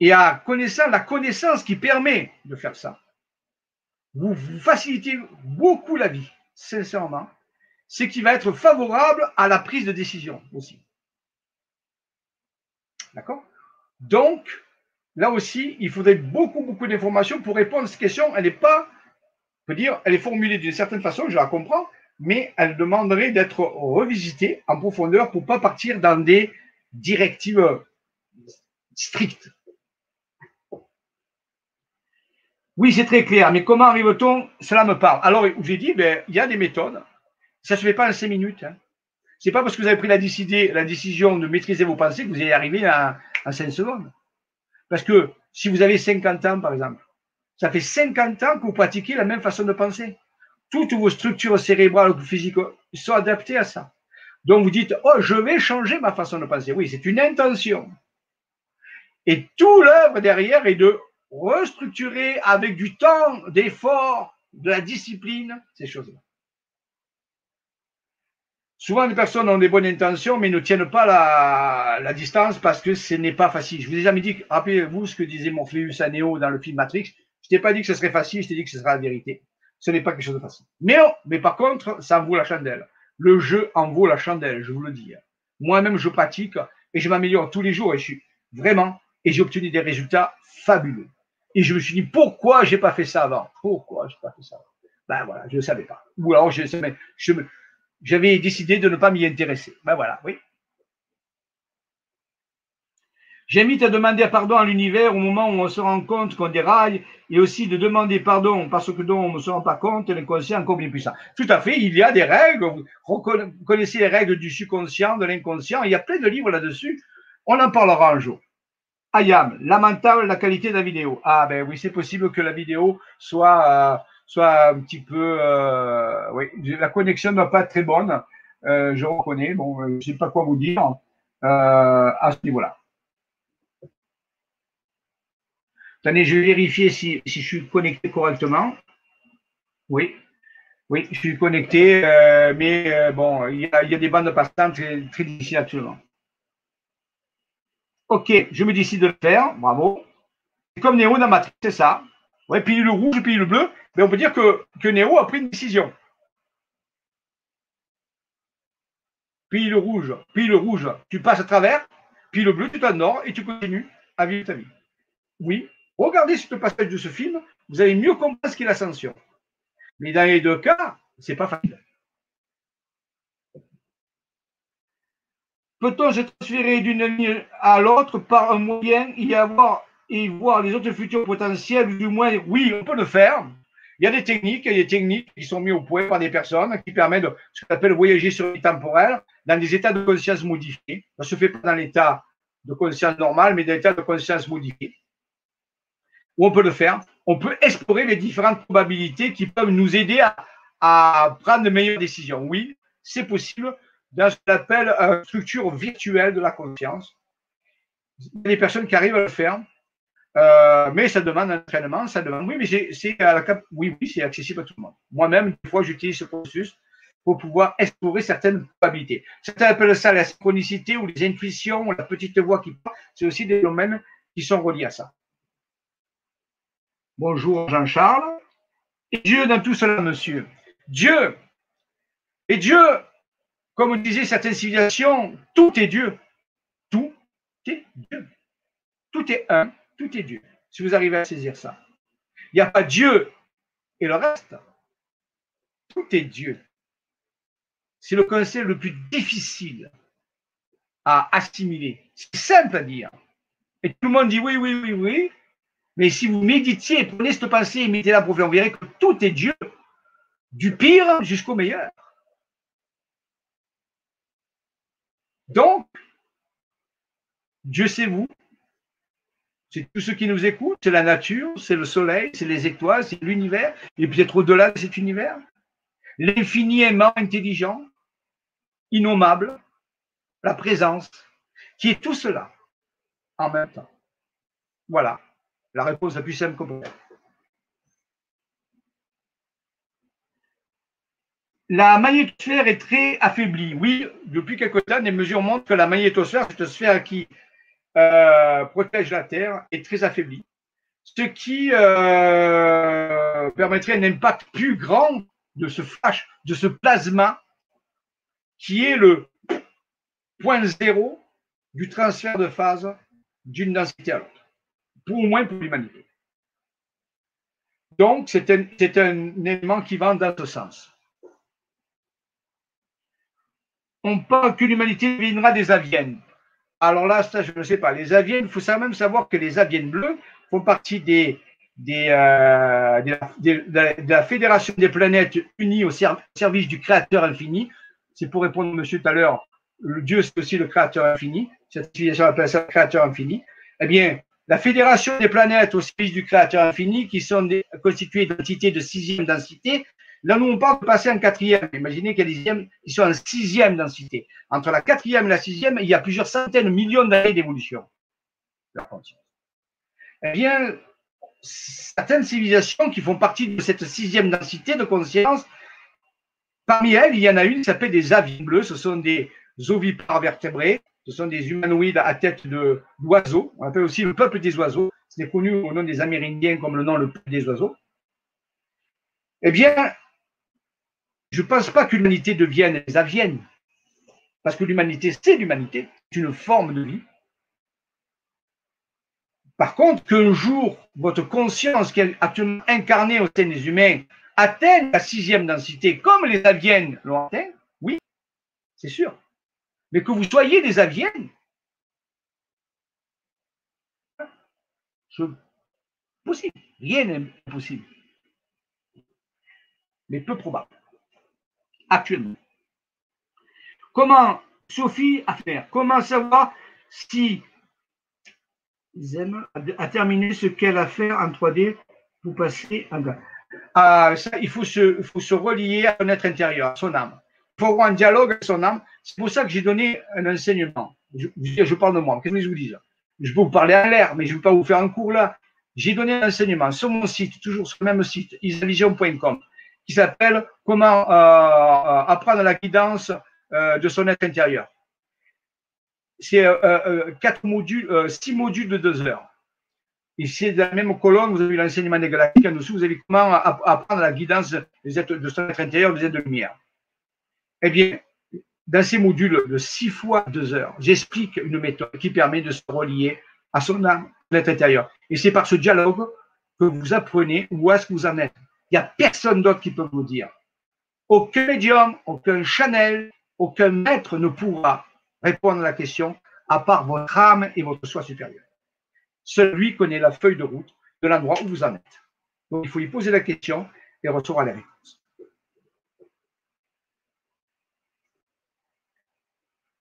et à connaissant la connaissance qui permet de faire ça, vous, vous facilitez beaucoup la vie sincèrement, ce qui va être favorable à la prise de décision aussi. D'accord? Donc, là aussi, il faudrait beaucoup, beaucoup d'informations pour répondre à cette question. Elle n'est pas, on peut dire, elle est formulée d'une certaine façon, je la comprends, mais elle demanderait d'être revisitée en profondeur pour ne pas partir dans des directives strictes. Oui, c'est très clair, mais comment arrive-t-on? Cela me parle. Alors, j'ai dit, ben, il y a des méthodes. Ça ne se fait pas en cinq minutes. Hein. Ce n'est pas parce que vous avez pris la, décision de maîtriser vos pensées que vous allez arriver à, 5 secondes. Parce que si vous avez 50 ans, par exemple, ça fait 50 ans que vous pratiquez la même façon de penser. Toutes vos structures cérébrales ou physiques sont adaptées à ça. Donc vous dites, oh, je vais changer ma façon de penser. Oui, c'est une intention. Et tout l'œuvre derrière est de restructurer avec du temps, d'effort, de la discipline, ces choses-là. Souvent, les personnes ont des bonnes intentions, mais ne tiennent pas la, distance parce que ce n'est pas facile. Je vous ai jamais dit, rappelez-vous ce que disait Morpheus à Neo dans le film Matrix. Je t'ai pas dit que ce serait facile, je t'ai dit que ce sera la vérité. Ce n'est pas quelque chose de facile. Mais, oh, mais par contre, ça en vaut la chandelle. Le jeu en vaut la chandelle, je vous le dis. Moi-même, je pratique et je m'améliore tous les jours et je suis vraiment, et j'ai obtenu des résultats fabuleux. Et je me suis dit, pourquoi j'ai pas fait ça avant? Pourquoi j'ai pas fait ça avant? Ben voilà, je ne savais pas. Ou alors, je, je, j'avais décidé de ne pas m'y intéresser. Ben voilà, oui. J'invite à demander pardon à l'univers au moment où on se rend compte qu'on déraille et aussi de demander pardon parce que dont on ne se rend pas compte, l'inconscient encore bien puissant. Tout à fait, il y a des règles. Vous connaissez les règles du subconscient, de l'inconscient. Il y a plein de livres là-dessus. On en parlera un jour. Ayam, lamentable la qualité de la vidéo. Ah ben oui, c'est possible que la vidéo soit, euh, soit un petit peu... Euh, oui, la connexion n'est pas très bonne. Euh, je reconnais. Bon, je ne sais pas quoi vous dire à ce niveau-là. Attendez, je vais vérifier si, je suis connecté correctement. Oui, oui, je suis connecté, mais bon, il y, a, des bandes passantes très, très difficiles actuellement. Ok, je me décide de le faire, bravo. C'est comme Néo dans Matrix, c'est ça. Ouais, puis le rouge, puis le bleu, mais on peut dire que, que Néo a pris une décision. Puis le rouge, puis le rouge, tu passes à travers, puis le bleu, tu t'endors et tu continues à vivre ta vie. Oui, Regardez ce passage de ce film, vous allez mieux comprendre ce qu'est l'ascension. Mais dans les deux cas, c'est pas facile. Peut-on se transférer d'une ligne à l'autre par un moyen y avoir et voir les autres futurs potentiels, du moins, oui, on peut le faire. Il y a des techniques, il y a des techniques qui sont mises au point par des personnes qui permettent ce qu'on appelle voyager sur les temporels dans des états de conscience modifiés. Ça ne se fait pas dans l'état de conscience normal, mais dans l'état de conscience modifié où on peut le faire. On peut explorer les différentes probabilités qui peuvent nous aider à, prendre de meilleures décisions. Oui, c'est possible dans ce qu'on appelle une structure virtuelle de la conscience. Il y a des personnes qui arrivent à le faire, euh, mais ça demande un entraînement, ça demande. Oui, mais c'est accessible à tout le monde. Moi-même, des fois, j'utilise ce processus pour pouvoir explorer certaines probabilités. Certains appellent ça la synchronicité ou les intuitions la petite voix qui parle. C'est aussi des domaines qui sont reliés à ça. Bonjour Jean-Charles. Et Dieu dans tout cela, monsieur. Dieu. Et Dieu, comme disaient certaines civilisations, tout est Dieu. Tout est Dieu. Tout est un, tout est Dieu. Si vous arrivez à saisir ça. Il n'y a pas Dieu et le reste. Tout est Dieu. C'est le concept le plus difficile à assimiler. C'est simple à dire. Et tout le monde dit oui, oui, oui, oui. Mais si vous méditiez, prenez cette pensée et mettez-la pour vous verrez que tout est Dieu, du pire jusqu'au meilleur. Donc, Dieu c'est vous, c'est tout ce qui nous écoute, c'est la nature, c'est le soleil, c'est les étoiles, c'est l'univers, et peut-être au-delà de cet univers, l'infiniment intelligent, innommable, la présence, qui est tout cela en même temps. Voilà. La réponse la plus simple qu'on peut La magnétosphère est très affaiblie. Oui, depuis quelque temps, des mesures montrent que la magnétosphère, cette sphère qui euh, protège la Terre, est très affaiblie. Ce qui euh, permettrait un impact plus grand de ce flash, de ce plasma, qui est le point zéro du transfert de phase d'une densité à l'autre pour au moins pour l'humanité. Donc, c'est un, un, élément qui va dans ce sens. On parle que l'humanité deviendra des aviennes. Alors là, ça, je ne sais pas. Les aviennes, il faut même savoir que les aviennes bleues font partie des, euh, de, la, Fédération des planètes unies au service du Créateur infini. C'est pour répondre monsieur tout à l'heure, Dieu c'est aussi le Créateur infini. Cette civilisation appelle ça le Créateur infini. Eh bien, la Fédération des planètes au service du Créateur infini, qui sont constituées d'entités de sixième densité, Là, nous, on parle de passer en quatrième. Imaginez qu'il y sont en sixième densité. Entre la quatrième et la sixième, il y a plusieurs centaines, de millions d'années d'évolution. Eh bien, certaines civilisations qui font partie de cette sixième densité de conscience, parmi elles, il y en a une qui s'appelle des aviens bleus. Ce sont des ovipares vertébrés. Ce sont des humanoïdes à tête d'oiseaux. On appelle aussi le peuple des oiseaux. C'est connu au nom des Amérindiens comme le nom le des oiseaux. Eh bien, je ne pense pas que l'humanité devienne des aviennes. Parce que l'humanité, c'est l'humanité. C'est une forme de vie. Par contre, qu'un jour, votre conscience qui est actuellement incarnée au sein des humains atteigne la sixième densité, comme les aviennes l'ont atteint, oui, c'est sûr. Mais que vous soyez des aviennes, c'est possible. Rien n'est possible. Mais peu probable. Actuellement. Comment, Sophie, à faire? Comment savoir si aiment à terminer ce qu'elle a fait en 3D pour passer en ah, ça, il faut se, relier à son être intérieur, à son âme. Il faut avoir un dialogue avec son âme. C'est pour ça que j'ai donné un enseignement. Je, parle de moi. Qu'est-ce que je vous dis Je peux vous parler en l'air, mais je ne vais pas vous faire un cours là. J'ai donné un enseignement sur mon site, toujours sur le même site, isavision.com, qui s'appelle Comment euh, euh, apprendre la guidance euh, de son être intérieur c'est quatre modules, six modules de deux heures. C'est dans la même colonne, vous avez l'enseignement des galactiques en dessous, vous avez comment apprendre la guidance de son être intérieur, des êtres de lumière. Eh bien, dans ces modules de six fois deux heures, j'explique une méthode qui permet de se relier à son âme, être intérieur. Et c'est par ce dialogue que vous apprenez où est-ce que vous en êtes. Il n'y a personne d'autre qui peut vous dire. Aucun médium, aucun chanel, aucun maître ne pourra répondre à la question à part votre âme et votre soi supérieur. Celui connaît la feuille de route de l'endroit où vous en êtes. Donc il faut lui poser la question et recevoir les réponses.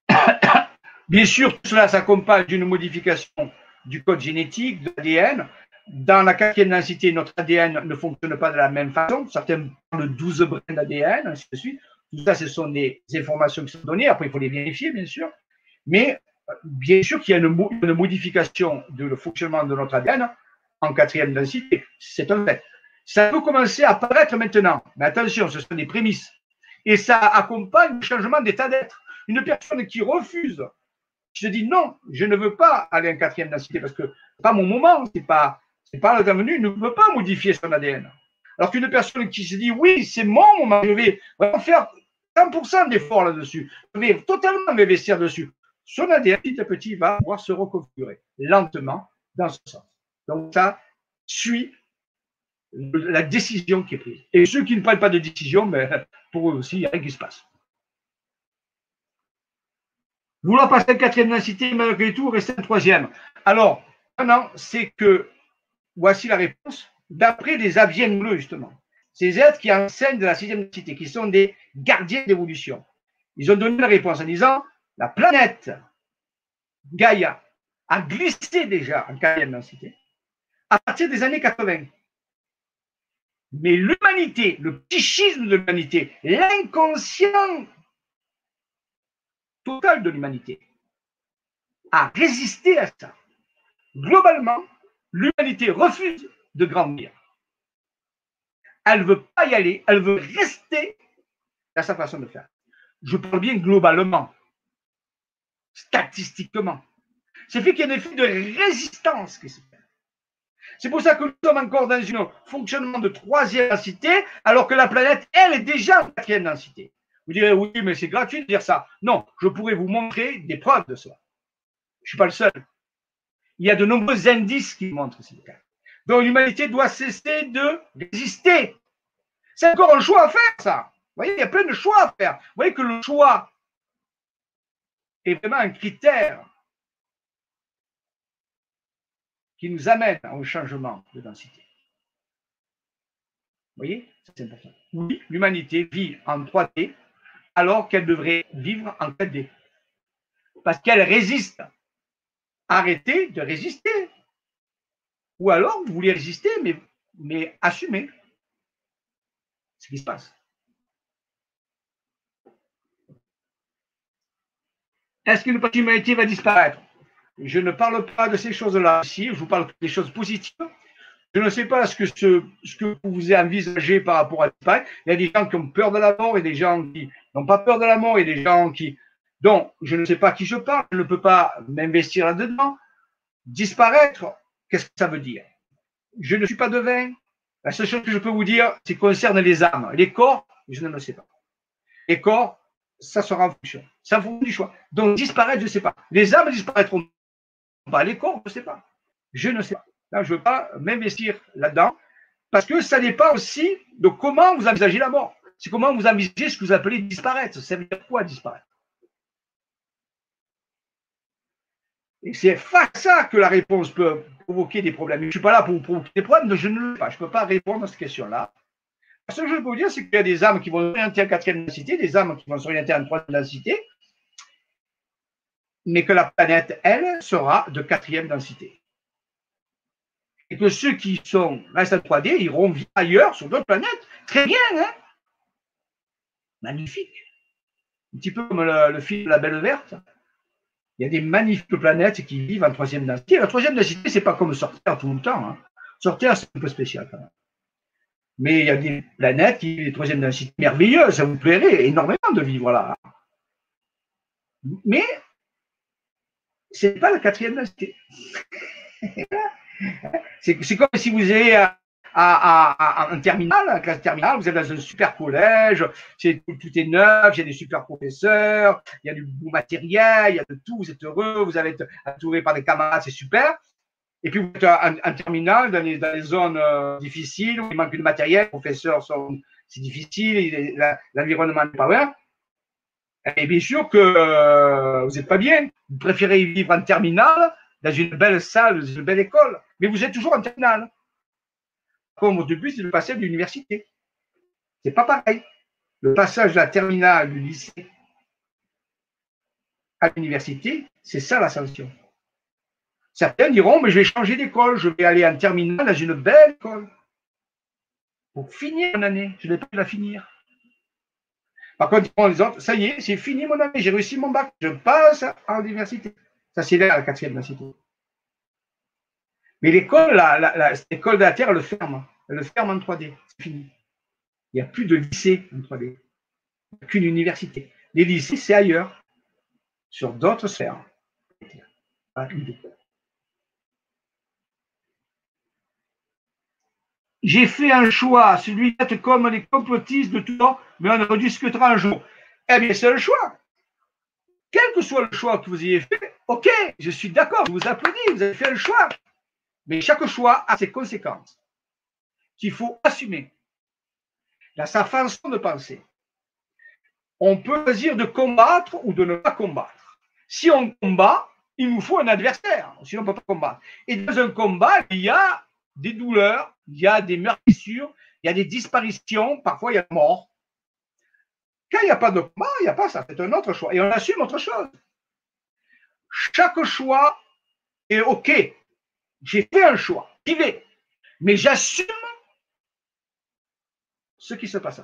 <coughs> Bien sûr, tout cela s'accompagne d'une modification du code génétique, de l'ADN. Dans la quatrième densité, notre ADN ne fonctionne pas de la même façon. Certains parlent de 12 brins d'ADN, ainsi de suite. Tout ça, ce sont des informations qui sont données. Après, il faut les vérifier, bien sûr. Mais bien sûr qu'il y a une, modification du fonctionnement de notre ADN en quatrième densité. C'est un fait. Ça peut commencer à apparaître maintenant. Mais attention, ce sont des prémices. Et ça accompagne le changement d'état d'être. Une personne qui refuse, qui se dit non, je ne veux pas aller en quatrième densité parce que pas mon moment, c'est pas, pas le venu, ne peut pas modifier son ADN. Alors qu'une personne qui se dit oui, c'est mon moment, je vais faire 100% d'efforts là-dessus, je vais totalement m'investir dessus. Son ADN, petit à petit, va pouvoir se reconfigurer lentement dans ce sens. Donc, ça suit la décision qui est prise. Et ceux qui ne prennent pas de décision, pour eux aussi, il y a rien qui se passe. Vouloir passer à quatrième densité, malgré tout, rester en troisième. Alors, maintenant, c'est que voici la réponse d'après les aviens bleus, justement. Ces êtres qui enseignent de la sixième densité, qui sont des gardiens d'évolution. Ils ont donné la réponse en disant la planète Gaïa a glissé déjà en quatrième densité à partir des années 80. Mais l'humanité, le psychisme de l'humanité, l'inconscient total de l'humanité a résisté à ça. Globalement, l'humanité refuse de grandir. Elle ne veut pas y aller, elle veut rester à sa façon de faire. Je parle bien globalement, statistiquement. C'est fait qu'il y a un effet de résistance qui se fait. C'est pour ça que nous sommes encore dans un fonctionnement de troisième densité, alors que la planète, elle, est déjà en quatrième densité. Vous direz, oui, mais c'est gratuit de dire ça. Non, je pourrais vous montrer des preuves de cela. Je ne suis pas le seul. Il y a de nombreux indices qui montrent c'est le cas. Donc l'humanité doit cesser de résister. C'est encore un choix à faire, ça. Vous voyez, il y a plein de choix à faire. Vous voyez que le choix est vraiment un critère qui nous amène au changement de densité. voyez C'est important. Oui, l'humanité vit en 3D alors qu'elle devrait vivre en 4D. Parce qu'elle résiste. Arrêtez de résister. Ou alors, vous voulez résister, mais, assumez ce qui se passe. Est-ce qu'une partie de l'humanité va disparaître? Je ne parle pas de ces choses-là ici, je vous parle des choses positives. Je ne sais pas ce que, ce, que vous envisagez par rapport à disparaître. Il y a des gens qui ont peur de la mort et des gens qui n'ont pas peur de la mort et des gens qui. Donc, je ne sais pas qui je parle, je ne peux pas m'investir là-dedans. Disparaître, qu'est-ce que ça veut dire? Je ne suis pas devin. La seule chose que je peux vous dire, c'est concerne les âmes. Les corps, je ne le sais pas. Les corps, ça sera en fonction. Ça vous du choix. Donc, disparaître, je ne sais pas. Les âmes disparaîtront pas. Les corps, je ne sais pas. Je ne sais pas. Je ne veux pas m'investir là-dedans parce que ça dépend aussi de comment vous envisagez la mort. C'est comment vous envisagez ce que vous appelez disparaître. Ça veut dire quoi disparaître? Et c'est face à ça que la réponse peut provoquer des problèmes. Je ne suis pas là pour vous provoquer des problèmes, je ne pas. Je ne peux pas répondre à cette question-là. Ce que je peux vous dire, c'est qu'il y a des âmes qui vont s'orienter en quatrième densité, des âmes qui vont s'orienter en troisième densité, mais que la planète, elle, sera de quatrième densité. Et que ceux qui sont restent en 3D iront ailleurs, sur d'autres planètes. Très bien, hein? Magnifique. Un petit peu comme le, film de la Belle Verte. Il y a des magnifiques planètes qui vivent en troisième densité. La troisième densité, c'est pas comme sortir tout le temps. Hein. Sortir, c'est un peu spécial quand même. Mais il y a des planètes qui les troisième densité merveilleuses, ça vous plairait énormément de vivre là. Mais c'est pas la quatrième densité. <laughs> c'est comme si vous avez à, un terminal, classe terminale, vous êtes dans un super collège, tout, est neuf, il y a des super professeurs, il y a du beau matériel, il y a de tout, vous êtes heureux, vous allez être entouré par des camarades, c'est super. Et puis, vous êtes en, terminale dans les, zones euh, difficiles. Où il manque de matériel, les professeurs sont, c'est difficile, l'environnement n'est pas bien. Et bien sûr que euh, vous n'êtes pas bien. Vous préférez vivre en terminale, dans une belle salle, dans une belle école, mais vous êtes toujours en terminale. Comme au début, c'est le passage de l'université. C'est pas pareil. Le passage de la terminale du lycée à l'université, c'est ça l'ascension. Certains diront, mais je vais changer d'école, je vais aller en terminale dans une belle école. Pour finir mon année, je ne vais pas la finir. Par contre, les autres, ça y est, c'est fini mon année, j'ai réussi mon bac, je passe à l'université. Ça, c'est là la quatrième densité. Mais l'école, l'école de la Terre, elle le ferme. Elle le ferme en 3D. C'est fini. Il n'y a plus de lycée en 3D. Il n'y a qu'une université. Les lycées, c'est ailleurs, sur d'autres sphères. J'ai fait un choix, celui d'être comme les complotistes de tout temps, mais on en rediscutera un jour. Eh bien, c'est le choix. Quel que soit le choix que vous ayez fait, ok, je suis d'accord, vous applaudis, vous avez fait le choix. Mais chaque choix a ses conséquences qu'il faut assumer. Là, sa façon de penser. On peut choisir de combattre ou de ne pas combattre. Si on combat, il nous faut un adversaire, sinon on ne peut pas combattre. Et dans un combat, il y a des douleurs, il y a des meurtrissures, il y a des disparitions, parfois il y a mort. Quand il n'y a pas de combat, il n'y a pas ça, c'est un autre choix. Et on assume autre chose. Chaque choix est OK. J'ai fait un choix, j'y vais. Mais j'assume ce qui se passe.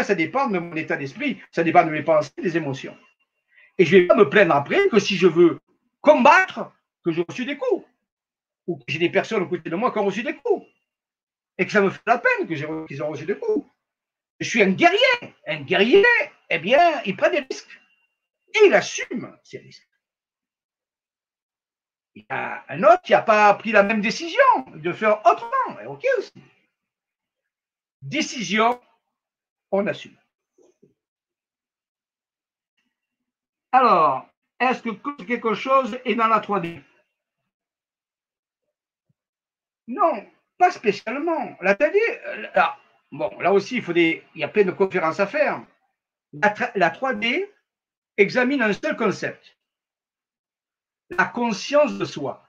ça dépend de mon état d'esprit, ça dépend de mes pensées, des émotions. Et je ne vais pas me plaindre après que si je veux combattre, que j'ai reçu des coups ou que j'ai des personnes au côté de moi qui ont reçu des coups, et que ça me fait la peine qu'ils ont reçu des coups. Je suis un guerrier. Un guerrier, eh bien, il prend des risques. Et il assume ces risques. Il y a un autre qui n'a pas pris la même décision de faire autrement. OK aussi. Décision, on assume. Alors, est-ce que quelque chose est dans la 3D non, pas spécialement. La 3D, euh, là, bon, là aussi, il, faut des, il y a plein de conférences à faire. La 3D examine un seul concept, la conscience de soi.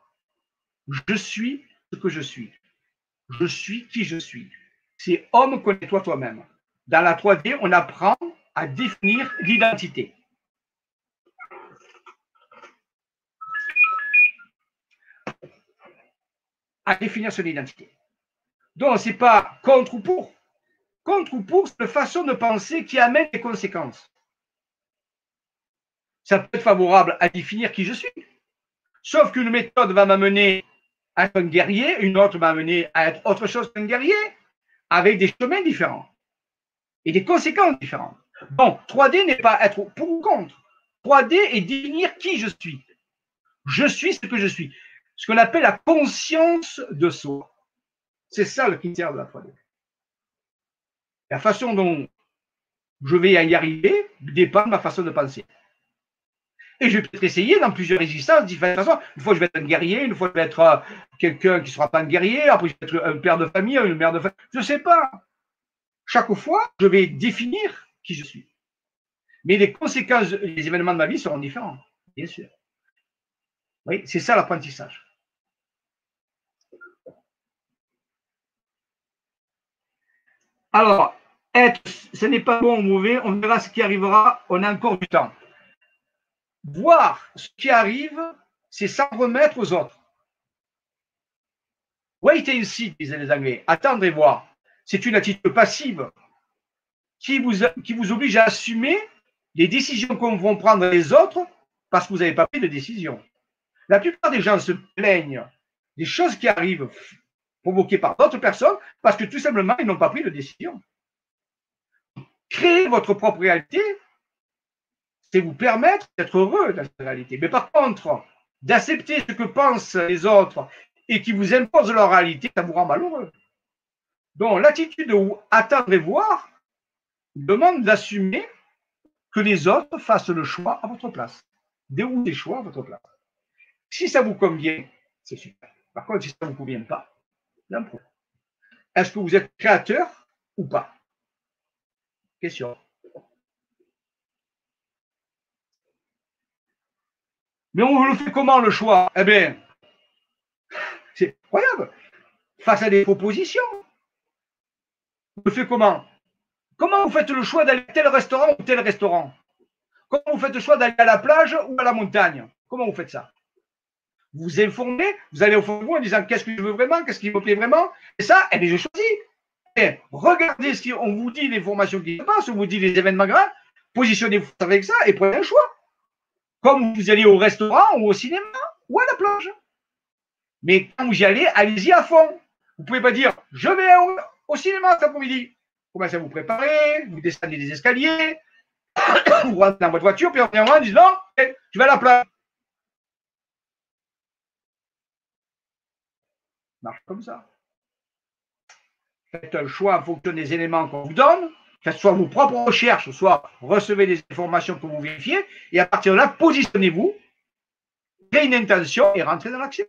Je suis ce que je suis. Je suis qui je suis. C'est homme, connais-toi toi-même. Dans la 3D, on apprend à définir l'identité. À définir son identité. Donc, ce n'est pas contre ou pour. Contre ou pour, c'est une façon de penser qui amène des conséquences. Ça peut être favorable à définir qui je suis. Sauf qu'une méthode va m'amener à être un guerrier, une autre va m'amener à être autre chose qu'un guerrier, avec des chemins différents et des conséquences différentes. Bon, 3D n'est pas être pour ou contre. 3D est définir qui je suis. Je suis ce que je suis. Ce qu'on appelle la conscience de soi. C'est ça le critère de la 3D. La façon dont je vais y arriver dépend de ma façon de penser. Et je vais peut-être essayer dans plusieurs résistances, différentes façons. Une fois, je vais être un guerrier, une fois, je vais être euh, quelqu'un qui ne sera pas un guerrier, après, je vais être un père de famille, une mère de famille. Je ne sais pas. Chaque fois, je vais définir qui je suis. Mais les conséquences, les événements de ma vie seront différents, bien sûr. Oui, c'est ça l'apprentissage. Alors, être, ce n'est pas bon ou mauvais, on verra ce qui arrivera, on a encore du temps. Voir ce qui arrive, c'est s'en remettre aux autres. Wait and see, disaient les Anglais. Attendre et voir. C'est une attitude passive qui vous, qui vous oblige à assumer les décisions qu'on vont prendre les autres parce que vous n'avez pas pris de décision. La plupart des gens se plaignent des choses qui arrivent provoquées par d'autres personnes parce que tout simplement, ils n'ont pas pris de décision. Créer votre propre réalité, c'est vous permettre d'être heureux dans cette réalité. Mais par contre, d'accepter ce que pensent les autres et qui vous imposent leur réalité, ça vous rend malheureux. Donc, l'attitude de attendre et voir demande d'assumer que les autres fassent le choix à votre place. Déroulez des choix à votre place. Si ça vous convient, c'est super. Par contre, si ça ne vous convient pas, Est-ce que vous êtes créateur ou pas? Question. Mais on le fait comment le choix? Eh bien, c'est incroyable. Face à des propositions. On le fait comment? Comment vous faites le choix d'aller à tel restaurant ou tel restaurant? Comment vous faites le choix d'aller à la plage ou à la montagne? Comment vous faites ça? Vous vous informez, vous allez au fond de vous en disant qu'est-ce que je veux vraiment, qu'est-ce qui me plaît vraiment? Et ça, eh bien, je choisis. Et regardez ce qu'on vous dit, l'information qui se passe, on vous dit les événements graves, positionnez-vous avec ça et prenez un choix comme vous allez au restaurant ou au cinéma ou à la plage. Mais quand vous y allez, allez-y à fond. Vous ne pouvez pas dire je vais au, cinéma cet après-midi. Commencez à vous préparer, vous descendez des escaliers, <coughs> vous rentrez dans votre voiture, puis en vous dites non, je vais à la plage. marche comme ça. Faites un choix en fonction des éléments qu'on vous donne que ce soit vos propres recherches, soit recevez des informations que vous vérifiez, et à partir de là, positionnez-vous, créez une intention et rentrez dans l'action.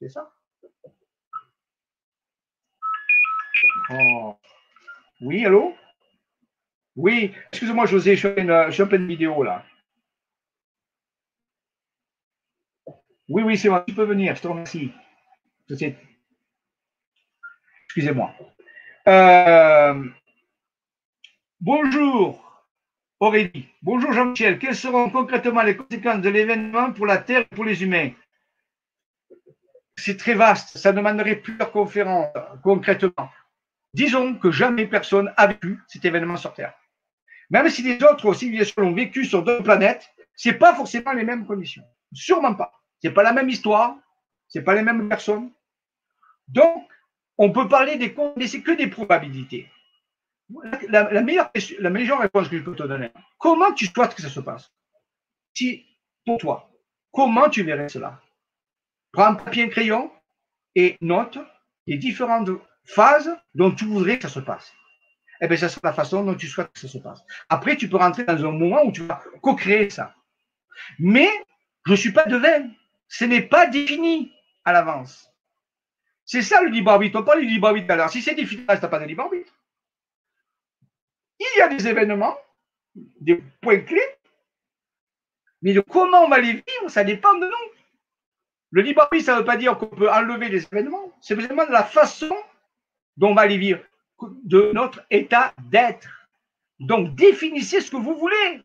C'est ça? Oh. Oui, allô? Oui, excusez-moi José, je suis, une, je pleine vidéo là. Oui, oui, c'est moi, tu peux venir, je te remercie. Excusez-moi. Euh, Bonjour Aurélie. Bonjour Jean-Michel. Quelles seront concrètement les conséquences de l'événement pour la Terre et pour les humains? C'est très vaste. Ça demanderait plusieurs conférences concrètement. Disons que jamais personne n'a vécu cet événement sur Terre. Même si les autres civilisations l'ont vécu sur d'autres planètes, ce n'est pas forcément les mêmes conditions. Sûrement pas. Ce n'est pas la même histoire. Ce n'est pas les mêmes personnes. Donc, on peut parler des mais c'est que des probabilités la, meilleure, la meilleure réponse que je peux te donner, comment tu souhaites que ça se passe? Si, pour toi, comment tu verrais cela? Prends un papier et un crayon et note les différentes phases dont tu voudrais que ça se passe. Eh bien, ça sera la façon dont tu souhaites que ça se passe. Après, tu peux rentrer dans un moment où tu vas co-créer ça. Mais je ne suis pas devin. Ce n'est pas défini à l'avance. C'est ça le libre arbitre. On parle du libre arbitre Alors, Si c'est défini, tu n'as pas de libre arbitre il y a des événements, des points clés, mais de comment on va les vivre, ça dépend de nous. Le libre arbitre, ça ne veut pas dire qu'on peut enlever les événements, c'est vraiment de la façon dont on va aller vivre, de notre état d'être. Donc, définissez ce que vous voulez.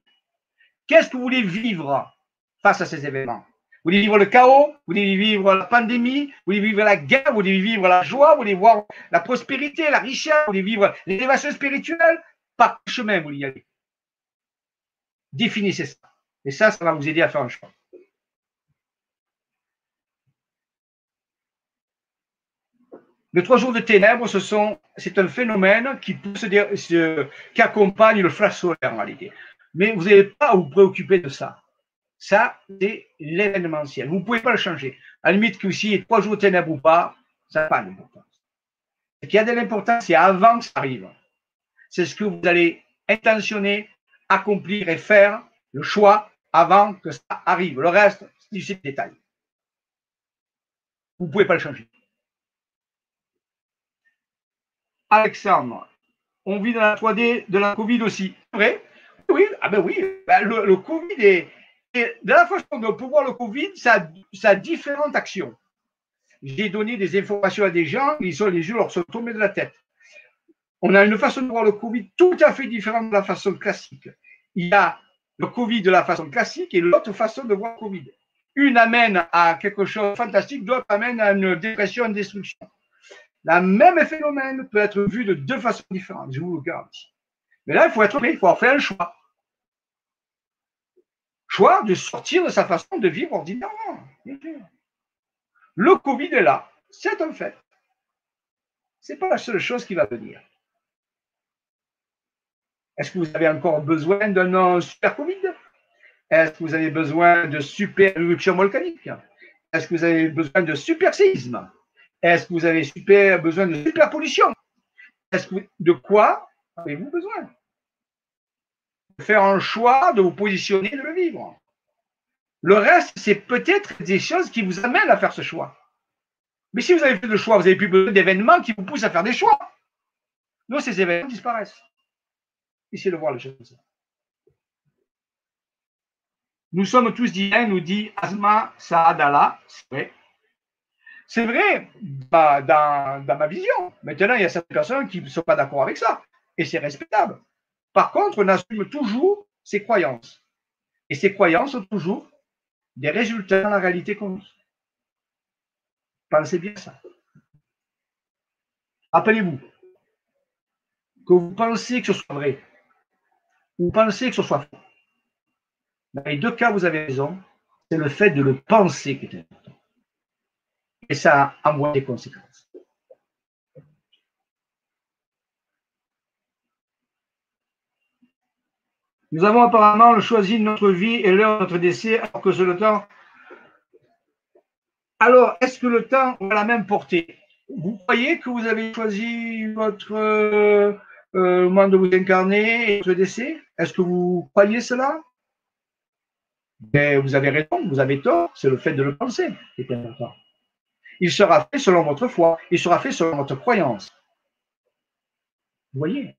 Qu'est-ce que vous voulez vivre face à ces événements? Vous voulez vivre le chaos Vous voulez vivre la pandémie Vous voulez vivre la guerre Vous voulez vivre la joie Vous voulez voir la prospérité, la richesse Vous voulez vivre l'élévation spirituelle? Par chemin vous y aller Définissez ça. Et ça, ça va vous aider à faire un choix. Les trois jours de ténèbres, ce sont, c'est un phénomène qui, accompagne le flash solaire en réalité. Mais vous n'avez pas à vous préoccuper de ça. Ça, c'est l'événementiel. Vous ne pouvez pas le changer. À la limite que si trois jours de ténèbres ou pas, ça n'a pas d'importance. Ce qui a de l'importance, c'est avant que ça arrive. C'est ce que vous allez intentionner, accomplir et faire le choix avant que ça arrive. Le reste, c'est du détail. Vous ne pouvez pas le changer. Alexandre, on vit dans la 3D de la Covid aussi. C'est vrai? Oui, ah ben oui. Ben, le, Covid est, De la façon pour voir le Covid, ça, ça a différentes actions. J'ai donné des informations à des gens, ils ont les yeux leur sont tombés de la tête. On a une façon de voir le Covid tout à fait différente de la façon classique. Il y a le Covid de la façon classique et l'autre façon de voir le Covid. Une amène à quelque chose de fantastique, l'autre amène à une dépression, une destruction. Le même phénomène peut être vu de deux façons différentes, je vous le garantis. Mais là, il faut être il faut faire un choix. Choix de sortir de sa façon de vivre ordinairement. Le Covid est là, c'est un fait. Ce n'est pas la seule chose qui va venir. Est-ce que vous avez encore besoin d'un super Covid? Est-ce que vous avez besoin de super éruption volcanique Est-ce que vous avez besoin de super séisme? Est-ce que vous avez super, besoin de super pollution? Est-ce que de quoi avez-vous besoin? Faire un choix, de vous positionner, de le vivre. Le reste, c'est peut-être des choses qui vous amènent à faire ce choix. Mais si vous avez fait le choix, vous n'avez plus besoin d'événements qui vous poussent à faire des choix. Non, ces événements disparaissent. Essayez de voir les choses. Nous sommes tous d'Iran, nous dit Asma Saadala. C'est vrai. C'est vrai dans, ma vision. Maintenant, il y a certaines personnes qui ne sont pas d'accord avec ça. Et c'est respectable. Par contre, on assume toujours ses croyances. Et ces croyances ont toujours des résultats dans la réalité qu'on vit. Pensez bien ça. Rappelez-vous que vous pensez que ce soit vrai, ou pensez que ce soit faux. Dans les deux cas, vous avez raison. C'est le fait de le penser qui est important et ça envoie des conséquences. Nous avons apparemment choisi notre vie et l'heure de notre décès, alors que c'est le temps. Alors, est-ce que le temps a la même portée? Vous croyez que vous avez choisi votre euh, euh, moment de vous incarner et votre décès Est-ce que vous croyez cela? Mais ben, Vous avez raison, vous avez tort, c'est le fait de le penser qui est important. Il sera fait selon votre foi. Il sera fait selon votre croyance. Vous voyez?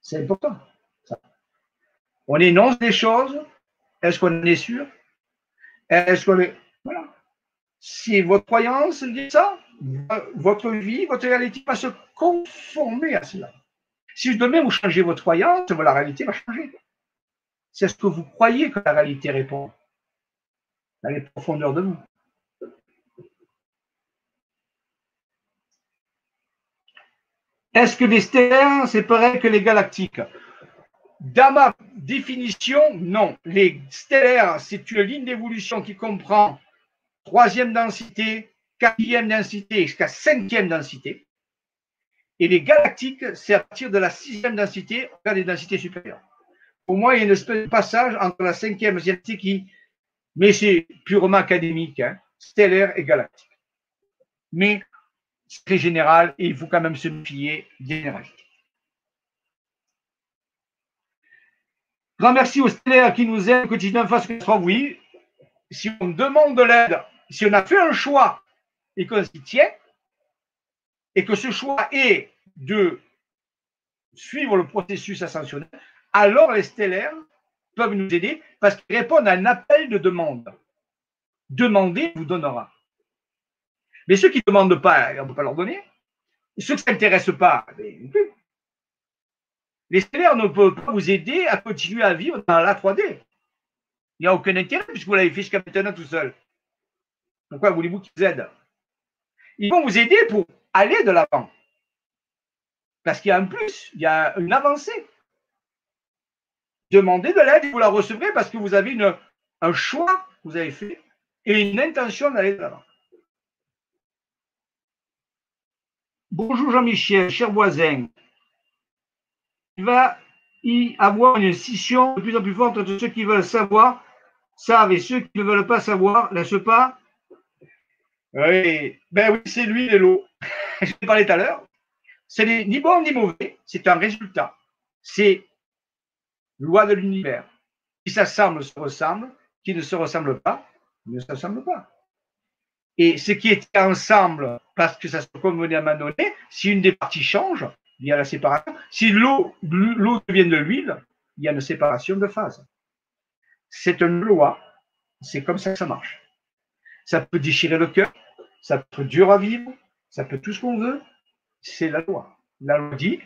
C'est important. On énonce des choses. Est-ce qu'on est sûr? Est-ce qu'on est. Voilà. Si votre croyance dit ça, votre vie, votre réalité va se conformer à cela. Si demain vous changez votre croyance, la réalité va changer. C'est ce que vous croyez que la réalité répond dans les profondeurs de vous. Est-ce que les stellaires, c'est pareil que les galactiques? Dans ma définition, non. Les stellaires, c'est une ligne d'évolution qui comprend troisième densité, quatrième densité jusqu'à cinquième densité. Et les galactiques, c'est à partir de la sixième densité vers les densités supérieures. Pour moi, il y a une espèce de passage entre la cinquième densité qui, mais c'est purement académique, hein, stellaire et galactique. Mais c'est très général et il faut quand même se méfier des Grand merci aux stellaires qui nous aident quotidiennement face à soit oui. Si on demande de l'aide, si on a fait un choix et qu'on s'y tient, et que ce choix est de suivre le processus ascensionnel, alors les stellaires peuvent nous aider parce qu'ils répondent à un appel de demande. Demandez vous donnera. Mais ceux qui ne demandent pas, on ne peut pas leur donner. ceux que ça n'intéresse pas, ben, les stellaires ne peuvent pas vous aider à continuer à vivre dans la 3D. Il n'y a aucun intérêt puisque vous l'avez fait jusqu'à maintenant tout seul. Pourquoi voulez-vous qu'ils aident? Ils vont vous aider pour aller de l'avant. Parce qu'il y a un plus, il y a une avancée. Demandez de l'aide, vous la recevrez parce que vous avez un choix vous avez fait et une intention d'aller de l'avant. Bonjour Jean-Michel, cher voisin. Il va y avoir une scission de plus en plus forte entre ceux qui veulent savoir, savent et ceux qui ne veulent pas savoir, n'est-ce pas Oui, ben oui, c'est lui l'eau. <laughs> Je vous parlais tout à l'heure. Ce n'est ni bon ni mauvais, c'est un résultat. C'est loi de l'univers. Qui s'assemble se ressemble, qui ne se ressemble pas, ne se ressemble pas. Et ce qui est ensemble, parce que ça se convenait à un moment donné, si une des parties change, il y a la séparation. Si l'eau devient de l'huile, il y a une séparation de phase. C'est une loi. C'est comme ça que ça marche. Ça peut déchirer le cœur, ça peut être dur à vivre, ça peut tout ce qu'on veut. C'est la loi. La loi dit,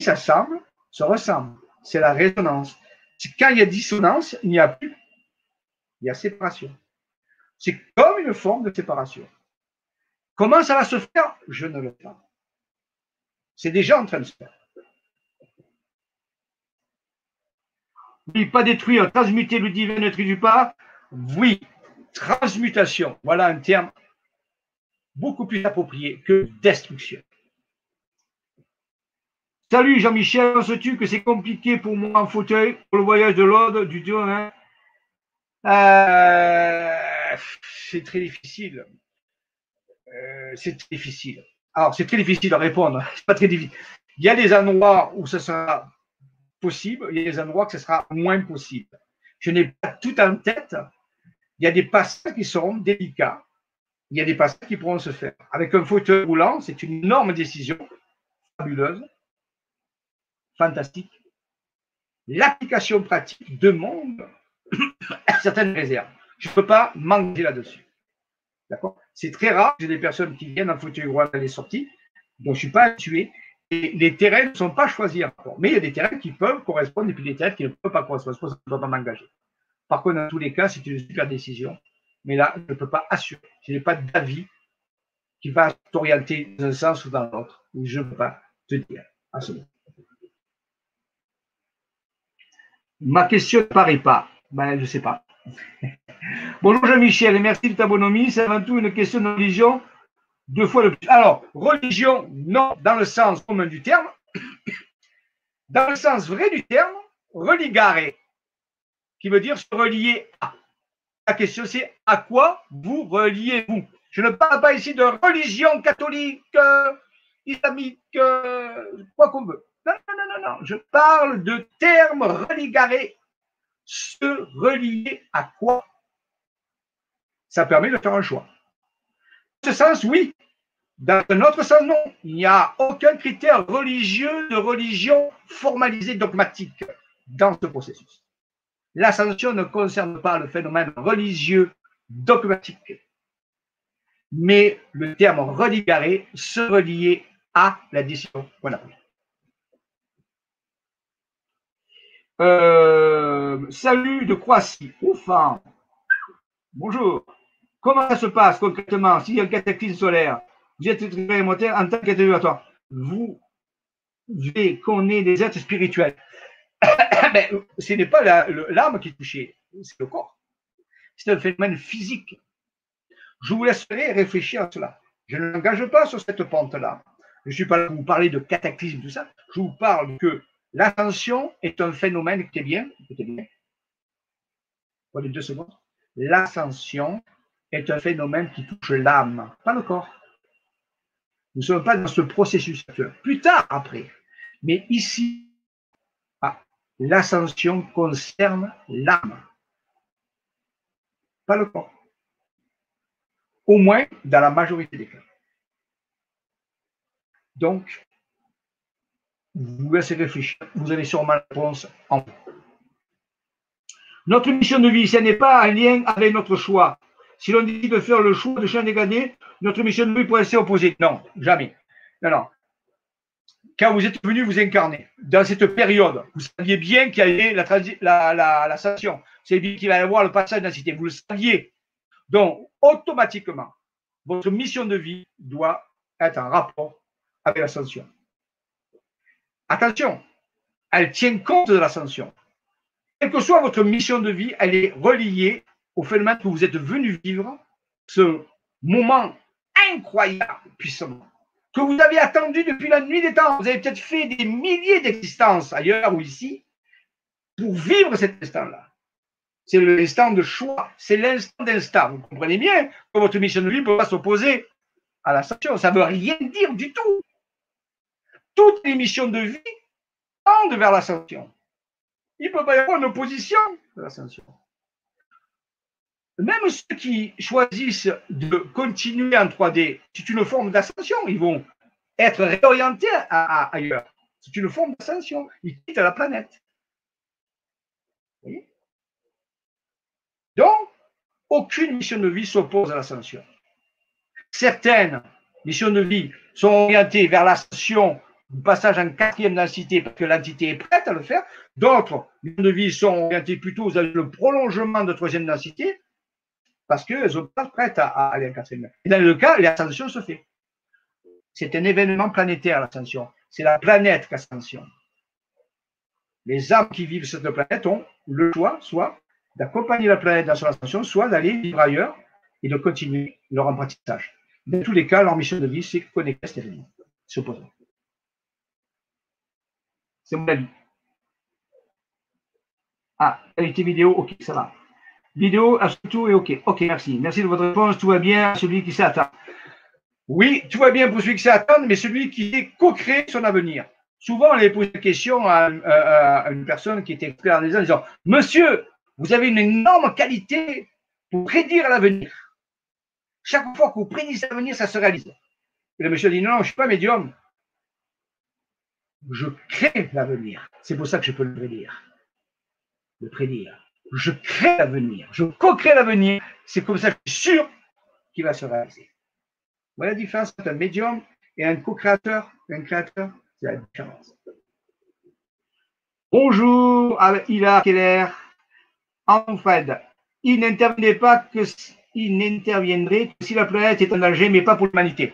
ça semble, ça ressemble. C'est la résonance. Quand il y a dissonance, il n'y a plus. Il y a séparation. C'est comme une forme de séparation. Comment ça va se faire? Je ne le sais pas. C'est déjà en train de se faire. Oui, pas détruire, transmuter le divin ne du pas. Oui, transmutation. Voilà un terme beaucoup plus approprié que destruction. Salut Jean-Michel, penses-tu que c'est compliqué pour moi en fauteuil pour le voyage de l'ordre du Dieu hein? c'est très difficile. Euh, c'est très difficile. Alors, c'est très difficile à répondre. <laughs> C'est pas très difficile. Il y a des endroits où ce sera possible, il y a des endroits où ce sera moins possible. Je n'ai pas tout en tête. Il y a des passages qui seront délicats. Il y a des passages qui pourront se faire. Avec un fauteuil roulant, c'est une énorme décision, fabuleuse, fantastique. L'application pratique demande <coughs> certaines réserves. Je ne peux pas manquer là-dessus. D'accord? C'est très rare. J'ai des personnes qui viennent en fauteuil roulant à les sorties, donc je ne suis pas habitué. Et les terrains ne sont pas choisis encore. Mais il y a des terrains qui peuvent correspondre et puis des terrains qui ne peuvent pas correspondre. Je ne peux pas m'engager. Par contre, dans tous les cas, c'est une super décision. Mais là, je ne peux pas assurer. Je n'ai pas d'avis qui va t'orienter dans un sens ou dans l'autre. Je ne peux pas te dire à ce moment. Ma question ne paraît pas. Ben, je ne sais pas. <laughs> Bonjour Jean-Michel et merci de ta bonhomie. C'est avant tout une question de religion, deux fois le plus. Alors, religion, non, dans le sens commun du terme. <coughs> Dans le sens vrai du terme, religare, qui veut dire se relier à. La question c'est à quoi vous reliez-vous? Je ne parle pas ici de religion catholique, islamique, quoi qu'on veut. Non, non, non, non. Je parle de terme religare. Se relier à quoi? Ça permet de faire un choix. Dans ce sens, oui. Dans un autre sens, non. Il n'y a aucun critère religieux de religion formalisée, dogmatique dans ce processus. L'ascension ne concerne pas le phénomène religieux dogmatique, mais le terme religaré se relier à la prise. Euh, salut de Croatie. Enfin, bonjour. Comment ça se passe concrètement s'il y a un cataclysme solaire? Vous êtes moteur en tant qu'atténuateur. Vous voulez qu'on des êtres spirituels. Mais ce n'est pas l'âme qui est touchée, c'est le corps. C'est un phénomène physique. Je vous laisserai réfléchir à cela. Je ne m'engage pas sur cette pente-là. Je ne suis pas là pour vous parler de cataclysme, tout ça. Je vous parle que l'ascension est un phénomène, écoutez bien, écoutez bien. Prenez deux secondes. L'ascension est un phénomène qui touche l'âme, pas le corps. Nous ne sommes pas dans ce processus Plus tard, après. Mais ici, ah, l'ascension concerne l'âme, pas le corps. Au moins dans la majorité des cas. Donc, vous laissez réfléchir. Vous avez sûrement la réponse en vous. Notre mission de vie, ce n'est pas un lien avec notre choix. Si l'on dit de faire le choix de changer d'année, notre mission de vie pourrait s'y opposer. Non, jamais. Non, non. Quand vous êtes venu vous incarner, dans cette période, vous saviez bien qu'il y avait la, la, l'ascension. C'est bien qu'il va y avoir le passage densité. Vous le saviez. Donc, automatiquement, votre mission de vie doit être en rapport avec l'ascension. Attention, elle tient compte de l'ascension. Quelle que soit votre mission de vie, elle est reliée au phénomène que vous êtes venu vivre, ce moment incroyable, puissamment, que vous avez attendu depuis la nuit des temps. Vous avez peut-être fait des milliers d'existences ailleurs ou ici pour vivre cet instant-là. C'est l'instant de choix, c'est l'instant d'instant. Vous comprenez bien que votre mission de vie ne peut pas s'opposer à l'ascension. Ça ne veut rien dire du tout. Toutes les missions de vie tendent vers l'ascension. Il ne peut pas y avoir une opposition à l'ascension. Même ceux qui choisissent de continuer en 3D, c'est une forme d'ascension. Ils vont être réorientés ailleurs. C'est une forme d'ascension. Ils quittent la planète. Donc, aucune mission de vie s'oppose à l'ascension. Certaines missions de vie sont orientées vers l'ascension du passage en quatrième densité parce que l'entité est prête à le faire. D'autres missions de vie sont orientées plutôt vers le prolongement de troisième densité parce qu'elles ne sont pas prêtes à, aller en quatrième. Et dans le cas, l'ascension se fait. C'est un événement planétaire, l'ascension. C'est la planète qu'ascension. Les âmes qui vivent sur cette planète ont le choix, soit d'accompagner la planète dans son ascension, soit d'aller vivre ailleurs et de continuer leur apprentissage. Dans tous les cas, leur mission de vie, c'est connecter à cet événement. S'opposer. C'est mon avis. Ah, qualité vidéo, ok, ça va. Vidéo, tout est ok. Ok, merci. Merci de votre réponse. Tout va bien, celui qui s'attend. Oui, tout va bien pour celui qui s'attend, mais celui qui co-crée son avenir. Souvent, on avait posé la question à, une personne qui était experte en disant Monsieur, vous avez une énorme qualité pour prédire l'avenir. Chaque fois que vous prédisez l'avenir, ça se réalise. Et le monsieur dit non, je ne suis pas médium. Je crée l'avenir. C'est pour ça que je peux le prédire. Le prédire. Je crée l'avenir. Je co-crée l'avenir. C'est comme ça que je suis sûr qu'il va se réaliser. Voilà la différence entre un médium et un co-créateur. Un créateur, c'est la différence. Bonjour, il a Keller. En fait, il n'intervenait pas que n'interviendrait si la planète est en danger, mais pas pour l'humanité.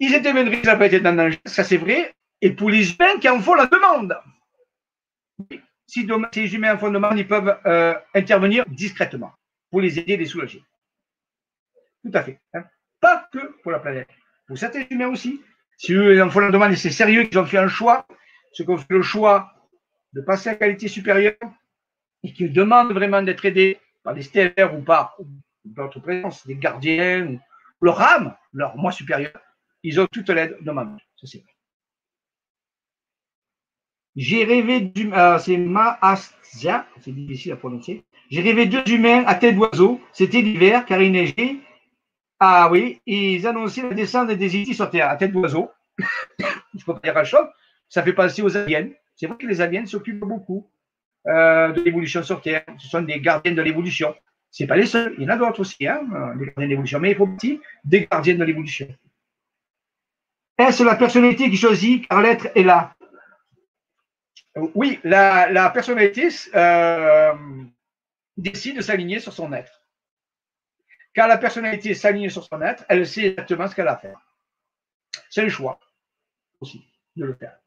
Ils interviendraient si la planète est en danger, ça c'est vrai, et pour les humains qui en font la demande. Si, les humains en font la demande, ils peuvent euh, intervenir discrètement pour les aider, les soulager. Tout à fait. Hein. Pas que pour la planète. Pour certains humains aussi. Si eux en font la demande et c'est sérieux qu'ils ont fait un choix, ceux qui ont fait le choix de passer à qualité supérieure, et qui demandent vraiment d'être aidés par des stellaires ou par d'autres présences, des gardiens, ou leur âme, leur moi supérieur, ils ont toute l'aide demandée. Ça, c'est J'ai rêvé du, euh, c'est Maastia, c'est difficile à prononcer. J'ai rêvé deux humains à tête d'oiseau. C'était l'hiver car il neigeait. Ah oui, ils annonçaient la descente des étis sur Terre à tête d'oiseau. <coughs> Je peux pas dire à chose. Ça fait penser aux aliens. C'est vrai que les aliens s'occupent beaucoup euh, de l'évolution sur Terre. Ce sont des gardiens de l'évolution. Ce pas les seuls. Il y en a d'autres aussi, hein, des gardiens de l'évolution. Mais il faut aussi des gardiens de l'évolution. Est-ce la personnalité qui choisit car l'être est là? Oui, la, personnalité euh, décide de s'aligner sur son être. Quand la personnalité s'aligne sur son être, elle sait exactement ce qu'elle a à faire. C'est le choix aussi de le faire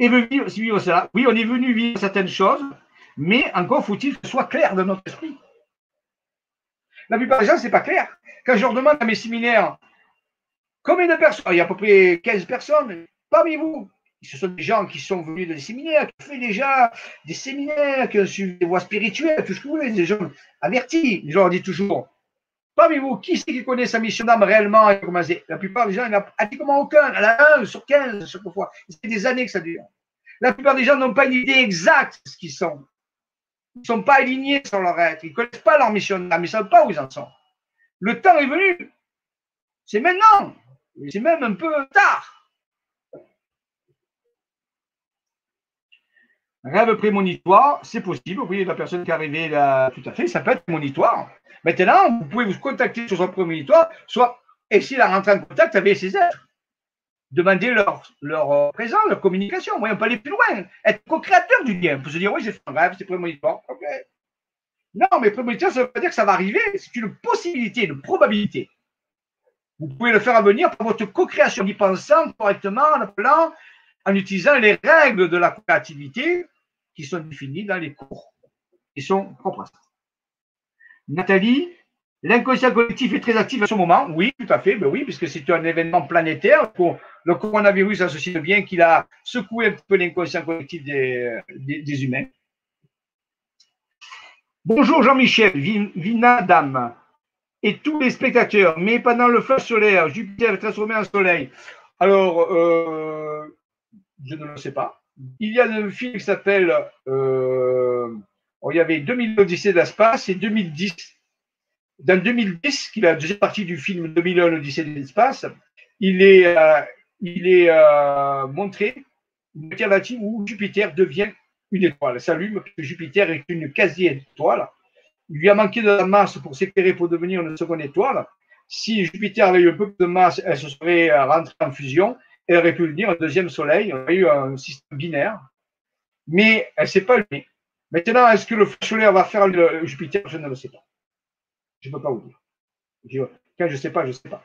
et vivre, cela. Oui, on est venu vivre certaines choses, mais encore faut-il que ce soit clair dans notre esprit. La plupart des gens, ce n'est pas clair. Quand je leur demande à mes séminaires, combien de personnes Il y a à peu près 15 personnes parmi vous. Ce sont des gens qui sont venus dans des séminaires, qui ont fait déjà des séminaires, qui ont suivi des voies spirituelles, tout ce que vous voulez, des gens avertis. Je leur dis toujours, parmi vous, qui c'est qui connaît sa mission d'âme réellement? La plupart des gens, il n'y pratiquement aucun. Il y en a un sur 15 chaque fois. C'est des années que ça dure. La plupart des gens n'ont pas une idée exacte de ce qu'ils sont. Ils ne sont pas alignés sur leur être. Ils ne connaissent pas leur mission d'âme. Ils ne savent pas où ils en sont. Le temps est venu. C'est maintenant. C'est même un peu tard. Rêve prémonitoire, c'est possible. Vous voyez, la personne qui est arrivée là, tout à fait, ça peut être prémonitoire. Maintenant, vous pouvez vous contacter sur son prémonitoire, soit s'il a rentré en contact avec ces êtres. Demander leur, leur euh, présence, leur communication. Moi, on peut aller plus loin. Être co-créateur du lien. On peut se dire, oui, j'ai fait un rêve, c'est prémonitoire. OK. Non, mais prémonitoire, ça veut pas dire que ça va arriver. C'est une possibilité, une probabilité. Vous pouvez le faire venir par votre co-création, en y pensant correctement, en appelant, en utilisant les règles de la créativité qui sont définies dans les cours, qui sont propres à ça. Nathalie, L'inconscient collectif est très actif à ce moment. Oui, tout à fait. Ben oui, puisque c'est un événement planétaire. Le coronavirus associe bien qu'il a secoué un peu l'inconscient collectif des, humains. Bonjour Jean-Michel, Vina Dame et tous les spectateurs. Mais pendant le flash solaire, Jupiter est transformé en soleil. Alors, euh, je ne le sais pas. Il y a un film qui s'appelle. Euh, il y avait 2000 Odyssées d'espace et 2010 dans 2010, qui est la deuxième partie du film 2001, l'Odyssée de l'espace, il est, euh, il est euh, montré une où Jupiter devient une étoile, s'allume, que Jupiter est une quasi-étoile. Il lui a manqué de la masse pour s'éclairer pour devenir une seconde étoile. Si Jupiter avait eu un peu de masse, elle se serait rentrée en fusion. Elle aurait pu devenir un deuxième soleil. On aurait eu un système binaire. Mais elle ne s'est pas allumée. Maintenant, est-ce que le solaire va faire le Jupiter? Je ne le sais pas. Je ne peux pas vous dire. Quand je ne sais pas, je ne sais pas.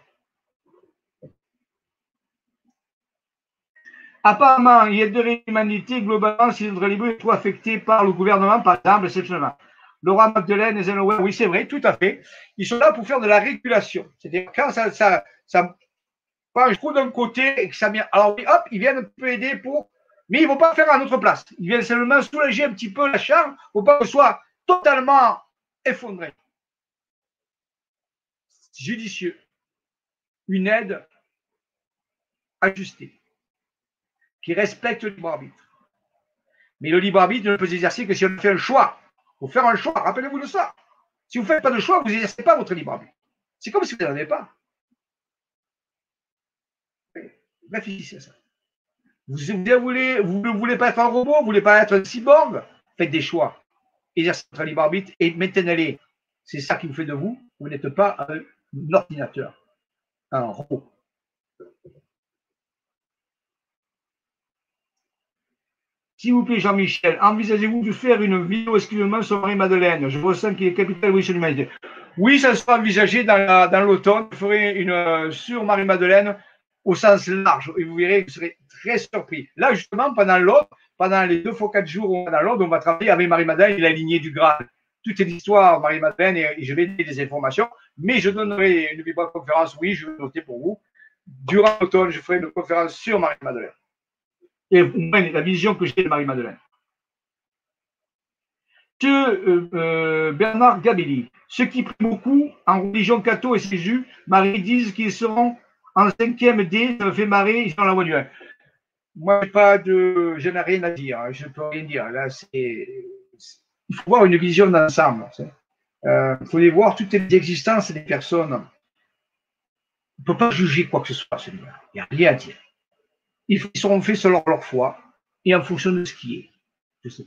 Apparemment, il y a de l'humanité, globalement, si notre libre est trop affecté par le gouvernement, par exemple, exceptionnellement. Laura Magdeleine et Zenoway, oui, c'est vrai, tout à fait. Ils sont là pour faire de la régulation. C'est-à-dire, quand ça, ça, ça prend un d'un côté et que ça vient. Alors, hop, ils viennent un peu aider pour. Mais ils ne vont pas faire à notre place. Ils viennent seulement soulager un petit peu la charge pour pas que soit totalement effondré judicieux, une aide ajustée, qui respecte le libre arbitre. Mais le libre arbitre ne peut s'exercer que si on fait un choix. Il faut faire un choix, rappelez-vous de ça. Si vous ne faites pas de choix, vous n'exercez pas votre libre arbitre. C'est comme si vous n'en avez pas. Ça. Vous, voulez, ne voulez pas être un robot, vous ne voulez pas être un cyborg, faites des choix. Exercez votre libre arbitre et maintenez-les. C'est ça qui vous fait de vous. Vous n'êtes pas un l'ordinateur, un robot. S'il vous plaît, Jean-Michel, envisagez-vous de faire une vidéo exclusivement sur Marie-Madeleine? Je ressens qu'il est capital oui, sur l'humanité. Oui, ça sera envisagé dans l'automne. je ferai une euh, sur Marie-Madeleine au sens large. Et vous verrez, vous serez très surpris. Là, justement, pendant l'autre, pendant les deux fois quatre jours dans l'autre, on va travailler avec Marie-Madeleine et la lignée du Graal. Toute l'histoire, Marie-Madeleine, et je vais donner des informations mais je donnerai une conférence, oui, je vais noter pour vous. Durant l'automne, je ferai une conférence sur Marie-Madeleine. Et la vision que j'ai de Marie-Madeleine. Euh, euh, Bernard Gabelli, ceux qui prient beaucoup en religion catho et Jésus, Marie disent qu'ils seront en cinquième D, ça me fait marrer, ils sont dans la voie du 1. Moi, pas de, je n'ai rien à dire, hein, je ne peux rien dire. Là, c'est, il faut voir une vision d'ensemble. Il euh, faut les voir toutes les existences des personnes. On ne peut pas juger quoi que ce soit, Il n'y a rien à dire. Ils seront faits selon leur foi et en fonction de ce qui est. Je sais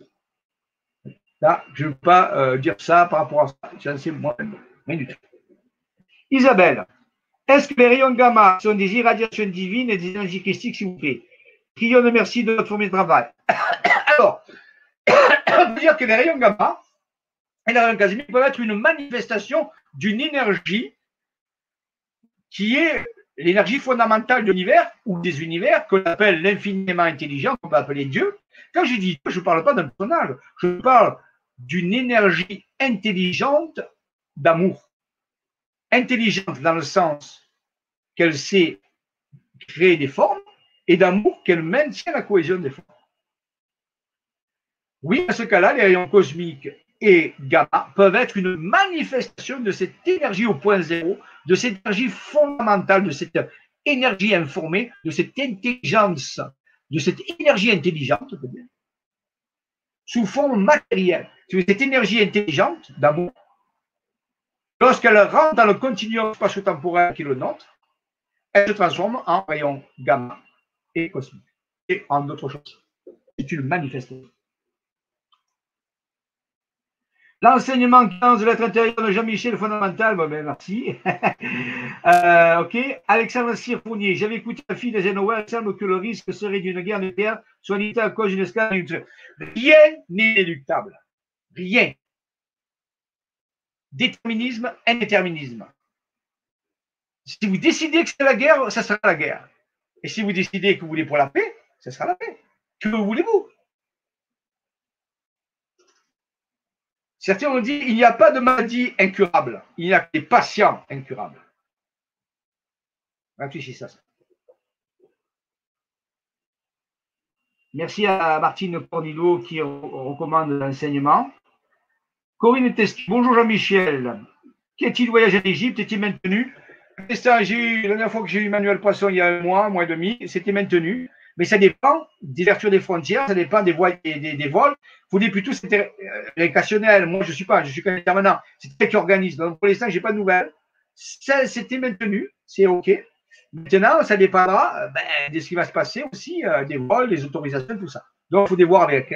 pas. Je ne veux pas euh, dire ça par rapport à ça. J'en sais moi-même. Rien du tout. Isabelle, est-ce que les rayons gamma sont des irradiations divines et des énergies christiques, s'il vous plaît? Prions de merci de notre premier travail. <coughs> Alors, <coughs> on peut dire que les rayons gamma et la Casimir peut être une manifestation d'une énergie qui est l'énergie fondamentale de l'univers ou des univers qu'on appelle l'infiniment intelligent, qu'on peut appeler Dieu. Quand je dis Dieu, je ne parle pas d'un personnage, je parle d'une énergie intelligente d'amour. Intelligente dans le sens qu'elle sait créer des formes et d'amour qu'elle maintient la cohésion des formes. Oui, à ce cas-là, les rayons cosmiques et gamma peuvent être une manifestation de cette énergie au point zéro, de cette énergie fondamentale, de cette énergie informée, de cette intelligence, de cette énergie intelligente, sous forme matérielle. Cette énergie intelligente d'amour, lorsqu'elle rentre dans le continuum spatio-temporel qui est le nôtre, elle se transforme en rayon gamma et cosmique et en d'autres choses. C'est une manifestation. L'enseignement 15 de l'être intérieur de Jean-Michel fondamental, bon, ben, merci. <laughs> euh, ok. Alexandre Sirfournier, j'avais écouté la fille de Zenower, il semble que le risque serait d'une guerre nucléaire, soit dit à cause d'une escalade. Rien n'est inéluctable. Rien. Déterminisme, indéterminisme. Si vous décidez que c'est la guerre, ça sera la guerre. Et si vous décidez que vous voulez pour la paix, ça sera la paix. Que voulez-vous? Certains ont dit il n'y a pas de maladie incurable, il n'y a que des patients incurables. Réfléchissez à ça. Merci à Martine Cornilo qui recommande l'enseignement. Corinne Testi, bonjour Jean-Michel. Qu'est-il voyage en Égypte Est-il maintenu? La dernière fois que j'ai eu Emmanuel Poisson il y a un mois, un mois et demi, c'était maintenu mais ça dépend des ouvertures des frontières, ça dépend des, voies, des, des, vols. Vous dites plutôt c'était euh, récasionnel. Moi, je ne suis pas, je suis qu'un intervenant. C'est toi qui organise. Donc, pour l'instant, je n'ai pas de nouvelles. C'était maintenu, c'est OK. Maintenant, ça dépendra euh, ben, de ce qui va se passer aussi, euh, des vols, des autorisations, tout ça. Donc, il faut voir avec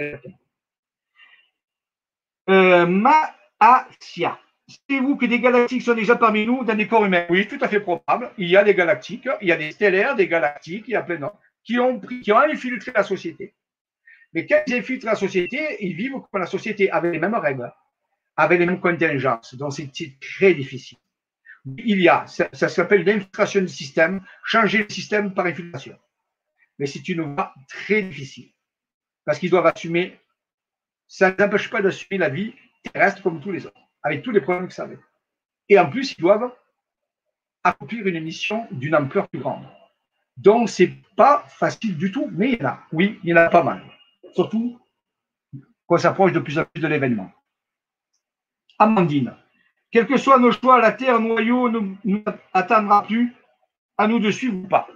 euh, Maasia. Savez-vous que des galactiques sont déjà parmi nous dans des corps humains Oui, tout à fait probable. Il y a des galactiques, il y a des stellaires, des galactiques, il y a plein d'autres qui ont, qui ont infiltré la société. Mais quand ils infiltrent la société, ils vivent comme la société, avec les mêmes règles, avec les mêmes contingences. Donc, c'est très difficile. Il y a, ça, s'appelle l'infiltration du système, changer le système par infiltration. Mais c'est une voie très difficile. Parce qu'ils doivent assumer, ça ne n'empêche pas d'assumer la vie terrestre comme tous les autres, avec tous les problèmes que ça avait. Et en plus, ils doivent accomplir une mission d'une ampleur plus grande. Donc, c'est pas facile du tout, mais il y en a. Oui, il y en a pas mal. Surtout qu'on s'approche de plus en plus de l'événement. Amandine, quels que soient nos choix, la terre noyau ne nous attendra plus. À nous de suivre ou pas?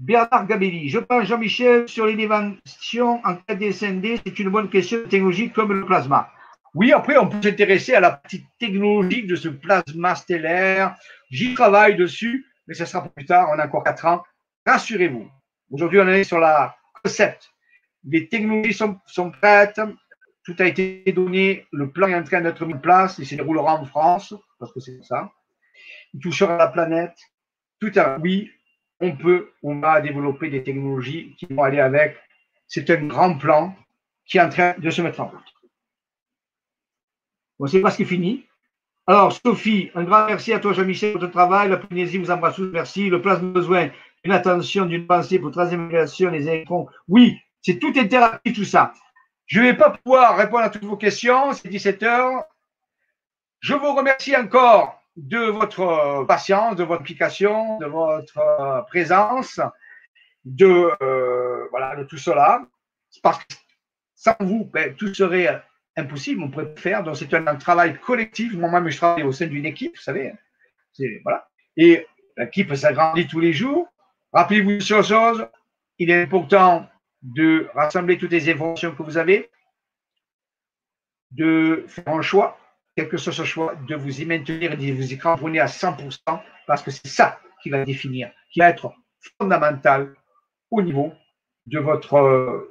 Bernard Gabelli, je pense Jean-Michel sur l'élévation en cas d'SND, c'est une bonne question technologique comme le plasma. Oui, après, on peut s'intéresser à la petite technologie de ce plasma stellaire. J'y travaille dessus, mais ce sera plus tard. On a encore quatre ans. Rassurez-vous. Aujourd'hui, on est sur la concept. Les technologies sont, sont, prêtes. Tout a été donné. Le plan est en train d'être mis en place. Il se déroulera en France, parce que c'est ça. Il touchera la planète. Tout à oui, on peut, on va développer des technologies qui vont aller avec. C'est un grand plan qui est en train de se mettre en route. Bon, c'est presque fini. Alors, Sophie, un grand merci à toi, Jean-Michel, pour ton travail. La Polynésie vous embrasse tous. Merci. Le plasma besoin d'une attention, d'une pensée pour transformation des électrons. Oui, c'est tout interactif, tout ça. Je ne vais pas pouvoir répondre à toutes vos questions. C'est 17 heures. Je vous remercie encore de votre patience, de votre implication, de votre présence, de, euh, voilà, de tout cela. Parce que sans vous, ben, tout serait impossible, on pourrait faire. Donc, c'est un, travail collectif. Moi-même, je travaille au sein d'une équipe, vous savez. Voilà. Et l'équipe s'agrandit tous les jours. Rappelez-vous une chose, il est important de rassembler toutes les informations que vous avez, de faire un choix, quel que soit ce choix, de vous y maintenir et de vous y cramponner à 100%, parce que c'est ça qui va définir, qui va être fondamental au niveau de votre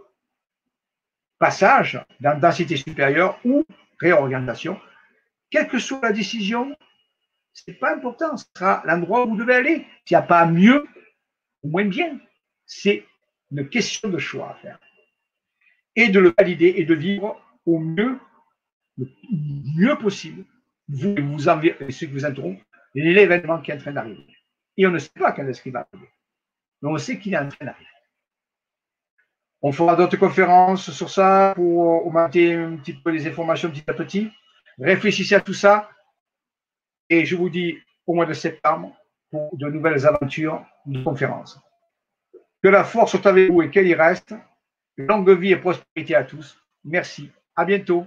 passage dans densité supérieure ou réorganisation, quelle que soit la décision, ce n'est pas important, ce sera l'endroit où vous devez aller. S'il n'y a pas mieux ou moins bien, c'est une question de choix à faire. Et de le valider et de vivre au mieux, le mieux possible, vous et vous ceux qui vous entourent, l'événement qui est en train d'arriver. Et on ne sait pas quand est-ce qu'il va arriver. Mais on sait qu'il est en train d'arriver. On fera d'autres conférences sur ça pour augmenter un petit peu les informations petit à petit. Réfléchissez à tout ça. Et je vous dis au mois de septembre pour de nouvelles aventures de conférences. Que la force soit avec vous et qu'elle y reste. Longue vie et prospérité à tous. Merci. À bientôt.